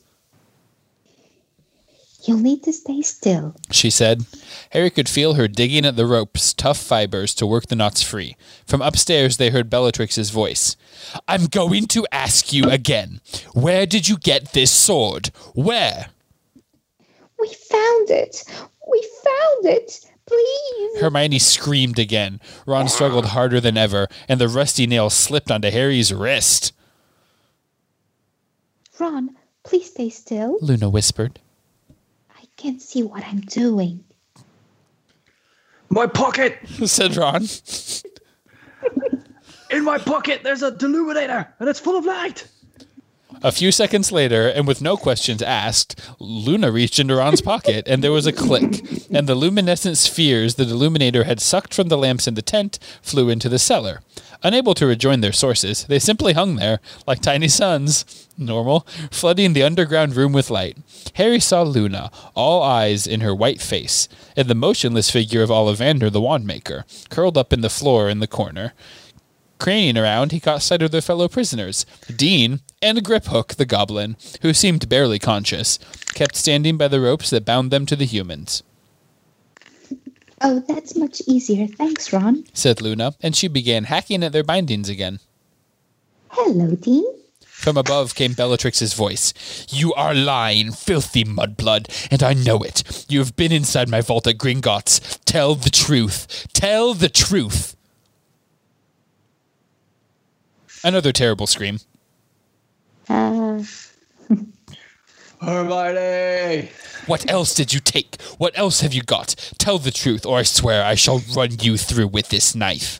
You'll need to stay still. she said. Harry could feel her digging at the rope's tough fibers to work the knots free. From upstairs, they heard Bellatrix's voice. I'm going to ask you again. Where did you get this sword? Where? We found it. We found it. Please. Hermione screamed again. Ron struggled harder than ever, and the rusty nail slipped onto Harry's wrist. Ron, please stay still. Luna whispered. I can't see what I'm doing. My pocket. Said Ron. In my pocket, there's a deluminator, and it's full of light. A few seconds later, and with no questions asked, Luna reached into Ron's pocket, and there was a click, and the luminescent spheres the illuminator had sucked from the lamps in the tent flew into the cellar. Unable to rejoin their sources, they simply hung there, like tiny suns, normal, flooding the underground room with light. Harry saw Luna, all eyes in her white face, and the motionless figure of Ollivander the Wandmaker, curled up in the floor in the corner. Craning around, he caught sight of their fellow prisoners. Dean and Griphook, the goblin, who seemed barely conscious, kept standing by the ropes that bound them to the humans, Oh, that's much easier. Thanks, Ron. said Luna, and she began hacking at their bindings again. Hello, Dean. From above came Bellatrix's voice. You are lying, filthy mudblood, and I know it. You have been inside my vault at Gringotts. Tell the truth. Tell the truth. Another terrible scream. Uh, Hermione. What else did you take? What else have you got? Tell the truth, or I swear I shall run you through with this knife.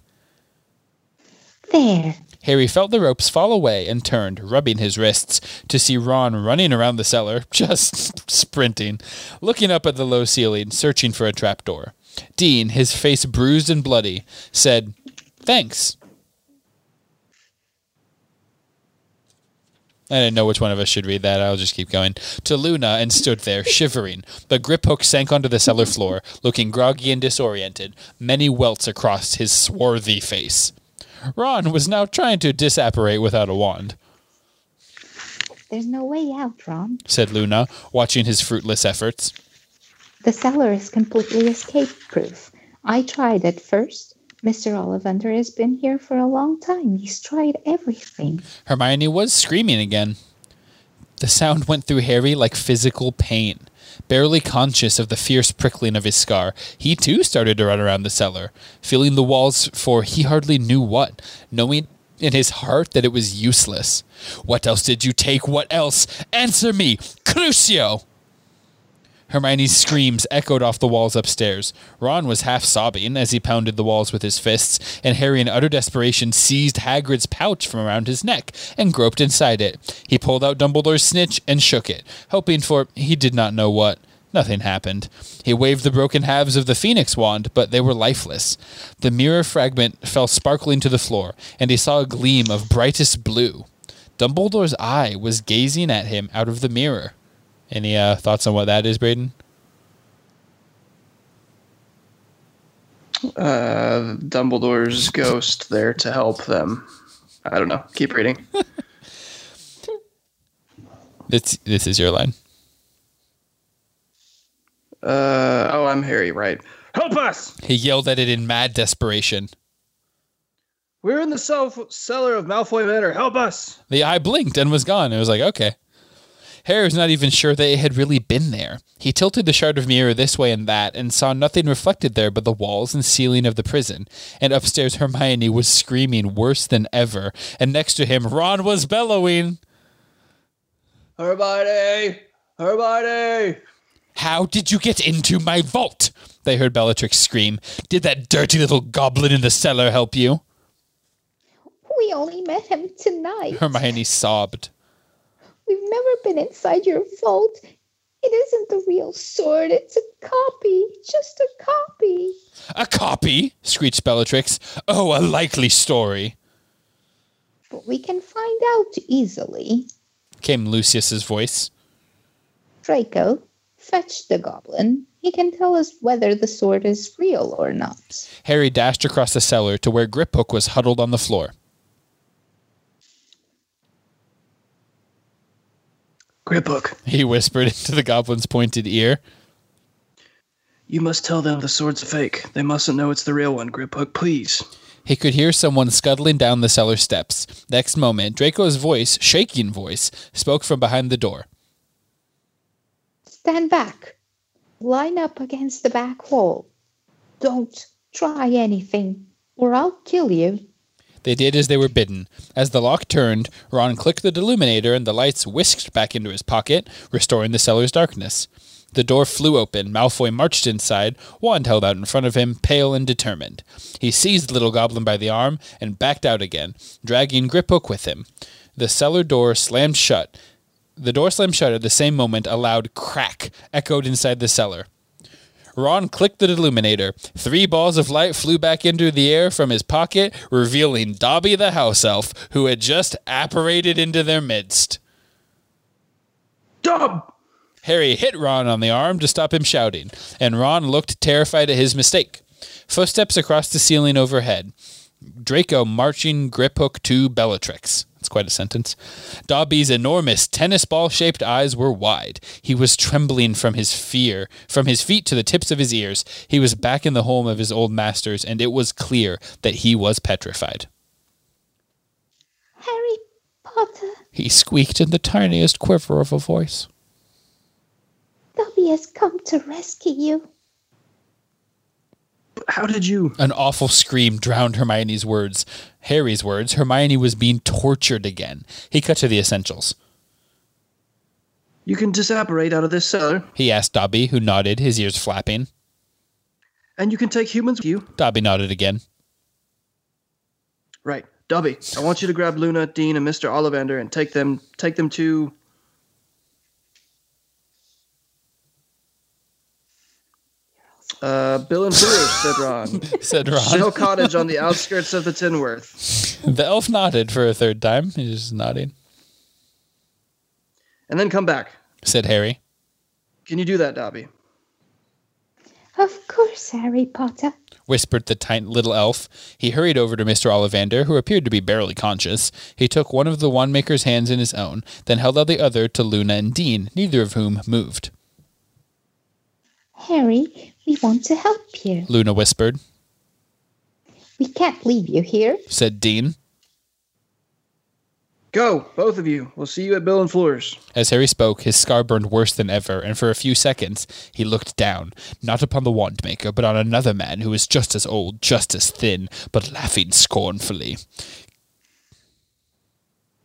there. Harry felt the ropes fall away and turned, rubbing his wrists, to see Ron running around the cellar, just sprinting, looking up at the low ceiling, searching for a trapdoor. Dean, his face bruised and bloody, said, Thanks. I didn't know which one of us should read that. I'll just keep going. To Luna and stood there, shivering. But Griphook sank onto the cellar floor, looking groggy and disoriented, many welts across his swarthy face. Ron was now trying to disapparate without a wand, There's no way out, Ron. said Luna, watching his fruitless efforts. The cellar is completely escape proof. I tried it first. Mr. Ollivander has been here for a long time. He's tried everything. Hermione was screaming again. The sound went through Harry like physical pain. Barely conscious of the fierce prickling of his scar, he too started to run around the cellar, feeling the walls for he hardly knew what, knowing in his heart that it was useless. What else did you take? What else? Answer me, Crucio! Hermione's screams echoed off the walls upstairs. Ron was half sobbing as he pounded the walls with his fists, and Harry, in utter desperation, seized Hagrid's pouch from around his neck and groped inside it. He pulled out Dumbledore's snitch and shook it, hoping for he did not know what. Nothing happened. He waved the broken halves of the phoenix wand, but they were lifeless. The mirror fragment fell sparkling to the floor, and he saw a gleam of brightest blue. Dumbledore's eye was gazing at him out of the mirror. Any uh, thoughts on what that is, Braden? Uh, Dumbledore's ghost there to help them. I don't know. Keep reading. This this is your line. Uh, oh, I'm Harry, right? Help us! He yelled at it in mad desperation. We're in the cell- cellar of Malfoy Manor. Help us! The eye blinked and was gone. It was like, okay. Harry was not even sure that it had really been there. He tilted the shard of mirror this way and that and saw nothing reflected there but the walls and ceiling of the prison. And upstairs, Hermione was screaming worse than ever. And next to him, Ron was bellowing. Hermione! Hermione! How did you get into my vault? They heard Bellatrix scream. Did that dirty little goblin in the cellar help you? We only met him tonight. Hermione sobbed. We've never been inside your vault. It isn't the real sword. It's a copy. Just a copy. A copy? screeched Bellatrix. Oh, a likely story. But we can find out easily. Came Lucius's voice. Draco, fetch the goblin. He can tell us whether the sword is real or not. Harry dashed across the cellar to where Griphook was huddled on the floor. Griphook, He whispered into the goblin's pointed ear. you must tell them the sword's fake. They mustn't know it's the real one. Griphook, please. He could hear someone scuttling down the cellar steps. Next moment, Draco's voice, shaking voice, spoke from behind the door. Stand back. Line up against the back wall. Don't try anything, or I'll kill you. They did as they were bidden. As the lock turned, Ron clicked the deluminator and the lights whisked back into his pocket, restoring the cellar's darkness. The door flew open. Malfoy marched inside, wand held out in front of him, pale and determined. He seized little goblin by the arm and backed out again, dragging Griphook with him. The cellar door slammed shut. The door slammed shut at the same moment. A loud crack echoed inside the cellar. Ron clicked the illuminator. Three balls of light flew back into the air from his pocket, revealing Dobby the house elf, who had just apparated into their midst. Dub! Harry hit Ron on the arm to stop him shouting, and Ron looked terrified at his mistake. Footsteps across the ceiling overhead. Draco marching Griphook to Bellatrix. That's quite a sentence. Dobby's enormous tennis ball shaped eyes were wide. He was trembling from his fear. From his feet to the tips of his ears, he was back in the home of his old masters, and it was clear that he was petrified. Harry Potter, He squeaked in the tiniest quiver of a voice. Dobby has come to rescue you. How did you? An awful scream drowned Hermione's words. Harry's words. Hermione was being tortured again. He cut to the essentials. You can disapparate out of this cellar, He asked Dobby, who nodded, his ears flapping. and you can take humans with you. Dobby nodded again. Right, Dobby. I want you to grab Luna, Dean, and Mister Ollivander and take them. Take them to. Uh, Bill and Foolish, said Ron. Said Ron. Shell Cottage on the outskirts of the Tinworth. The elf nodded for a third time. He was just nodding. And then come back. Said Harry. Can you do that, Dobby? Of course, Harry Potter. Whispered the tiny little elf. He hurried over to Mr. Ollivander, who appeared to be barely conscious. He took one of the wand maker's hands in his own, then held out the other to Luna and Dean, neither of whom moved. Harry, we want to help you. Luna whispered. We can't leave you here. Said Dean. Go, both of you. We'll see you at Bill and Fleur's. As Harry spoke, his scar burned worse than ever, and for a few seconds he looked down, not upon the wand maker, but on another man who was just as old, just as thin, but laughing scornfully.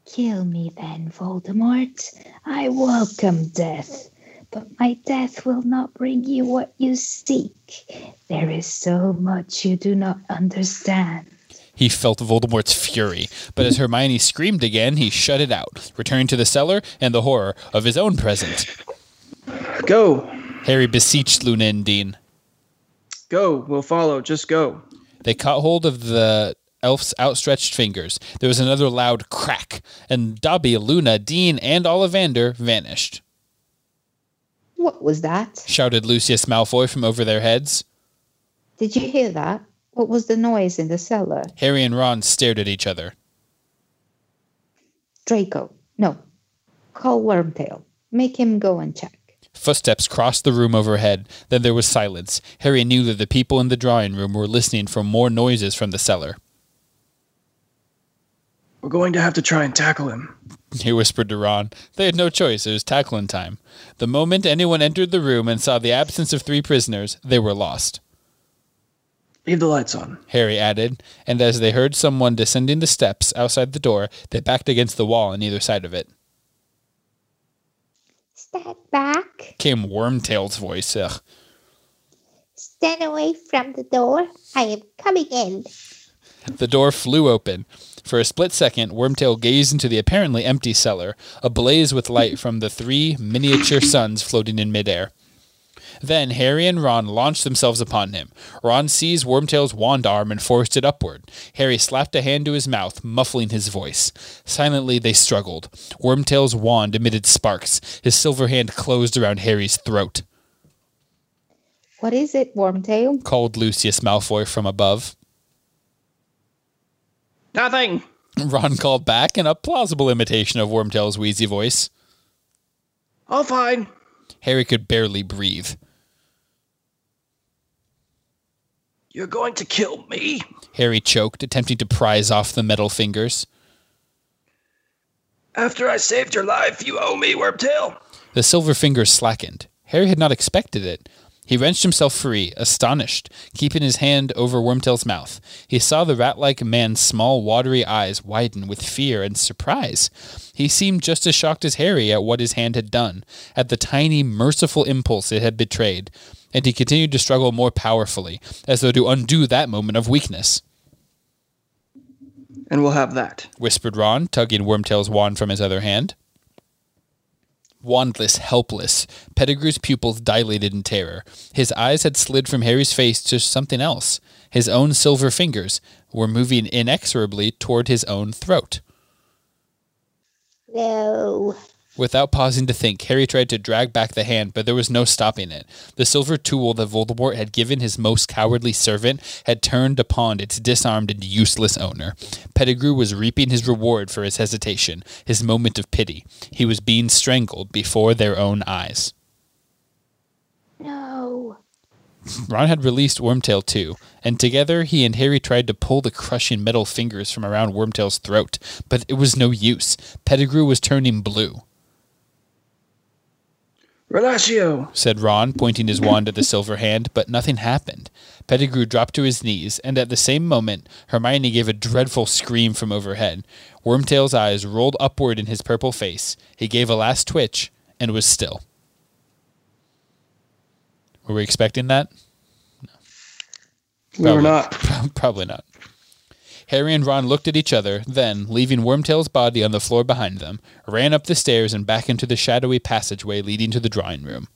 Kill me then, Voldemort. I welcome death, but my death will not bring you what you seek. There is so much you do not understand. He felt Voldemort's fury, but as Hermione screamed again, he shut it out, returning to the cellar and the horror of his own presence. Go, Harry beseeched Luna and Dean. go. We'll follow. Just go. They caught hold of the elf's outstretched fingers. There was another loud crack, and Dobby, Luna, Dean, and Ollivander vanished. What was that? Shouted Lucius Malfoy from over their heads. Did you hear that? What was the noise in the cellar? Harry and Ron stared at each other. Draco. No. Call Wormtail. Make him go and check. Footsteps crossed the room overhead. Then there was silence. Harry knew that the people in the drawing room were listening for more noises from the cellar. We're going to have to try and tackle him. He whispered to Ron. They had no choice. It was tackling time. The moment anyone entered the room and saw the absence of three prisoners, they were lost. Leave the lights on. Harry added, and as they heard someone descending the steps outside the door, they backed against the wall on either side of it. Stand back. Came Wormtail's voice. Ugh. Stand away from the door. I am coming in. The door flew open. For a split second, Wormtail gazed into the apparently empty cellar, ablaze with light from the three miniature suns floating in midair. Then Harry and Ron launched themselves upon him. Ron seized Wormtail's wand arm and forced it upward. Harry slapped a hand to his mouth, muffling his voice. Silently they struggled. Wormtail's wand emitted sparks. His silver hand closed around Harry's throat. What is it, Wormtail? Called Lucius Malfoy from above. Nothing. Ron called back in a plausible imitation of Wormtail's wheezy voice. All fine. Harry could barely breathe. You're going to kill me. Harry choked, attempting to prise off the metal fingers. After I saved your life, you owe me, Wormtail. The silver fingers slackened. Harry had not expected it. He wrenched himself free, astonished, keeping his hand over Wormtail's mouth. He saw the rat like man's small, watery eyes widen with fear and surprise. He seemed just as shocked as Harry at what his hand had done, at the tiny, merciful impulse it had betrayed, and he continued to struggle more powerfully, as though to undo that moment of weakness. And we'll have that. whispered Ron, tugging Wormtail's wand from his other hand. Wandless, helpless, Pettigrew's pupils dilated in terror. His eyes had slid from Harry's face to something else. His own silver fingers were moving inexorably toward his own throat. No. Without pausing to think, Harry tried to drag back the hand, but there was no stopping it. The silver tool that Voldemort had given his most cowardly servant had turned upon its disarmed and useless owner. Pettigrew was reaping his reward for his hesitation, his moment of pity. He was being strangled before their own eyes. No. Ron had released Wormtail too, and together he and Harry tried to pull the crushing metal fingers from around Wormtail's throat, but it was no use. Pettigrew was turning blue. Relashio. said Ron, pointing his wand at the silver hand, but nothing happened. Pettigrew dropped to his knees, and at the same moment, Hermione gave a dreadful scream from overhead. Wormtail's eyes rolled upward in his purple face. He gave a last twitch and was still. Were we expecting that? No. We were not. Probably not. Harry and Ron looked at each other, then, leaving Wormtail's body on the floor behind them, ran up the stairs and back into the shadowy passageway leading to the drawing room.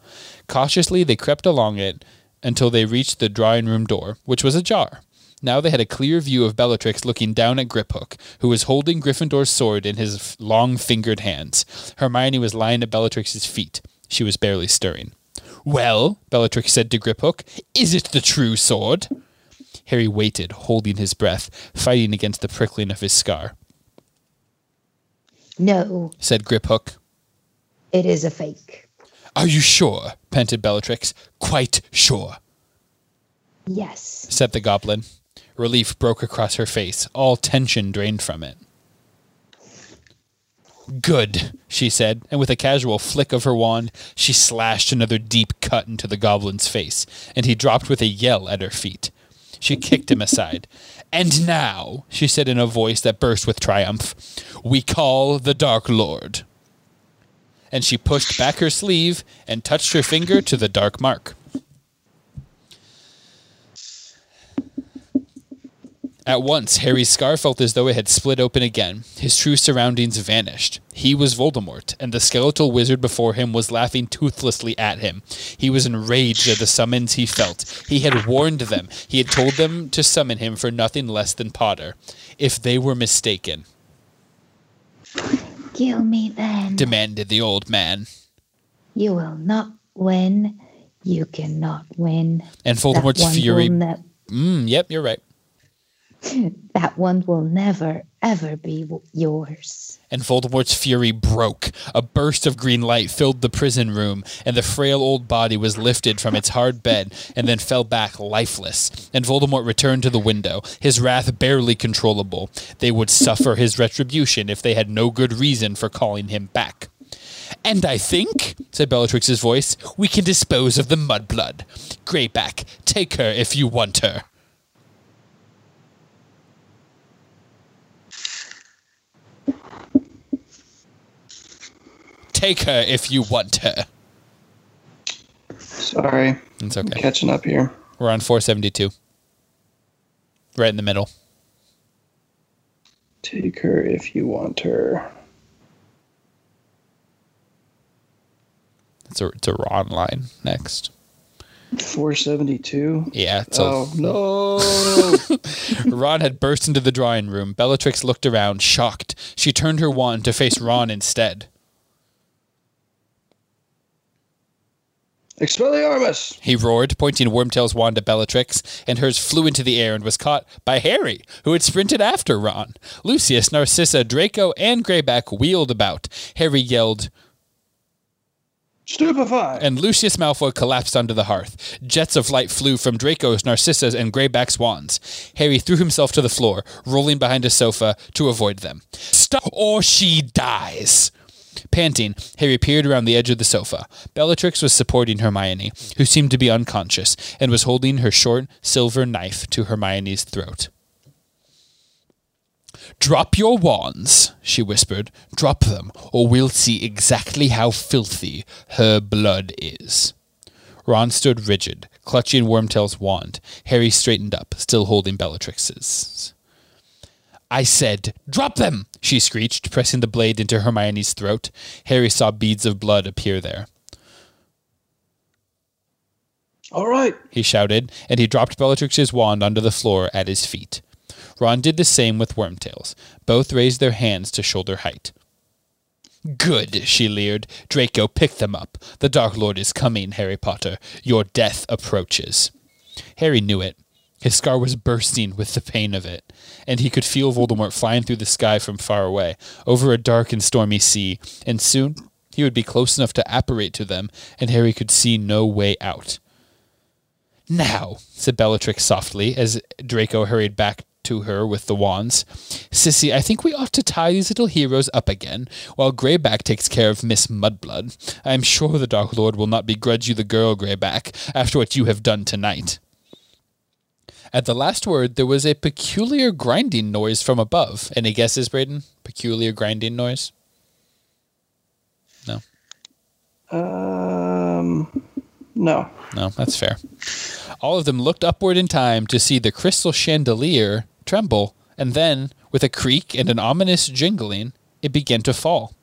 Cautiously, they crept along it until they reached the drawing room door, which was ajar. Now they had a clear view of Bellatrix looking down at Griphook, who was holding Gryffindor's sword in his long-fingered hands. Hermione was lying at Bellatrix's feet. She was barely stirring. Well, Bellatrix said to Griphook, is it the true sword? Harry waited, holding his breath, fighting against the prickling of his scar. No, Said Griphook. it is a fake. Are you sure? panted Bellatrix. Quite sure, Yes. said the goblin. Relief broke across her face. All tension drained from it. Good, she said, and with a casual flick of her wand, she slashed another deep cut into the goblin's face, and he dropped with a yell at her feet. She kicked him aside. And now, she said in a voice that burst with triumph, we call the Dark Lord. And she pushed back her sleeve and touched her finger to the dark mark. At once, Harry's scar felt as though it had split open again. His true surroundings vanished. He was Voldemort, and the skeletal wizard before him was laughing toothlessly at him. He was enraged at the summons he felt. He had warned them. He had told them to summon him for nothing less than Potter. If they were mistaken, Kill me then. demanded the old man. You will not win. You cannot win. And Voldemort's fury. Ne- Mm, yep, you're right. that one will never, ever be yours. and Voldemort's fury broke. A burst of green light filled the prison room, and the frail old body was lifted from its hard bed and then fell back lifeless. And Voldemort returned to the window, his wrath barely controllable. They would suffer his retribution if they had no good reason for calling him back. And I think, said Bellatrix's voice, we can dispose of the mudblood. Greyback, take her if you want her. Take her if you want her. Sorry, It's I'm okay. catching up here. We're on 472. Right in the middle. Take her if you want her. It's a, it's a Ron line next. 472. Yeah, it's a, Oh no! Ron had burst into the drawing room. Bellatrix looked around, shocked. She turned her wand to face Ron instead. Expelliarmus! He roared, pointing Wormtail's wand at Bellatrix, and hers flew into the air and was caught by Harry, who had sprinted after Ron. Lucius, Narcissa, Draco, and Greyback wheeled about. Harry yelled, Stupefy! and Lucius Malfoy collapsed onto the hearth. Jets of light flew from Draco's, Narcissa's, and Greyback's wands. Harry threw himself to the floor, rolling behind a sofa to avoid them. Stop, or she dies! Panting, Harry peered around the edge of the sofa. Bellatrix was supporting Hermione, who seemed to be unconscious, and was holding her short silver knife to Hermione's throat. Drop your wands, she whispered. Drop them, or we'll see exactly how filthy her blood is. Ron stood rigid, clutching Wormtail's wand. Harry straightened up, still holding Bellatrix's. I said, drop them, she screeched, pressing the blade into Hermione's throat. Harry saw beads of blood appear there. All right. he shouted, and he dropped Bellatrix's wand onto the floor at his feet. Ron did the same with Wormtails. Both raised their hands to shoulder height. Good, she leered. Draco, pick them up. The Dark Lord is coming, Harry Potter. Your death approaches. Harry knew it. His scar was bursting with the pain of it, and he could feel Voldemort flying through the sky from far away, over a dark and stormy sea, and soon he would be close enough to apparate to them, and Harry could see no way out. Now, said Bellatrix softly, as Draco hurried back to her with the wands. Cissy, I think we ought to tie these little heroes up again, while Greyback takes care of Miss Mudblood. I am sure the Dark Lord will not begrudge you the girl, Greyback, after what you have done tonight. At the last word, there was a peculiar grinding noise from above. Any guesses, Braden? Peculiar grinding noise? No. Um, no. No, that's fair. All of them looked upward in time to see the crystal chandelier tremble, and then, with a creak and an ominous jingling, it began to fall.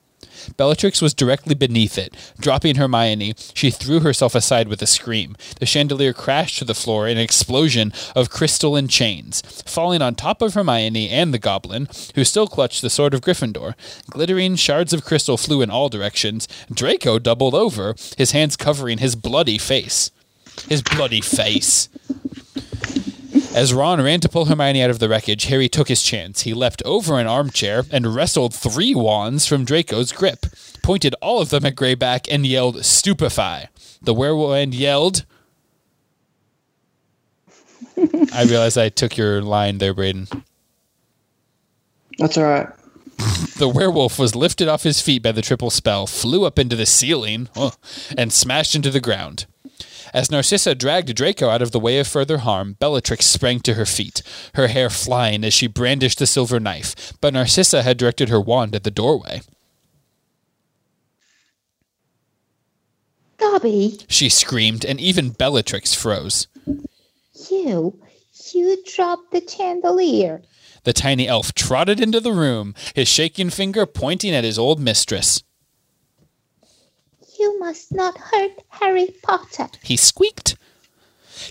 Bellatrix was directly beneath it. Dropping Hermione, she threw herself aside with a scream. The chandelier crashed to the floor in an explosion of crystal and chains, falling on top of Hermione and the goblin, who still clutched the sword of Gryffindor. Glittering shards of crystal flew in all directions. Draco doubled over, his hands covering his bloody face. His bloody face. As Ron ran to pull Hermione out of the wreckage, Harry took his chance. He leapt over an armchair and wrestled three wands from Draco's grip, pointed all of them at Greyback, and yelled, Stupefy. The werewolf yelled. I realized I took your line there, Braden. That's all right. The werewolf was lifted off his feet by the triple spell, flew up into the ceiling, oh, and smashed into the ground. As Narcissa dragged Draco out of the way of further harm, Bellatrix sprang to her feet, her hair flying as she brandished the silver knife, but Narcissa had directed her wand at the doorway. Dobby, She screamed, and even Bellatrix froze. you, you dropped the chandelier. The tiny elf trotted into the room, his shaking finger pointing at his old mistress. You must not hurt Harry Potter. He squeaked.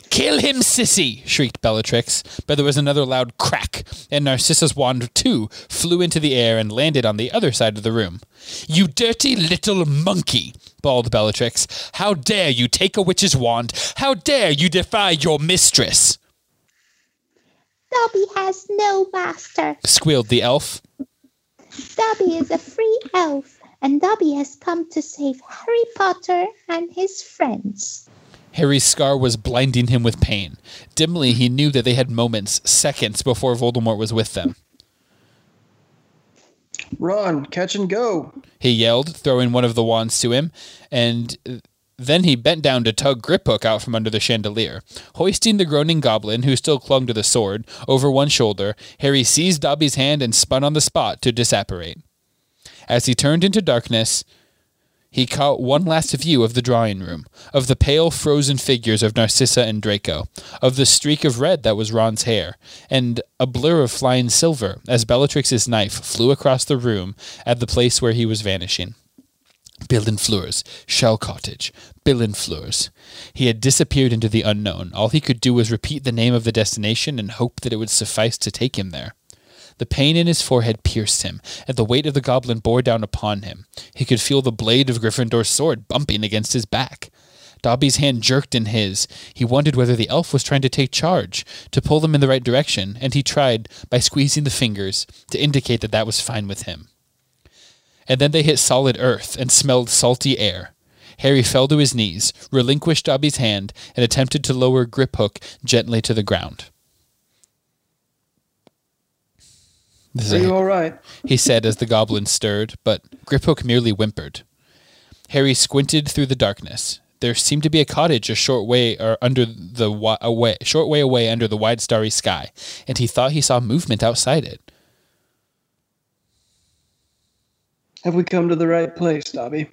Kill him, Cissy! shrieked Bellatrix, but there was another loud crack, and Narcissa's wand, too, flew into the air and landed on the other side of the room. You dirty little monkey! bawled Bellatrix. How dare you take a witch's wand? How dare you defy your mistress? Dobby has no master. squealed the elf. Dobby is a free elf, and Dobby has come to save Harry Potter and his friends. Harry's scar was blinding him with pain. Dimly, he knew that they had moments, seconds, before Voldemort was with them. Ron, catch and go. He yelled, throwing one of the wands to him, and then he bent down to tug Griphook out from under the chandelier. Hoisting the groaning goblin, who still clung to the sword, over one shoulder, Harry seized Dobby's hand and spun on the spot to disapparate. As he turned into darkness, he caught one last view of the drawing room, of the pale, frozen figures of Narcissa and Draco, of the streak of red that was Ron's hair, and a blur of flying silver as Bellatrix's knife flew across the room at the place where he was vanishing. Bill Fleurs, Shell Cottage, Bill Fleurs. He had disappeared into the unknown. All he could do was repeat the name of the destination and hope that it would suffice to take him there. The pain in his forehead pierced him, and the weight of the goblin bore down upon him. He could feel the blade of Gryffindor's sword bumping against his back. Dobby's hand jerked in his. He wondered whether the elf was trying to take charge, to pull them in the right direction, and he tried, by squeezing the fingers, to indicate that that was fine with him. And then they hit solid earth and smelled salty air. Harry fell to his knees, relinquished Dobby's hand, and attempted to lower Griphook gently to the ground. This is Are you all right? he said as the goblin stirred, but Griphook merely whimpered. Harry squinted through the darkness. There seemed to be a cottage a short way or under the wi- away, short way away under the wide starry sky, and he thought he saw movement outside it. Have we come to the right place, Dobby?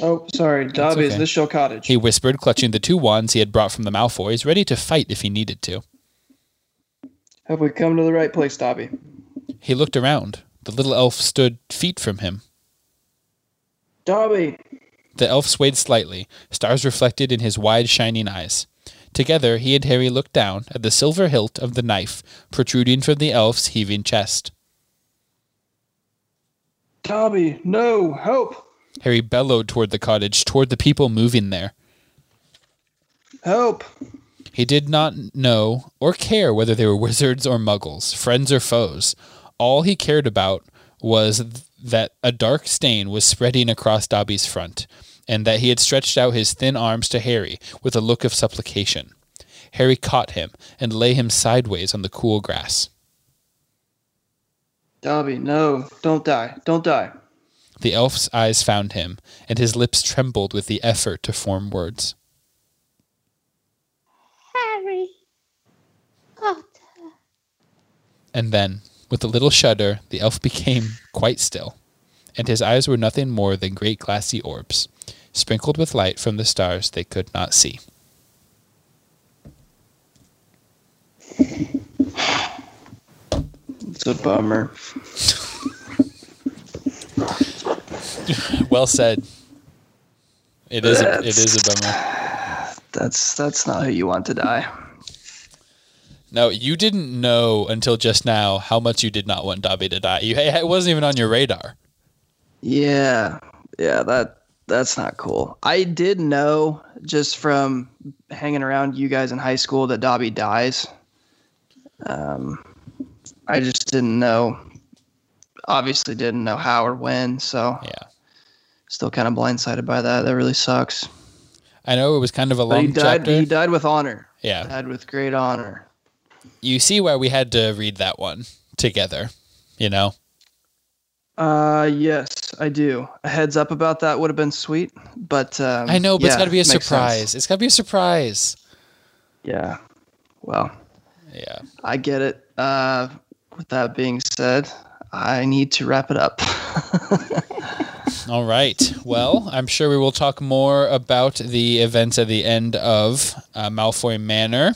Oh, sorry, Dobby. Is this your cottage? He whispered, clutching the two wands he had brought from the Malfoys, ready to fight if he needed to. Have we come to the right place, Dobby? He looked around. The little elf stood feet from him. Dobby. The elf swayed slightly, stars reflected in his wide, shining eyes. Together, he and Harry looked down at the silver hilt of the knife protruding from the elf's heaving chest. Dobby, no, help, Harry bellowed toward the cottage, toward the people moving there. help. He did not know or care whether they were wizards or muggles, friends or foes. All he cared about was th- that a dark stain was spreading across Dobby's front, and that he had stretched out his thin arms to Harry with a look of supplication. Harry caught him and lay him sideways on the cool grass. Dobby, no, don't die, don't die. The elf's eyes found him, and his lips trembled with the effort to form words. Harry Potter. And then, with a little shudder, the elf became quite still, and his eyes were nothing more than great glassy orbs, sprinkled with light from the stars they could not see. It's a bummer. Well said. It is. A, it is a bummer. That's that's not who you want to die. No, you didn't know until just now how much you did not want Dobby to die. You, it wasn't even on your radar. Yeah, yeah, that that's not cool. I did know just from hanging around you guys in high school that Dobby dies. Um, I just didn't know. Obviously, didn't know how or when. So Yeah, still kind of blindsided by that. That really sucks. I know it was kind of a But long he died. chapter. He died with honor. Yeah, Died with great honor. You see why we had to read that one together. You know. Uh, yes, I do. A heads up about that would have been sweet, but um, I know, but it's got to be a makes sense. surprise. It's got to be a surprise. Yeah. Well, Yeah. I get it. Uh, with that being said, I need to wrap it up. All right. Well, I'm sure we will talk more about the events at the end of uh, Malfoy Manor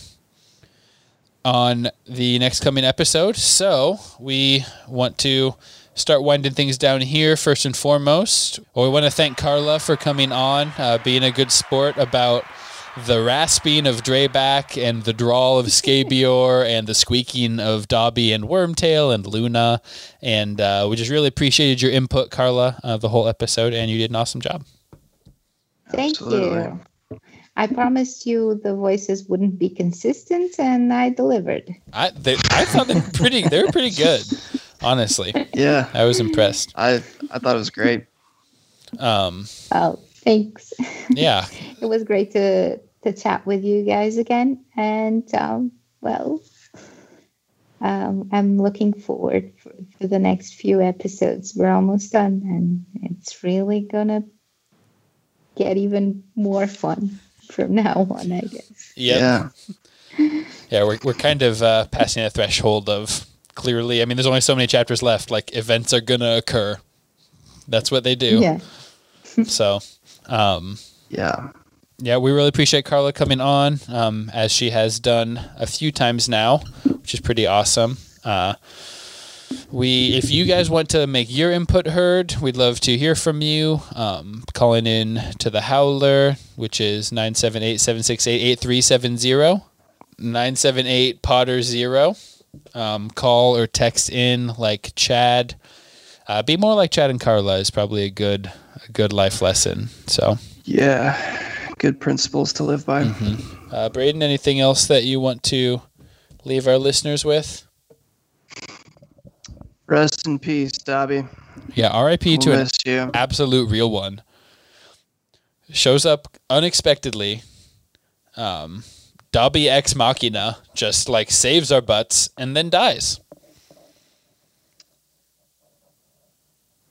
on the next coming episode. So we want to start winding things down here first and foremost. Well, we want to thank Carla for coming on, uh, being a good sport about the rasping of Greyback and the drawl of Scabior and the squeaking of Dobby and Wormtail and Luna. And uh, we just really appreciated your input, Carla, uh, the whole episode, and you did an awesome job. Thank Absolutely. you. I promised you the voices wouldn't be consistent, and I delivered. I they, I thought they were pretty. They were pretty good, honestly. yeah, I was impressed. I I thought it was great. Um, Oh, thanks. yeah, it was great to to chat with you guys again, and um, well, um, I'm looking forward for, for the next few episodes. We're almost done, and it's really gonna get even more fun from now on. I guess. yep. Yeah. Yeah, we're we're kind of uh, passing a threshold of clearly. I mean, there's only so many chapters left. Like events are gonna occur. That's what they do. Yeah. So, um, Yeah. yeah, we really appreciate Carla coming on, um, as she has done a few times now, which is pretty awesome. Uh, we, if you guys want to make your input heard, we'd love to hear from you. Um, calling in to the Howler, which is 978 768 8370. 978 Potter Zero. Um, call or text in like Chad. Uh, be more like Chad and Carla is probably a good a good life lesson. So, Yeah. Good principles to live by. uh, Braden, anything else that you want to leave our listeners with? Rest in peace, Dobby. Yeah, R.I.P. to an you. absolute real one. Shows up unexpectedly. Um, Dobby ex machina just like saves our butts and then dies.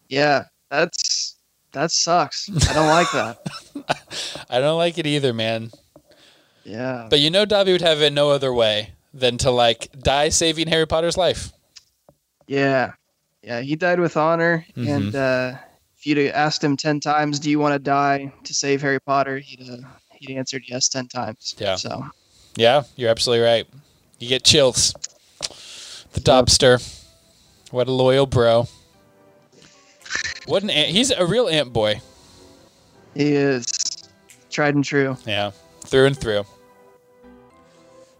Yeah, that's that sucks. I don't like that. I don't like it either, man. Yeah. But you know, Dobby would have it no other way than to like die saving Harry Potter's life. Yeah. Yeah, he died with honor Mhm. and uh if you'd asked him 10 times, "Do you want to die to save Harry Potter?" he'd uh, he'd answered yes 10 times. Yeah. So, Yeah, you're absolutely right. You get chills. The Dobster. What a loyal bro. What an ant. He's a real ant boy. he is tried and true. Yeah, through and through.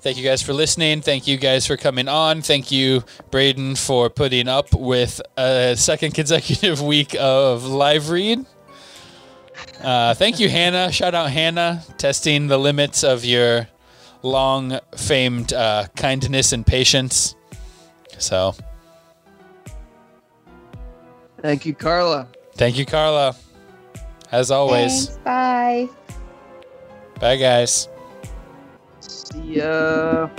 Thank you guys for listening. Thank you guys for coming on. Thank you, Braden, for putting up with a second consecutive week of live read. Uh, thank you, Hannah. Shout out, Hannah, testing the limits of your long famed uh, kindness and patience. So, Thank you, Carla. thank you, Carla. As always, Thanks. Bye. bye, guys. See ya.